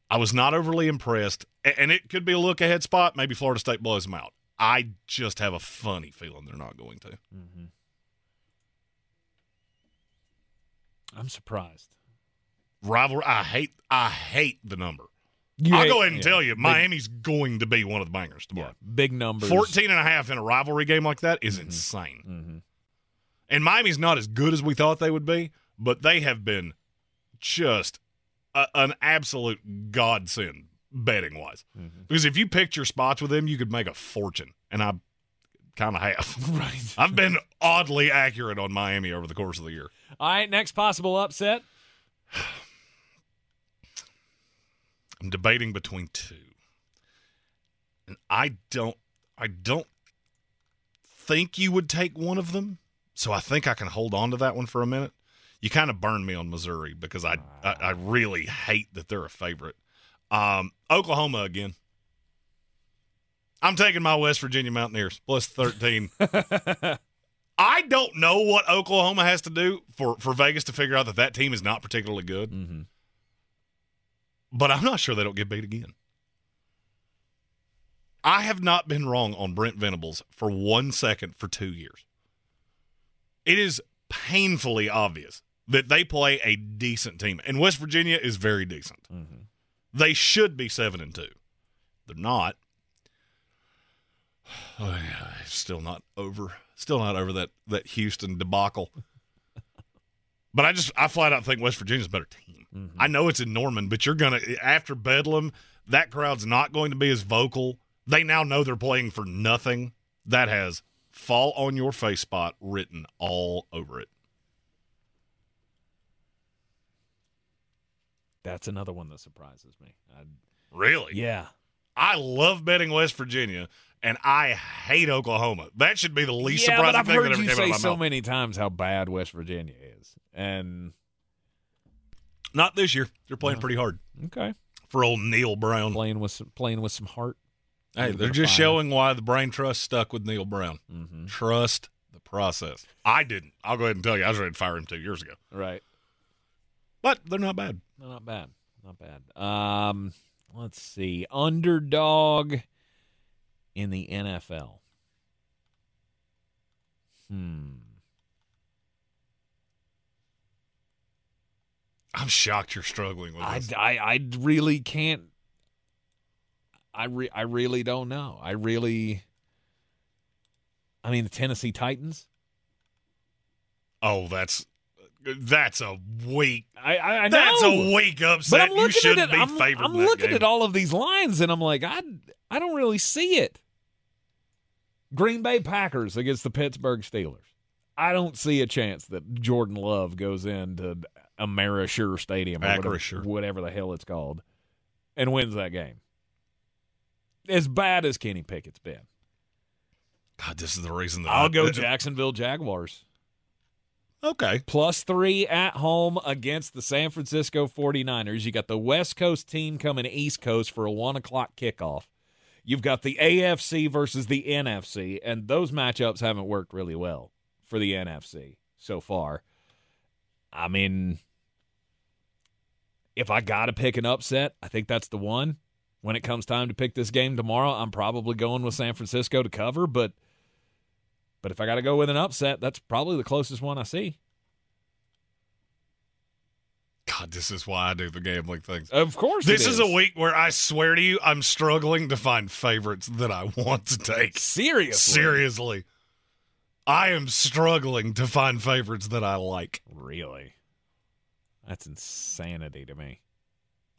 I was not overly impressed, and it could be a look ahead spot. Maybe Florida State blows them out. I just have a funny feeling they're not going to. Mm-hmm. I'm surprised. Rivalry. I hate. I hate the number. You I'll hate- go ahead and yeah, tell you, big- Miami's going to be one of the bangers Yeah, tomorrow. big numbers. 14 and a half in a rivalry game like that is insane. Mm-hmm. And Miami's not as good as we thought they would be, but they have been just a, an absolute godsend betting wise. Mm-hmm. Because if you picked your spots with them, you could make a fortune. And I kind of have. Right. I've been oddly accurate on Miami over the course of the year. All right, next possible upset. I'm debating between two. And I don't I don't think you would take one of them. So I think I can hold on to that one for a minute. You kind of burned me on Missouri because I, I I really hate that they're a favorite. Um, Oklahoma again. I'm taking my West Virginia Mountaineers plus 13. I don't know what Oklahoma has to do for, for Vegas to figure out that that team is not particularly good. Mm-hmm. But I'm not sure they don't get beat again. I have not been wrong on Brent Venables for one second for two years. It is painfully obvious that they play a decent team, and West Virginia is very decent. Mm-hmm. They should be seven and two. They're not. Oh, yeah, still not over. Still not over that that Houston debacle. but I just I flat out think West Virginia's a better team. Mm-hmm. I know it's in Norman, but you're gonna after Bedlam, that crowd's not going to be as vocal. They now know they're playing for nothing. That has fall on your face spot written all over it. That's another one that surprises me. I, Really? yeah. I love betting West Virginia, and I hate Oklahoma. That should be the least yeah, surprising I've thing heard that ever you came out say of my so many times how bad West Virginia is, and Not this year. They're playing pretty hard okay, for old Neal Brown. playing with some, playing with some heart. Hey, they're just showing why the brain trust stuck with Neal Brown. Mm-hmm. Trust the process. I didn't. I'll go ahead and tell you, I was ready to fire him two years ago. Right. But they're not bad. No, not bad. Not bad. Um, let's see. Underdog in the NFL. Hmm. I'm shocked you're struggling with I, this. I, I really can't. I re, I really don't know. I really. I mean, the Tennessee Titans. oh, that's that's a wake. I, I, I That's know. a weak But upset. I'm you looking shouldn't be I'm, favored. I'm that looking game. at all of these lines, and I'm like, I, I don't really see it. Green Bay Packers against the Pittsburgh Steelers. I don't see a chance that Jordan Love goes into Amerisure Stadium or whatever, whatever the hell it's called and wins that game. As bad as Kenny Pickett's been. God, this is the reason that I'll I, go Jacksonville Jaguars. Okay. Plus three at home against the San Francisco 49ers. You got the West Coast team coming East Coast for a one o'clock kickoff. You've got the AFC versus the NFC, and those matchups haven't worked really well for the NFC so far. I mean, if I got to pick an upset, I think that's the one. When it comes time to pick this game tomorrow, I'm probably going with San Francisco to cover, but but if I got to go with an upset, that's probably the closest one I see. God, this is why I do the gambling things. Of course, This it is. a week where I swear to you, I'm struggling to find favorites that I want to take. Seriously, Seriously. I am struggling to find favorites that I like. really. That's insanity to me.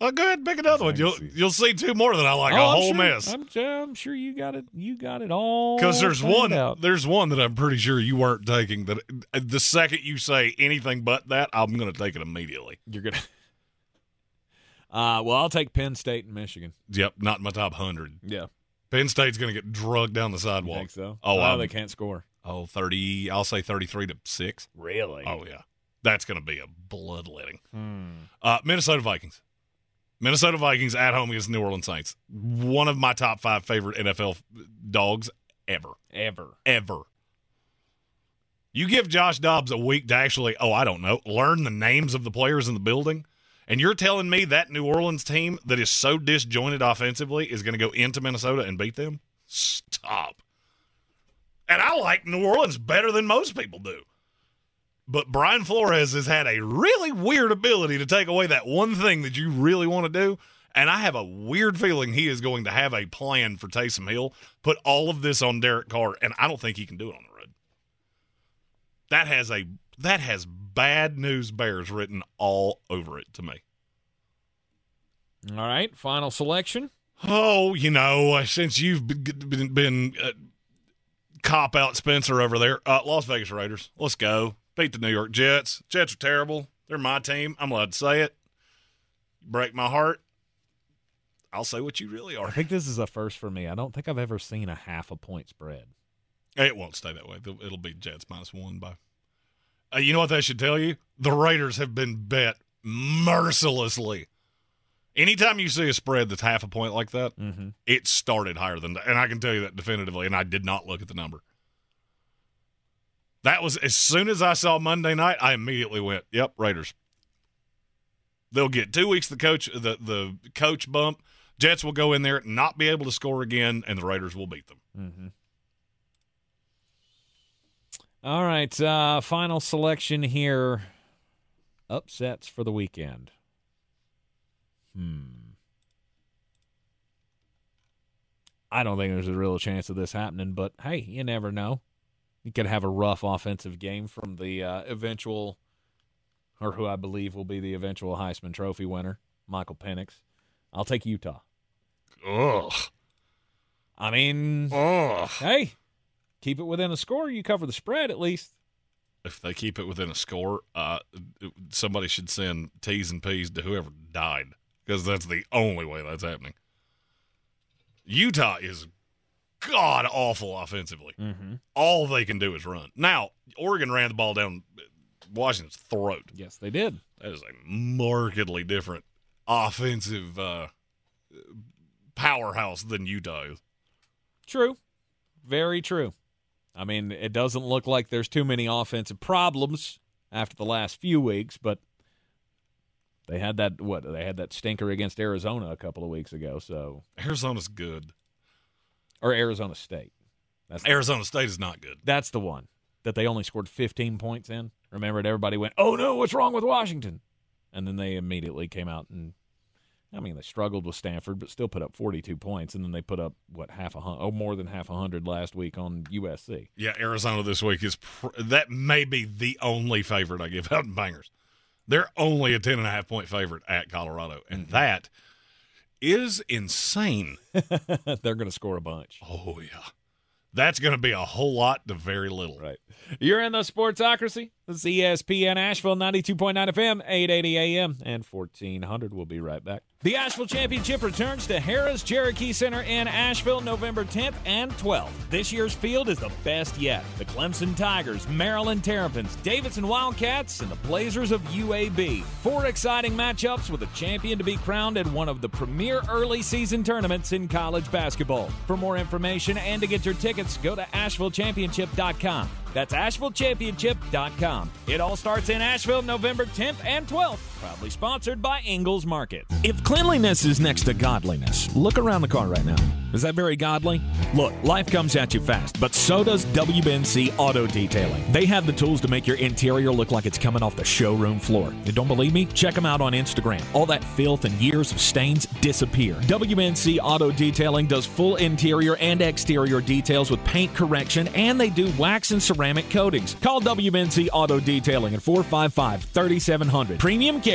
Oh, go ahead and pick another one. You'll you'll see two more that I like. Oh, a I'm whole sure- mess. I'm, I'm sure you got it. You got it all. Because there's one, out. there's one that I'm pretty sure you weren't taking. That uh, the second you say anything but that, I'm going to take it immediately. You're gonna. Uh, well, I'll take Penn State and Michigan. Yep, not in my top hundred. Yeah, Penn State's going to get drugged down the you sidewalk. think so? Oh, oh they can't score. Oh, 30, I'll say 33 to 6. Really? Oh, yeah. That's going to be a bloodletting. Hmm. Uh, Minnesota Vikings. Minnesota Vikings at home against New Orleans Saints. One of my top five favorite NFL dogs ever. Ever. Ever. You give Josh Dobbs a week to actually, oh, I don't know, learn the names of the players in the building. And you're telling me that New Orleans team that is so disjointed offensively is going to go into Minnesota and beat them? Stop. And I like New Orleans better than most people do. But Brian Flores has had a really weird ability to take away that one thing that you really want to do. And I have a weird feeling he is going to have a plan for Taysom Hill, put all of this on Derek Carr, and I don't think he can do it on the road. That has a that has bad news bears written all over it to me. All right. Final selection. Oh, you know, uh, since you've been, been, been uh, cop out Spencer over there. Uh, Las Vegas Raiders. Let's go. Beat the New York Jets. Jets are terrible. They're my team. I'm allowed to say it. Break my heart. I'll say what you really are. I think this is a first for me. I don't think I've ever seen a half a point spread. It won't stay that way. It'll be Jets minus one by. Uh, you know what that should tell you? The Raiders have been bet mercilessly. Anytime you see a spread that's half a point like that, mm-hmm. it started higher than that. And I can tell you that definitively, and I did not look at the number. That was as soon as I saw Monday night, I immediately went, "Yep, Raiders." They'll get two weeks the coach the the coach bump. Jets will go in there, not be able to score again, and the Raiders will beat them. Mm-hmm. All right, uh, final selection here. Upsets for the weekend. Hmm. I don't think there's a real chance of this happening, but hey, you never know. You could have a rough offensive game from the uh, eventual, or who I believe will be the eventual Heisman Trophy winner, Michael Penix. I'll take Utah. Ugh. I mean, Ugh. hey, keep it within a score. You cover the spread at least. If they keep it within a score, uh, somebody should send T's and P's to whoever died because that's the only way that's happening. Utah is god awful offensively. Mm-hmm. All they can do is run. Now, Oregon ran the ball down Washington's throat. Yes, they did. That is a markedly different offensive uh, powerhouse than Utah is. True. Very true. I mean, it doesn't look like there's too many offensive problems after the last few weeks, but they had that what they had that stinker against Arizona a couple of weeks ago. So Arizona's good, or Arizona State. That's Arizona State is not good. That's the one that they only scored 15 points in. Remember, everybody went, "Oh no, what's wrong with Washington?" And then they immediately came out and I mean, they struggled with Stanford, but still put up 42 points, and then they put up what half a hundred, oh, more than half a hundred last week on USC. Yeah, Arizona this week is pr- that may be the only favorite I give out in bangers. They're only a ten and a half point favorite at Colorado, and Mm-hmm. that is insane. They're going to score a bunch. Oh yeah, that's going to be a whole lot to very little. Right. You're in the Sportsocracy. This is ESPN Asheville, 92.9 FM, 880 AM, and 1400. We'll be right back. The Asheville Championship returns to Harrah's Cherokee Center in Asheville November 10th and 12th. This year's field is the best yet. The Clemson Tigers, Maryland Terrapins, Davidson Wildcats, and the Blazers of UAB. Four exciting matchups with a champion to be crowned at one of the premier early season tournaments in college basketball. For more information and to get your tickets, go to AshevilleChampionship.com. That's AshevilleChampionship.com. It all starts in Asheville November 10th and 12th. Proudly sponsored by Ingles Market. If cleanliness is next to godliness, look around the car right now. Is that very godly? Look, life comes at you fast, but so does WBNC Auto Detailing. They have the tools to make your interior look like it's coming off the showroom floor. You don't believe me? Check them out on Instagram. All that filth and years of stains disappear. WBNC Auto Detailing does full interior and exterior details with paint correction, and they do wax and ceramic coatings. Call WBNC Auto Detailing at 455 3700. Premium care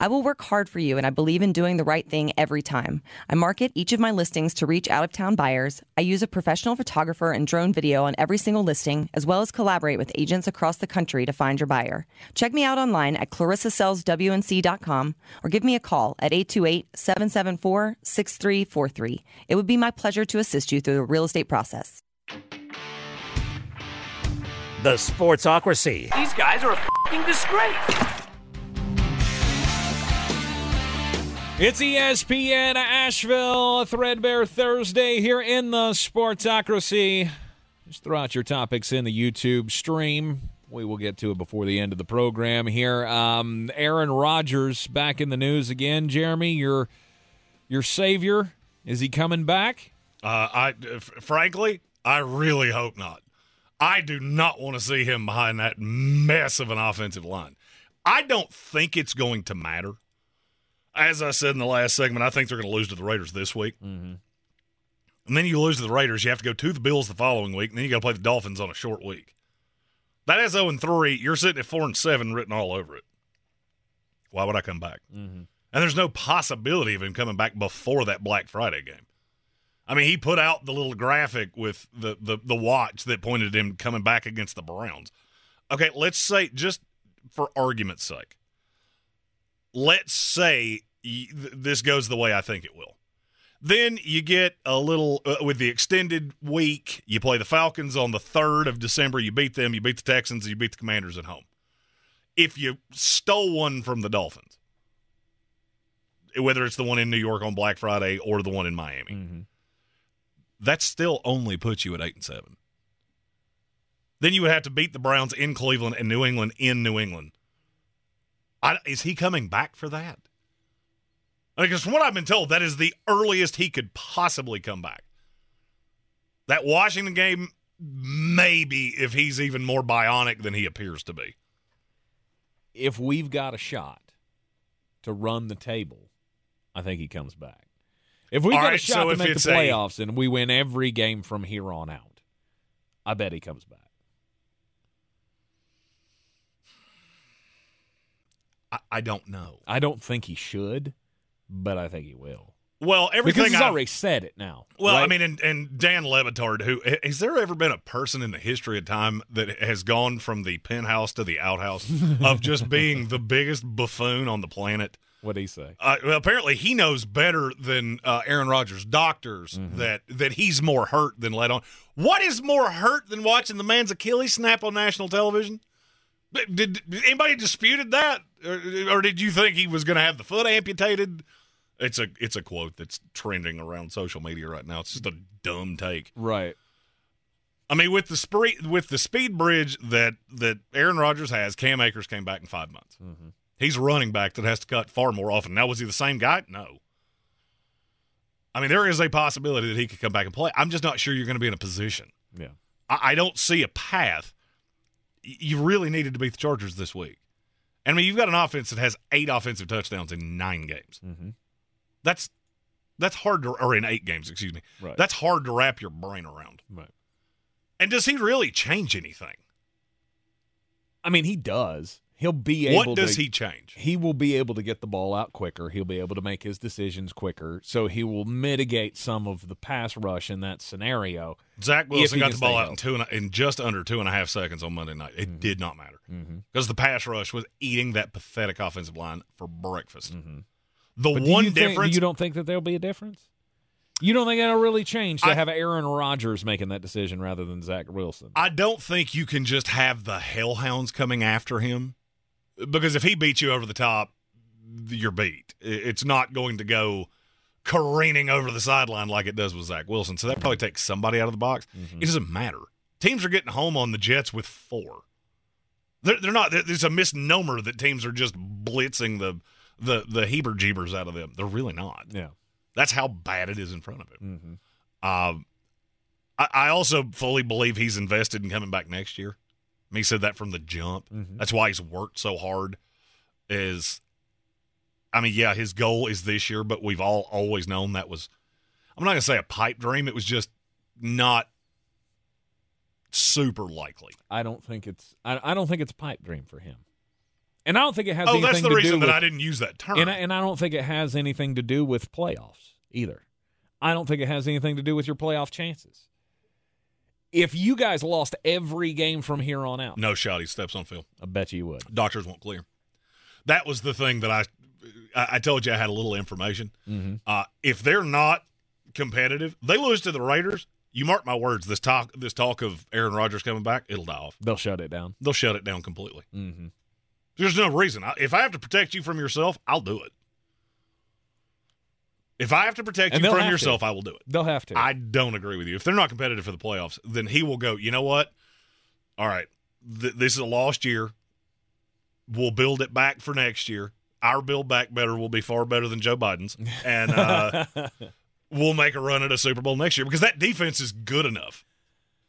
I will work hard for you, and I believe in doing the right thing every time. I market each of my listings to reach out of town buyers. I use a professional photographer and drone video on every single listing, as well as collaborate with agents across the country to find your buyer. Check me out online at clarissasellswnc.com or give me a call at 828 774 6343. It would be my pleasure to assist you through the real estate process. The Sportsocracy. These guys are a fucking disgrace. It's ESPN Asheville, Threadbare Thursday here in the Sportsocracy. Just throw out your topics in the YouTube stream. We will get to it before the end of the program here. Um, Aaron Rodgers back in the news again. Jeremy, your your savior is he coming back? Uh, I f- frankly, I really hope not. I do not want to see him behind that mess of an offensive line. I don't think it's going to matter. As I said in the last segment, I think they're going to lose to the Raiders this week. Mm-hmm. And then you lose to the Raiders. You have to go to the Bills the following week, and then you got to play the Dolphins on a short week. That is 0 and 3. You're sitting at 4 and 7 written all over it. Why would I come back? Mm-hmm. And there's no possibility of him coming back before that Black Friday game. I mean, he put out the little graphic with the, the, the watch that pointed him coming back against the Browns. Okay, let's say, just for argument's sake, let's say this goes the way I think it will. Then you get a little uh, with the extended week. You play the Falcons on the 3rd of December. You beat them. You beat the Texans. You beat the Commanders at home. If you stole one from the Dolphins, whether it's the one in New York on Black Friday or the one in Miami, Mm-hmm. that still only puts you at 8 and 7. Then you would have to beat the Browns in Cleveland and New England in New England. I, is he coming back for that? Because from what I've been told, that is the earliest he could possibly come back. That Washington game, maybe if he's even more bionic than he appears to be. If we've got a shot to run the table, I think he comes back. If we've All got a shot so to make the it's a- playoffs and we win every game from here on out, I bet he comes back. I, I don't know. I don't think he should, but I think he will. Well, everything because he's I've- already said it now. Well, I mean, and, and Dan Le Batard, who has there ever been a person in the history of time that has gone from the penthouse to the outhouse of just being the biggest buffoon on the planet? What did he say? Uh, well, apparently, he knows better than uh, Aaron Rodgers' doctors Mm-hmm. that that he's more hurt than let on. What is more hurt than watching the man's Achilles snap on national television? Did, did anybody disputed that, or, or did you think he was going to have the foot amputated? It's a it's a quote that's trending around social media right now. It's just a dumb take. Right. I mean, with the spree- with the speed bridge that that Aaron Rodgers has, Cam Akers came back in five months. Mm-hmm. He's a running back that has to cut far more often. Now, was he the same guy? No. I mean, there is a possibility that he could come back and play. I'm just not sure you're going to be in a position. Yeah. I, I don't see a path. You really needed to beat the Chargers this week. And I mean, you've got an offense that has eight offensive touchdowns in nine games. Mm-hmm. That's that's hard to, or in eight games, excuse me. Right. That's hard to wrap your brain around. Right. And does he really change anything? I mean, he does. He'll be able. What does to, he change? He will be able to get the ball out quicker. He'll be able to make his decisions quicker. So he will mitigate some of the pass rush in that scenario. Zach Wilson got the ball out in two and a, in just under two and a half seconds on Monday night. It Mm-hmm. did not matter because the pass rush was eating that pathetic offensive line for breakfast. The Mm-hmm. But one you think- difference, you don't think that there'll be a difference? You don't think that'll really change to I- have Aaron Rodgers making that decision rather than Zach Wilson? I don't think you can just have the hellhounds coming after him because if he beats you over the top, you're beat. It's not going to go careening over the sideline like it does with Zach Wilson. So that probably takes somebody out of the box. Mm-hmm. It doesn't matter. Teams are getting home on the Jets with four. They're, they're not. There's a misnomer that teams are just blitzing the the the heber jeebers out of them. They're really not. Yeah. That's how bad it is in front of him. Mm-hmm. Um, I, I also fully believe he's invested in coming back next year. Mean, he said that from the jump. Mhm. That's why he's worked so hard. Is, I mean, yeah, his goal is this year, but we've all always known that was. I'm not gonna say a pipe dream. It was just not super likely. I don't think it's. I, I don't think it's a pipe dream for him, and I don't think it has. Oh, that's the reason that with, I didn't use that term. And I, and I don't think it has anything to do with playoffs either. I don't think it has anything to do with your playoff chances. If you guys lost every game from here on out, no shot. He steps on field. I bet you would. Doctors won't clear. That was the thing that I, I told you I had a little information. Mm-hmm. Uh, if they're not competitive, they lose to the Raiders. You mark my words. This talk, this talk of Aaron Rodgers coming back, it'll die off. They'll shut it down. They'll shut it down completely. Mm-hmm. There's no reason. I- If I have to protect you from yourself, I'll do it. If I have to protect And you from yourself, to. I will do it. They'll have to. I don't agree with you. If they're not competitive for the playoffs, then he will go, you know what? All right, th- this is a lost year. We'll build it back for next year. Our build back better will be far better than Joe Biden's. And uh, we'll make a run at a Super Bowl next year because that defense is good enough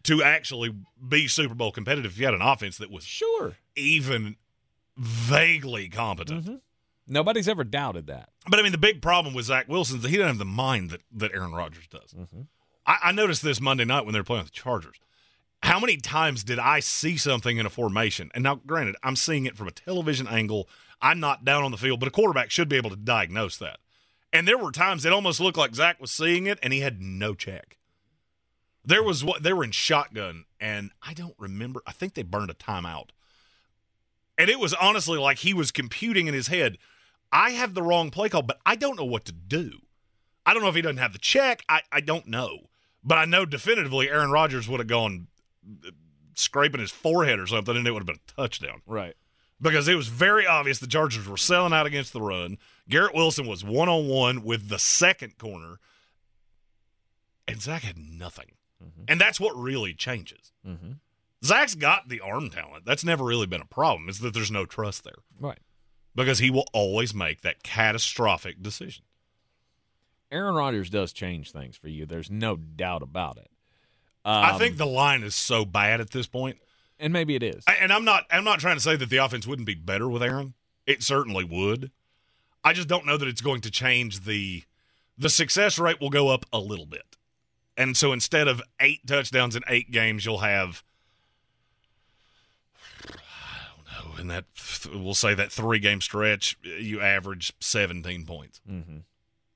to actually be Super Bowl competitive if you had an offense that was sure even vaguely competent. Mm-hmm. Nobody's ever doubted that. But I mean, the big problem with Zach Wilson is that he doesn't have the mind that, that Aaron Rodgers does. Mm-hmm. I, I noticed this Monday night when they were playing with the Chargers. How many times did I see something in a formation? And now, granted, I'm seeing it from a television angle. I'm not down on the field, but a quarterback should be able to diagnose that. And there were times it almost looked like Zach was seeing it, and he had no check. There was what they were in shotgun, and I don't remember. I think they burned a timeout. And it was honestly like he was computing in his head, I have the wrong play call, but I don't know what to do. I don't know if he doesn't have the check. I, I don't know. But I know definitively Aaron Rodgers would have gone uh, scraping his forehead or something, and it would have been a touchdown. Right. Because it was very obvious the Chargers were selling out against the run. Garrett Wilson was one on one with the second corner, and Zach had nothing. Mm-hmm. And that's what really changes. Mm-hmm. Zach's got the arm talent. That's never really been a problem. Is that there's no trust there. Right. Because he will always make that catastrophic decision. Aaron Rodgers does change things for you. There's no doubt about it. Um, I think the line is so bad at this point, and maybe it is. And I'm not. I'm not trying to say that the offense wouldn't be better with Aaron. It certainly would. I just don't know that it's going to change the the success rate. Will go up a little bit, and so instead of eight touchdowns in eight games, you'll have I don't know. In that, we'll say that three game stretch, you average 17 points. Mm-hmm.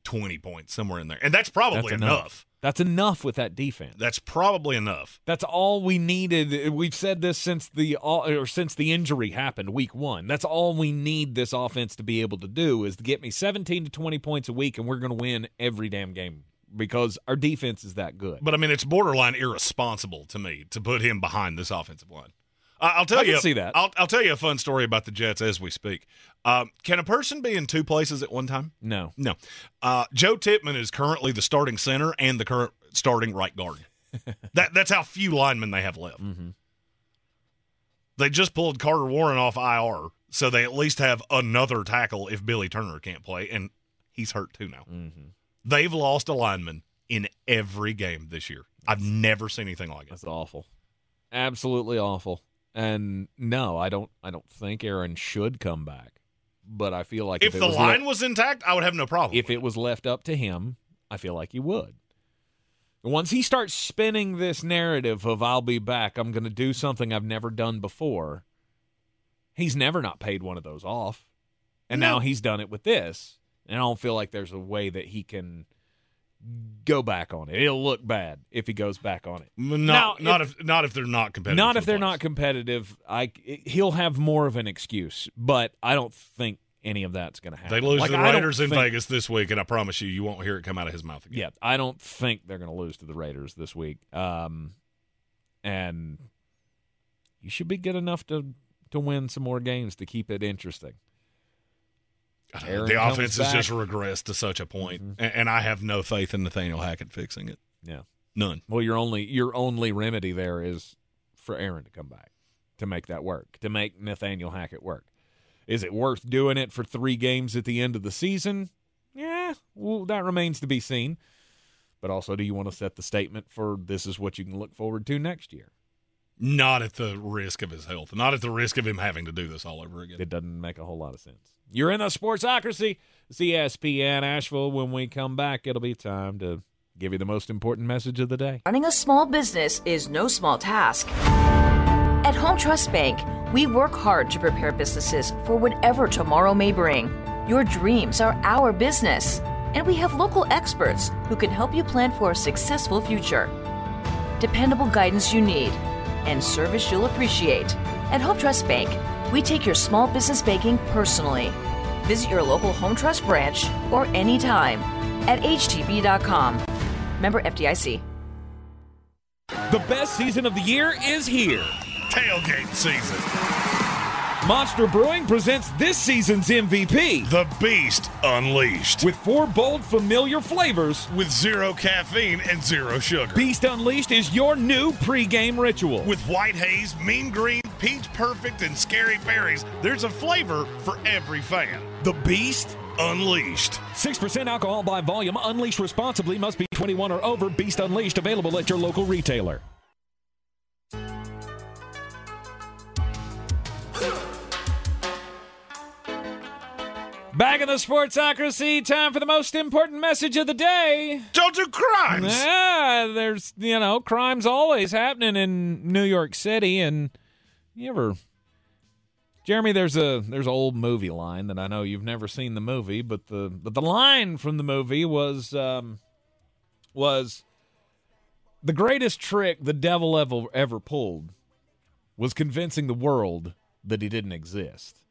20 points, somewhere in there. And that's probably that's enough. enough. That's enough with that defense. That's probably enough. That's all we needed. We've said this since the or since the injury happened week 1. That's all we need this offense to be able to do is to get me 17 to 20 points a week and we're going to win every damn game because our defense is that good. But I mean, it's borderline irresponsible to me to put him behind this offensive line. I'll tell I you. see that. I'll, I'll, tell you a fun story about the Jets as we speak. Um, can a person be in two places at one time? No, no. Uh, Joe Tippmann is currently the starting center and the current starting right guard. that that's how few linemen they have left. Mm-hmm. They just pulled Carter Warren off IR, so they at least have another tackle if Billy Turner can't play, and he's hurt too now. Mm-hmm. They've lost a lineman in every game this year. I've never seen anything like it. That's awful. Absolutely awful. And no, I don't. I don't think Aaron should come back. But I feel like if, if the was line le- was intact, I would have no problem. If it was left up to him, I feel like he would. Once he starts spinning this narrative of "I'll be back," I'm going to do something I've never done before. He's never not paid one of those off, and No. now he's done it with this. And I don't feel like there's a way that he can go back on it. It'll look bad if he goes back on it. Not Now, not if, not if they're not competitive. Not if they're the not competitive. I he'll have more of an excuse, but I don't think any of that's going to happen. They lose Like, to the Raiders in think- Vegas this week, and I promise you, you won't hear it come out of his mouth again. Yeah, I don't think they're going to lose to the Raiders this week. Um, and you should be good enough to to win some more games to keep it interesting. Aaron the offense has just regressed to such a point, mm-hmm. and, and I have no faith in Nathaniel Hackett fixing it. Yeah, none. Well, your only your only remedy there is for Aaron to come back to make that work, to make Nathaniel Hackett work. Is it worth doing it for three games at the end of the season? Yeah, well, that remains to be seen. But also, do you want to set the statement for this is what you can look forward to next year? Not at the risk of his health, not at the risk of him having to do this all over again. It doesn't make a whole lot of sense. You're in the Sportsocracy, ESPN Asheville. When we come back, it'll be time to give you the most important message of the day. Running a small business is no small task. At Home Trust Bank, we work hard to prepare businesses for whatever tomorrow may bring. Your dreams are our business, and we have local experts who can help you plan for a successful future. Dependable guidance you need and service you'll appreciate. At Home Trust Bank, we take your small business banking personally. Visit your local Home Trust branch or anytime at htb.com. Member FDIC. The best season of the year is here. Tailgate season. Monster Brewing presents this season's MVP. The Beast Unleashed. With four bold, familiar flavors. With zero caffeine and zero sugar. Beast Unleashed is your new pregame ritual. With white haze, mean green, peach perfect, and scary berries, there's a flavor for every fan. The Beast Unleashed. 6% alcohol by volume. Unleashed responsibly. Must be 21 or over. Beast Unleashed available at your local retailer. Back in the Sportsocracy, time for the most important message of the day. Don't do crimes. Yeah, there's you know crimes always happening in New York City, and you ever, Jeremy? There's a there's an old movie line that I know you've never seen the movie, but the but the line from the movie was um, was the greatest trick the devil ever ever pulled was convincing the world that he didn't exist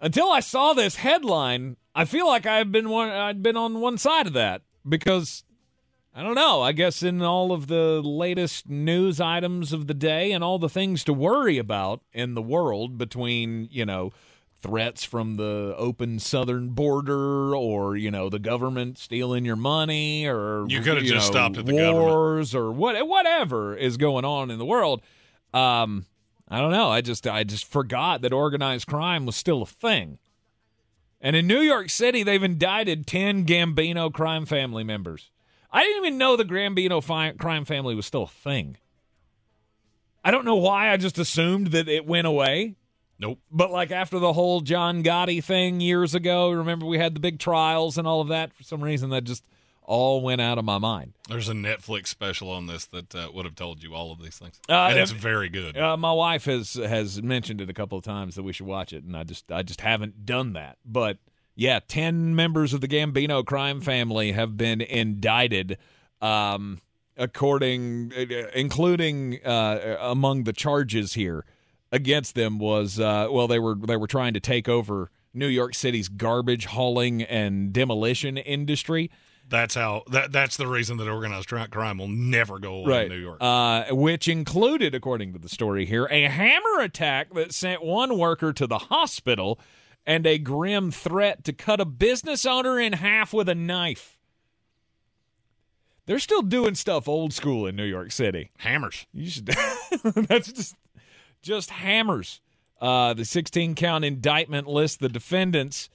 until I saw this headline, I feel like I've been one I'd been on one side of that because I don't know, I guess in all of the latest news items of the day and all the things to worry about in the world between, you know, threats from the open southern border or, you know, the government stealing your money or You could have just know, stopped at the wars or what whatever is going on in the world. Um I don't know. I just I just forgot that organized crime was still a thing. And in New York City, they've indicted 10 Gambino crime family members. I didn't even know the Gambino fi- crime family was still a thing. I don't know why I just assumed that it went away. Nope. But like after the whole John Gotti thing years ago, remember we had the big trials and all of that. For some reason, that just all went out of my mind. There's a Netflix special on this that uh, would have told you all of these things, Uh, and it's very good. Uh, my wife has has mentioned it a couple of times that we should watch it, and I just I just haven't done that. But yeah, ten members of the Gambino crime family have been indicted, um, according uh, including uh, among the charges here against them was uh, well they were they were trying to take over New York City's garbage hauling and demolition industry. That's how. That that's the reason that organized crime will never go away in New York. Uh, which included, according to the story here, a hammer attack that sent one worker to the hospital and a grim threat to cut a business owner in half with a knife. They're still doing stuff old school in New York City. Hammers. You should. that's just just hammers. Uh, the 16 count indictment lists the defendants.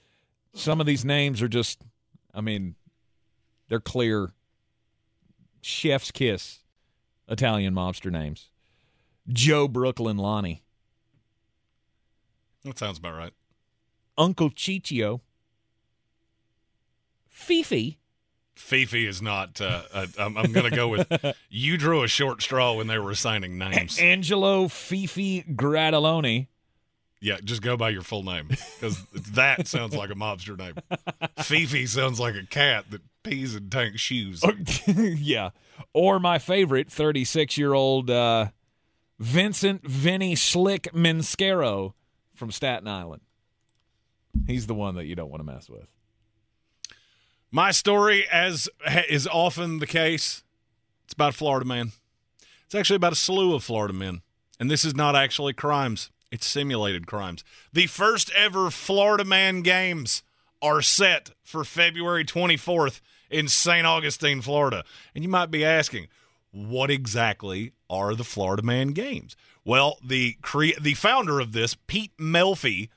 Some of these names are just, I mean, they're clear. Chef's kiss, Italian mobster names. Joe Brooklyn Lanni, That sounds about right. Uncle Chichio, Fifi, Fifi is not. Uh, uh, I'm, I'm going to go with. You drew a short straw when they were assigning names. Angelo Fifi Gradilone, Yeah, just go by your full name because that sounds like a mobster name. Fifi sounds like a cat that pees in tank shoes. yeah, or my favorite, 36 year old uh, Vincent Vinny Slick Minsquero from Staten Island. He's the one that you don't want to mess with. My story, as is often the case, it's about Florida man. It's actually about a slew of Florida men. And this is not actually crimes, it's simulated crimes. The first ever Florida Man Games are set for February 24th in St. Augustine, Florida. And you might be asking, what exactly are the Florida Man Games? Well, the cre- the founder of this, Pete Melfi,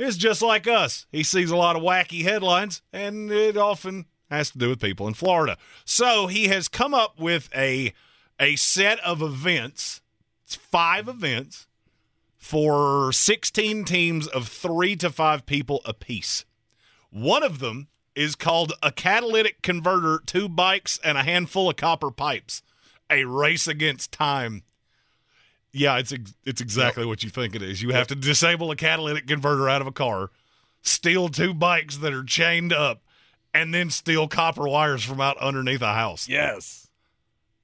is just like us. He sees a lot of wacky headlines, and it often has to do with people in Florida. So he has come up with a a set of events. It's five events for 16 teams of three to five people apiece. One of them is called a catalytic converter, two bikes, and a handful of copper pipes. A race against time. Yeah, it's ex- it's exactly what you think it is. You have to disable a catalytic converter out of a car, steal two bikes that are chained up, and then steal copper wires from out underneath a house. Yes.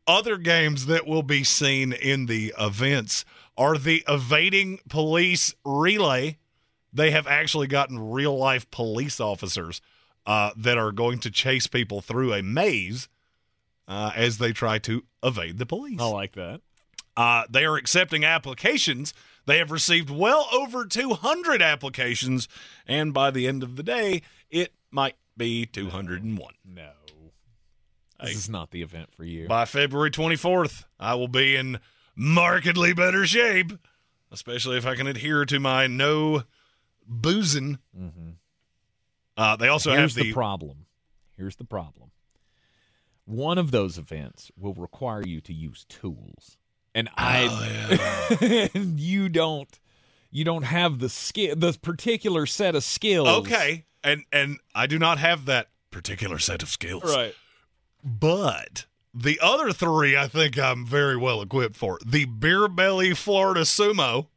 Other games that will be seen in the events are the evading police relay. They have actually gotten real life police officers uh, that are going to chase people through a maze uh, as they try to evade the police. I like that. Uh, they are accepting applications. They have received well over 200 applications, and by the end of the day, it might be 201. No. This is not the event for you. By February 24th, I will be in markedly better shape, especially if I can adhere to my no boozing. Uh, they also Here's have the, the problem. Here's the problem. One of those events will require you to use tools. And I Oh, and you don't you don't have the skill, the particular set of skills. Okay, and and I do not have that particular set of skills. Right. But the other three, I think I'm very well equipped for. The beer belly Florida sumo.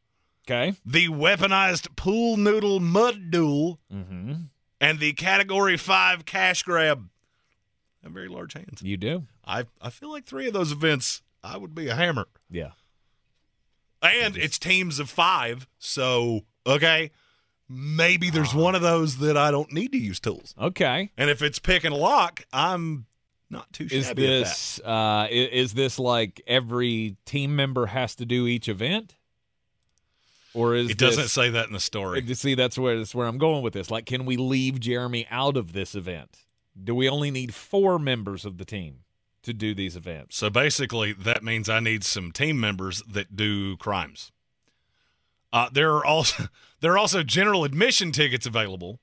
Okay. The weaponized pool noodle mud duel. Mm-hmm. And the category five cash grab. I have very large hands. You do. I I feel like three of those events I would be a hammer. Yeah. And it's teams of five, so okay. Maybe there's one of those that I don't need to use tools. Okay. And if it's pick and lock, I'm not too Is shabby at this uh, i- is this like every team member has to do each event, or is that. It doesn't this- say that in the story. You see, that's where that's where I'm going with this. Like, can we leave Jeremy out of this event? Do we only need four members of the team to do these events? So basically, that means I need some team members that do crimes. Uh, there are also there are also general admission tickets available.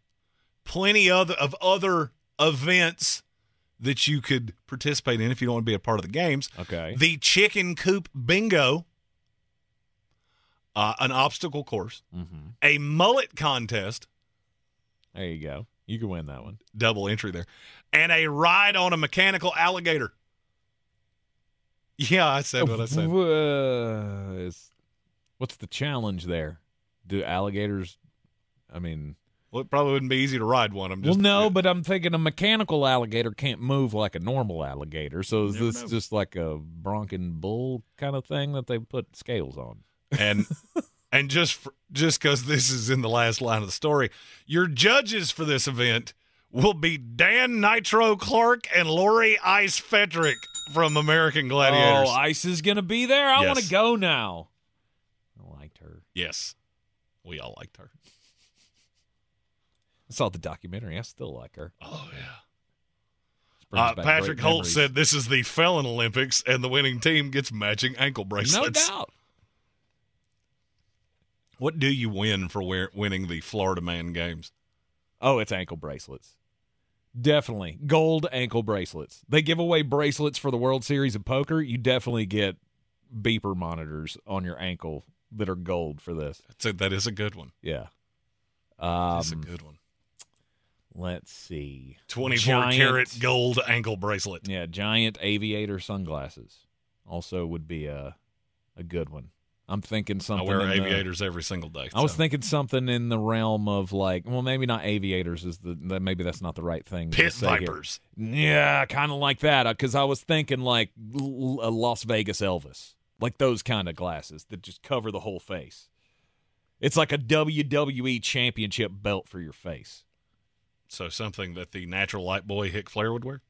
Plenty other of other events that you could participate in if you don't want to be a part of the games. Okay. The chicken coop bingo, uh, an obstacle course, Mm-hmm. a mullet contest, There you go. You can win that one. double entry there, and a ride on a mechanical alligator. Yeah, I said what I said. Uh, what's the challenge there? Do alligators? I mean, Well, it probably wouldn't be easy to ride one. I'm well, just no, but I'm thinking a mechanical alligator can't move like a normal alligator. So is this know. just like a bronco bull kind of thing that they put scales on? and and just for, just because this is in the last line of the story, your judges for this event will be Dan Nitro Clark and Lori Ice Fetrick from American Gladiators. Oh, Ice is gonna be there. I want to go now. I liked her. yes, we all liked her. I saw the documentary. I still like her. Oh yeah. Uh, Patrick Holt memories. said this is the Felon Olympics, and the winning team gets matching ankle bracelets. "No doubt." What do you win for winning the Florida Man Games? Oh, it's ankle bracelets. Definitely gold ankle bracelets. They give away bracelets for the World Series of Poker. You definitely get beeper monitors on your ankle that are gold for this. That's a, that is a good one. Yeah. Um, That's a good one. Let's see. 24 Giant- karat gold ankle bracelet. Yeah, giant aviator sunglasses also would be a a good one. I'm thinking something. I wear in the- aviators every single day. I was thinking something in the realm of like, well, maybe not aviators is the that maybe that's not the right thing. to Pit say here. Yeah, kind of like that. Uh, because I was thinking like a Las Vegas Elvis, like those kind of glasses that just cover the whole face. It's like a WWE Championship belt for your face. So something that the natural light boy Ric Flair would wear?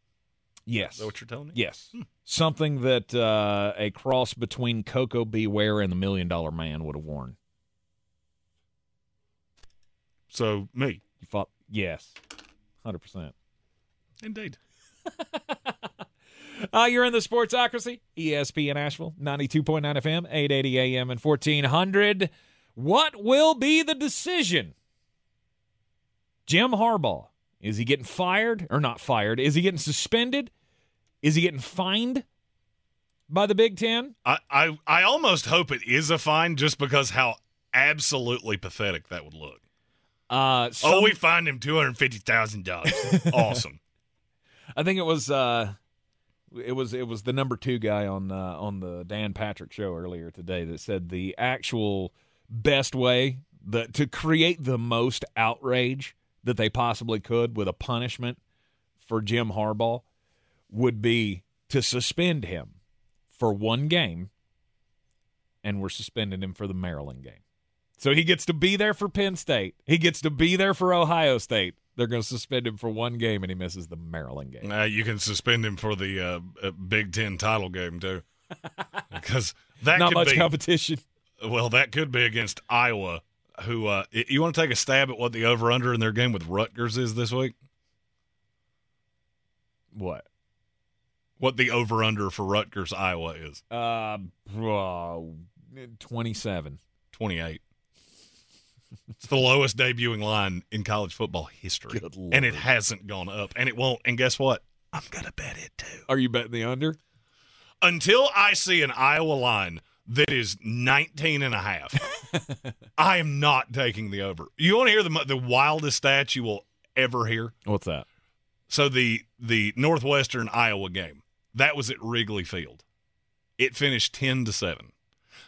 Yes. Is that what you're telling me? Yes. Something that uh, a cross between Koko B. Ware and the Million Dollar Man would have worn. So me. You thought, yes, hundred percent. Indeed. Uh, you're in the Sportsocracy, ESPN Asheville, 92.9 FM, 880 AM, and 1400. What will be the decision? Jim Harbaugh, is he getting fired or not fired? Is he getting suspended? Is he getting fined by the Big Ten? I, I I almost hope it is a fine just because how absolutely pathetic that would look. Uh, oh, we fined him two hundred fifty thousand dollars. awesome. I think it was uh it was it was the number two guy on uh, on the Dan Patrick show earlier today that said the actual best way the to create the most outrage that they possibly could with a punishment for Jim Harbaugh would be to suspend him for one game and we're suspending him for the Maryland game. So he gets to be there for Penn State. He gets to be there for Ohio State. They're going to suspend him for one game and he misses the Maryland game. Uh, you can suspend him for the uh, uh, Big Ten title game too, because that Not could much be, competition. Well, that could be against Iowa. Who uh, you want to take a stab at what the over under in their game with Rutgers is this week? What? What the over under for Rutgers Iowa is? Uh, uh, 27. 28. It's the lowest debuting line in college football history. Good and it hasn't gone up. And it won't. And guess what? I'm going to bet it too. Are you betting the under? Until I see an Iowa line that is 19 and a half, I am not taking the over. You want to hear the the wildest stats you will ever hear? What's that? So the the Northwestern Iowa game that was at Wrigley Field. It finished ten to seven.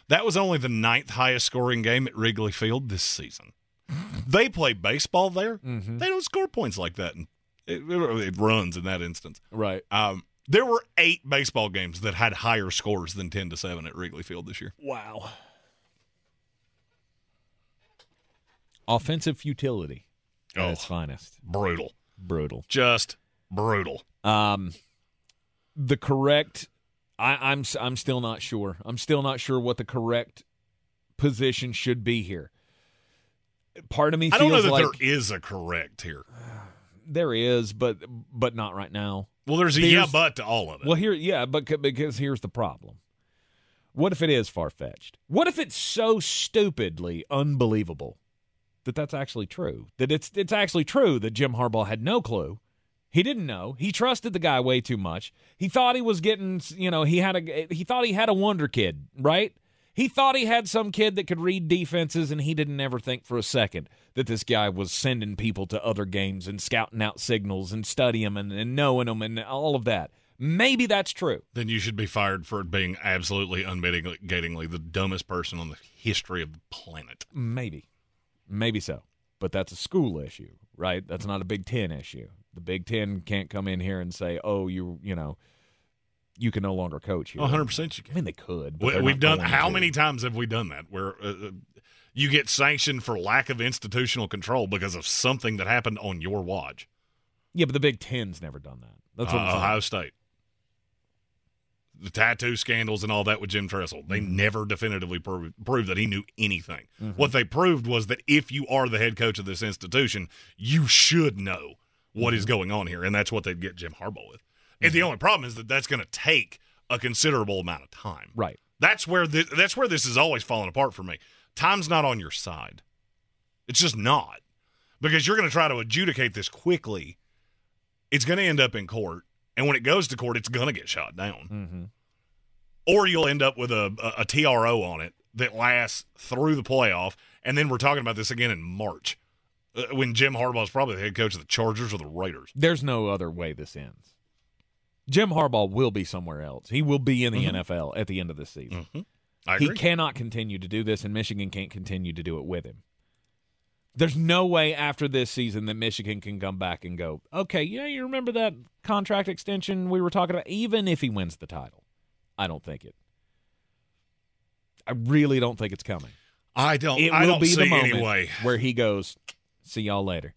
That was only the ninth highest scoring game at Wrigley Field this season. They play baseball there. Mm-hmm. They don't score points like that, and it, it runs in that instance. Right. Um, there were eight baseball games that had higher scores than ten to seven at Wrigley Field this year. Wow. Offensive futility at Oh. its finest. Brutal. Brutal. Just brutal. Um, the correct. I, I'm I'm still not sure. I'm still not sure what the correct position should be here. Part of me I don't know that like there is a correct here. there is, but but not right now. Well, there's a yeah, but to all of it. Well, here, yeah, but because here's the problem. What if it is far fetched? What if it's so stupidly unbelievable that that's actually true? That it's it's actually true that Jim Harbaugh had no clue. He didn't know. He trusted the guy way too much. He thought he was getting, you know, he had a he thought he had a wonder kid, right? He thought he had some kid that could read defenses, and he didn't ever think for a second that this guy was sending people to other games and scouting out signals and studying them and, and knowing them and all of that. Maybe that's true. then you should be fired for being absolutely unmitigatingly the dumbest person on the history of the planet. Maybe. Maybe so. But that's a school issue, right? That's not a Big Ten issue. The Big Ten can't come in here and say, oh, you, you know, you can no longer coach here. 100% you can. I mean, they could. But we, we've done how to. many times have we done that where uh, uh, you get sanctioned for lack of institutional control because of something that happened on your watch? Yeah, but the Big Ten's never done that. That's what Uh, Ohio State. The tattoo scandals and all that with Jim Tressel. They Mm-hmm. never definitively proved, proved that he knew anything. Mhm. What they proved was that if you are the head coach of this institution, you should know what is Mm-hmm. going on here. And that's what they'd get Jim Harbaugh with. And the only problem is that that's going to take a considerable amount of time. Right. That's where this, that's where this is always falling apart for me. Time's not on your side. It's just not. Because you're going to try to adjudicate this quickly. It's going to end up in court, and when it goes to court, it's going to get shot down. Mm-hmm. Or you'll end up with a, a, a TRO on it that lasts through the playoff, and then we're talking about this again in March uh, when Jim Harbaugh is probably the head coach of the Chargers or the Raiders. There's no other way this ends. Jim Harbaugh will be somewhere else. He will be in the Mhm. NFL at the end of this season. I he cannot continue to do this, and Michigan can't continue to do it with him. There's no way after this season that Michigan can come back and go, okay, yeah, you remember that contract extension we were talking about? Even if he wins the title, I don't think it. I really don't think it's coming. I don't. It I will don't be see the moment anyway. where he goes, see y'all later.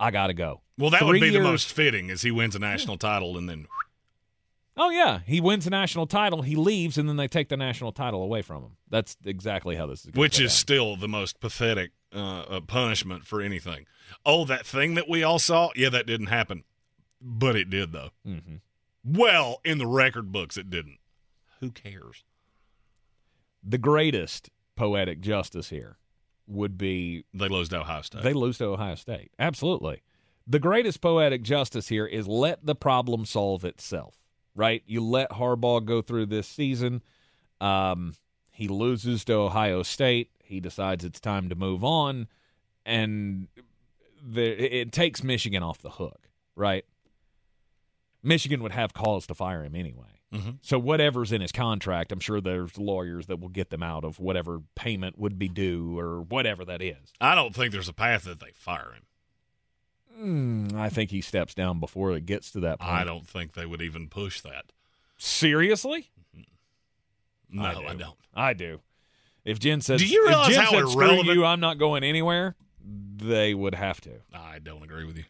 I got to go. Well, that would Three be the most fitting as he wins a national title and then Oh yeah, he wins a national title, he leaves, and then they take the national title away from him. That's exactly how this is. gonna which is down. still the most pathetic uh, uh, punishment for anything. Oh, that thing that we all saw, yeah, that didn't happen, but it did though. Mm-hmm. Well, in the record books, it didn't. Who cares? the greatest poetic justice here would be They lose to Ohio State. they lose to Ohio State. Absolutely. The greatest poetic justice here is let the problem solve itself, right? You let Harbaugh go through this season. Um, he loses to Ohio State. He decides it's time to move on. And the, it takes Michigan off the hook, right? Michigan would have cause to fire him anyway. Mhm. So whatever's in his contract, I'm sure there's lawyers that will get them out of whatever payment would be due or whatever that is. I don't think there's a path that they fire him. Mm, I think he steps down before it gets to that point. I don't think they would even push that. Seriously? No, I, I, do. don't. I do. If Jen says, Do you realize how said, irrelevant- you, I'm not going anywhere, they would have to. I don't agree with you.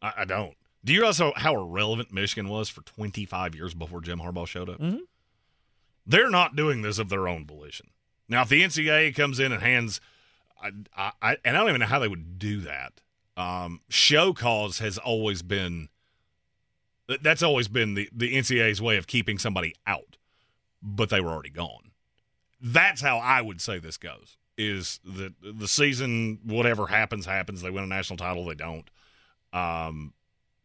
I, I don't. Do you realize how, how irrelevant Michigan was for 25 years before Jim Harbaugh showed up? Mhm. They're not doing this of their own volition. Now, if the NCAA comes in and hands, I, I, I, and I don't even know how they would do that. Um, show cause has always been that's always been the the NCAA's way of keeping somebody out, but they were already gone. That's how I would say this goes. Is that the season, whatever happens, happens. They win a national title, they don't. Um,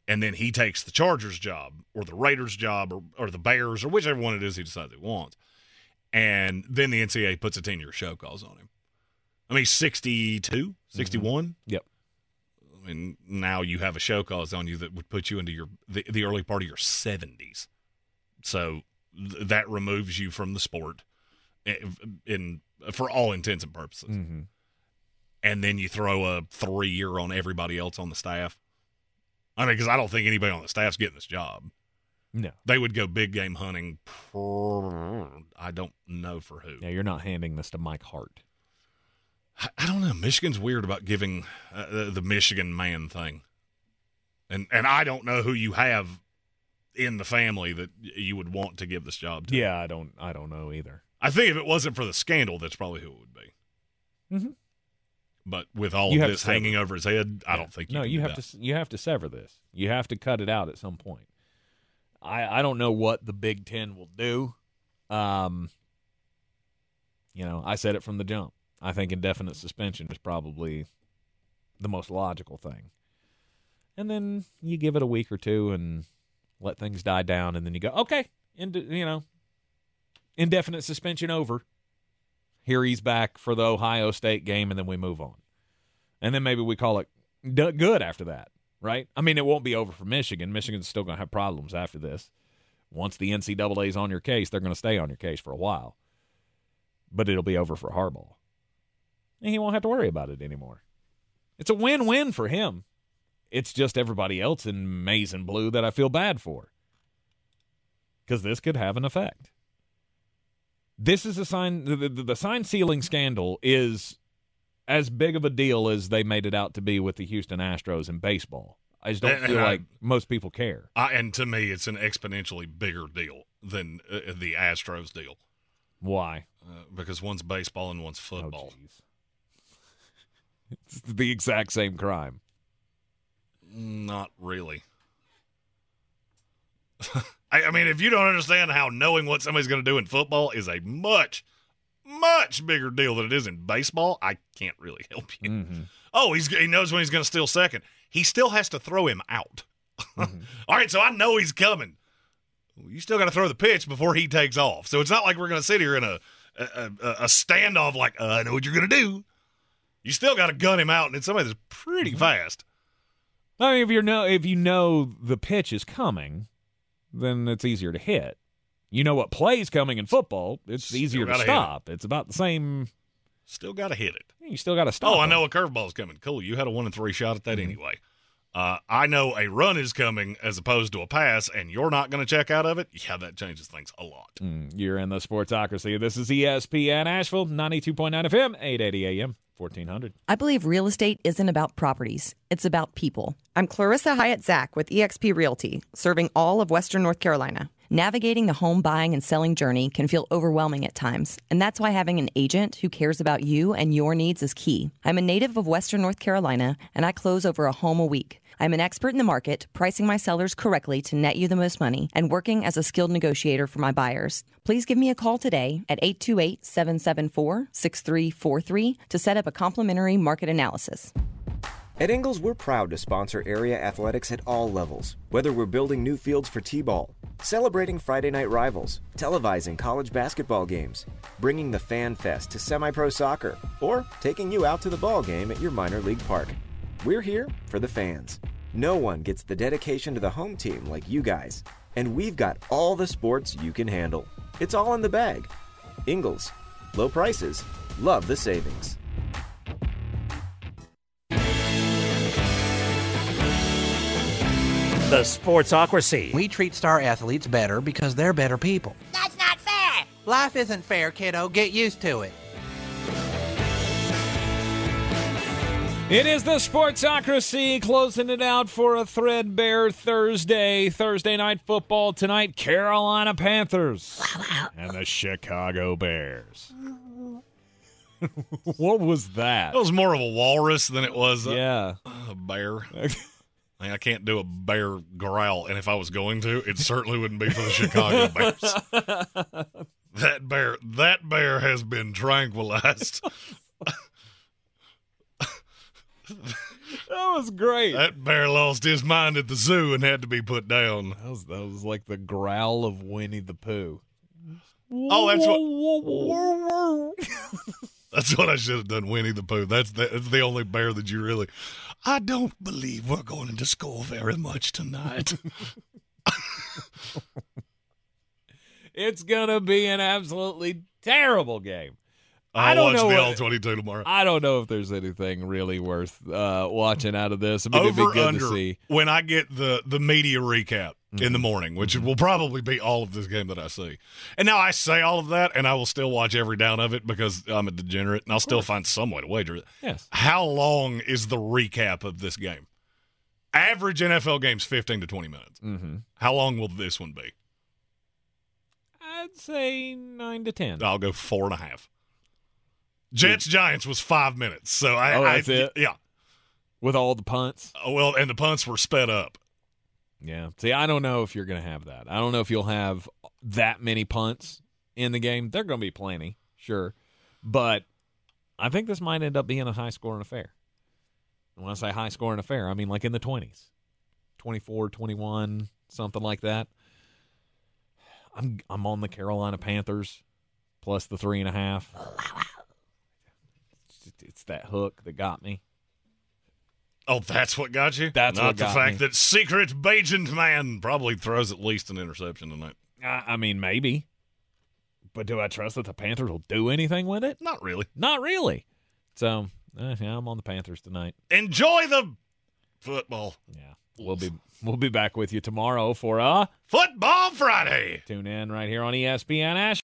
and then he takes the Chargers job or the Raiders job or, or the Bears or whichever one it is he decides he wants. And then the NCAA puts a 10 year show cause on him. I mean, 62, 61? Yep. I mean, now you have a show cause on you that would put you into your the, the early part of your 70s. So th- that removes you from the sport in, in for all intents and purposes. Mm-hmm. And then you throw a three year on everybody else on the staff. I mean, because I don't think anybody on the staff's getting this job. No. They would go big game hunting. I don't know for who. Yeah, you're not handing this to Mike Hart. I, I don't know. Michigan's weird about giving uh, the, the Michigan man thing, and and I don't know who you have in the family that you would want to give this job to. Yeah, I don't. I don't know either. I think if it wasn't for the scandal, that's probably who it would be. Mm-hmm. But with all You of this hanging over his head, I Yeah. don't think you no. can You do have that. to. You have to sever this. You have to cut it out at some point. I I don't know what the Big Ten will do. Um. You know, I said it from the jump. I think indefinite suspension is probably the most logical thing. And then you give it a week or two and let things die down, and then you go, okay, ind- you know, indefinite suspension over. Here he's back for the Ohio State game, and then we move on. And then maybe we call it good after that, right? I mean, it won't be over for Michigan. Michigan's still going to have problems after this. Once the NCAA's on your case, they're going to stay on your case for a while. But it'll be over for Harbaugh. And he won't have to worry about it anymore. It's a win win for him. It's just everybody else in maize and blue that I feel bad for. Because this could have an effect. This is a sign, the, the, the sign sealing scandal is as big of a deal as they made it out to be with the Houston Astros in baseball. I just don't And- feel and I- like most people care. I, and to me, it's an exponentially bigger deal than uh, the Astros deal Why? uh, because one's baseball and one's football. It's the exact same crime. Not really. I, I mean, if you don't understand how knowing what somebody's going to do in football is a much, much bigger deal than it is in baseball, I can't really help you. Mm-hmm. Oh, he's he knows when he's going to steal second. He still has to throw him out. Mm-hmm. All right, so I know he's coming. You still got to throw the pitch before he takes off. So it's not like we're going to sit here in a a, a, a standoff like uh, I know what you're going to do. You still got to gun him out, and it's somebody that's pretty fast. I mean, if you know if you know the pitch is coming, then it's easier to hit. You know what play's coming in football; it's easier to gotta it. stop. It's about the same. Still got to hit it. You still got to stop. Oh, I know a curveball's coming. Cool. You had a one and three shot at Mm-hmm. that anyway. Uh, I know a run is coming as opposed to a pass, and you're not going to check out of it. Yeah, that changes things a lot. Mm, You're in the Sportsocracy. This is ESPN Asheville, ninety-two point nine FM, eight eighty AM, fourteen hundred. I believe real estate isn't about properties, it's about people. I'm Clarissa Hyatt Zach with eXp Realty, serving all of Western North Carolina. Navigating the home buying and selling journey can feel overwhelming at times, and that's why having an agent who cares about you and your needs is key. I'm a native of Western North Carolina, and I close over a home a week. I'm an expert in the market, pricing my sellers correctly to net you the most money, and working as a skilled negotiator for my buyers. Please give me a call today at 828 774 6343 to set up a complimentary market analysis. At Ingles, we're proud to sponsor area athletics at all levels. Whether we're building new fields for T ball, celebrating Friday night rivals, televising college basketball games, bringing the Fan Fest to semi pro soccer, or taking you out to the ball game at your minor league park. We're here for the fans. No one gets the dedication to the home team like you guys. And we've got all the sports you can handle. It's all in the bag. Ingles, low prices, love the savings. The Sportsocracy. We treat star athletes better because they're better people. That's not fair. Life isn't fair, kiddo. Get used to it. It is the Sportsocracy closing it out for a threadbare Thursday. Thursday night football tonight. Carolina Panthers and the Chicago Bears. what was that? That was more of a walrus than it was a, Yeah. a bear. I, mean, I can't do a bear growl, and if I was going to, it certainly wouldn't be for the Chicago Bears. that bear, that bear has been tranquilized. That was great. That bear lost his mind at the zoo and had to be put down. That was, that was like the growl of Winnie the Pooh. Oh, that's what. That's what I should have done, Winnie the Pooh. That's the, that's the only bear that you really. I don't believe we're going to school very much tonight. It's gonna be an absolutely terrible game. I'll I don't watch know the what- all 22 tomorrow. I don't know if there's anything really worth uh, watching out of this. I mean, Over be good under to see. when I get the the media recap in the Mm-hmm. morning, which will probably be all of this game that I see. And now I say all of that, and I will still watch every down of it because I'm a degenerate, and I'll still find some way to wager it. Yes. How long is the recap of this game? Average NFL game's 15 to 20 minutes. Mm-hmm. How long will this one be? I'd say nine to ten. I'll go four and a half. Jets Giants was five minutes, so I, Oh, I it? yeah. With all the punts. Oh, well, and the punts were sped up. Yeah. See, I don't know if you're going to have that. I don't know if you'll have that many punts in the game. They're going to be plenty, sure. But I think this might end up being a high scoring affair. And when I say high scoring affair, I mean like in the 20s 24, 21, something like that. I'm, I'm on the Carolina Panthers plus the three and a half. It's, it's that hook that got me. Oh, that's what got you? That's Not the fact me. that Secret Bagent Man probably throws at least an interception tonight. I, I mean, maybe. But do I trust that the Panthers will do anything with it? Not really. Not really. So, uh, yeah, I'm on the Panthers tonight. Enjoy the football. Yeah. We'll be we'll be back with you tomorrow for a Football Friday. tune in right here on ESPN Ash.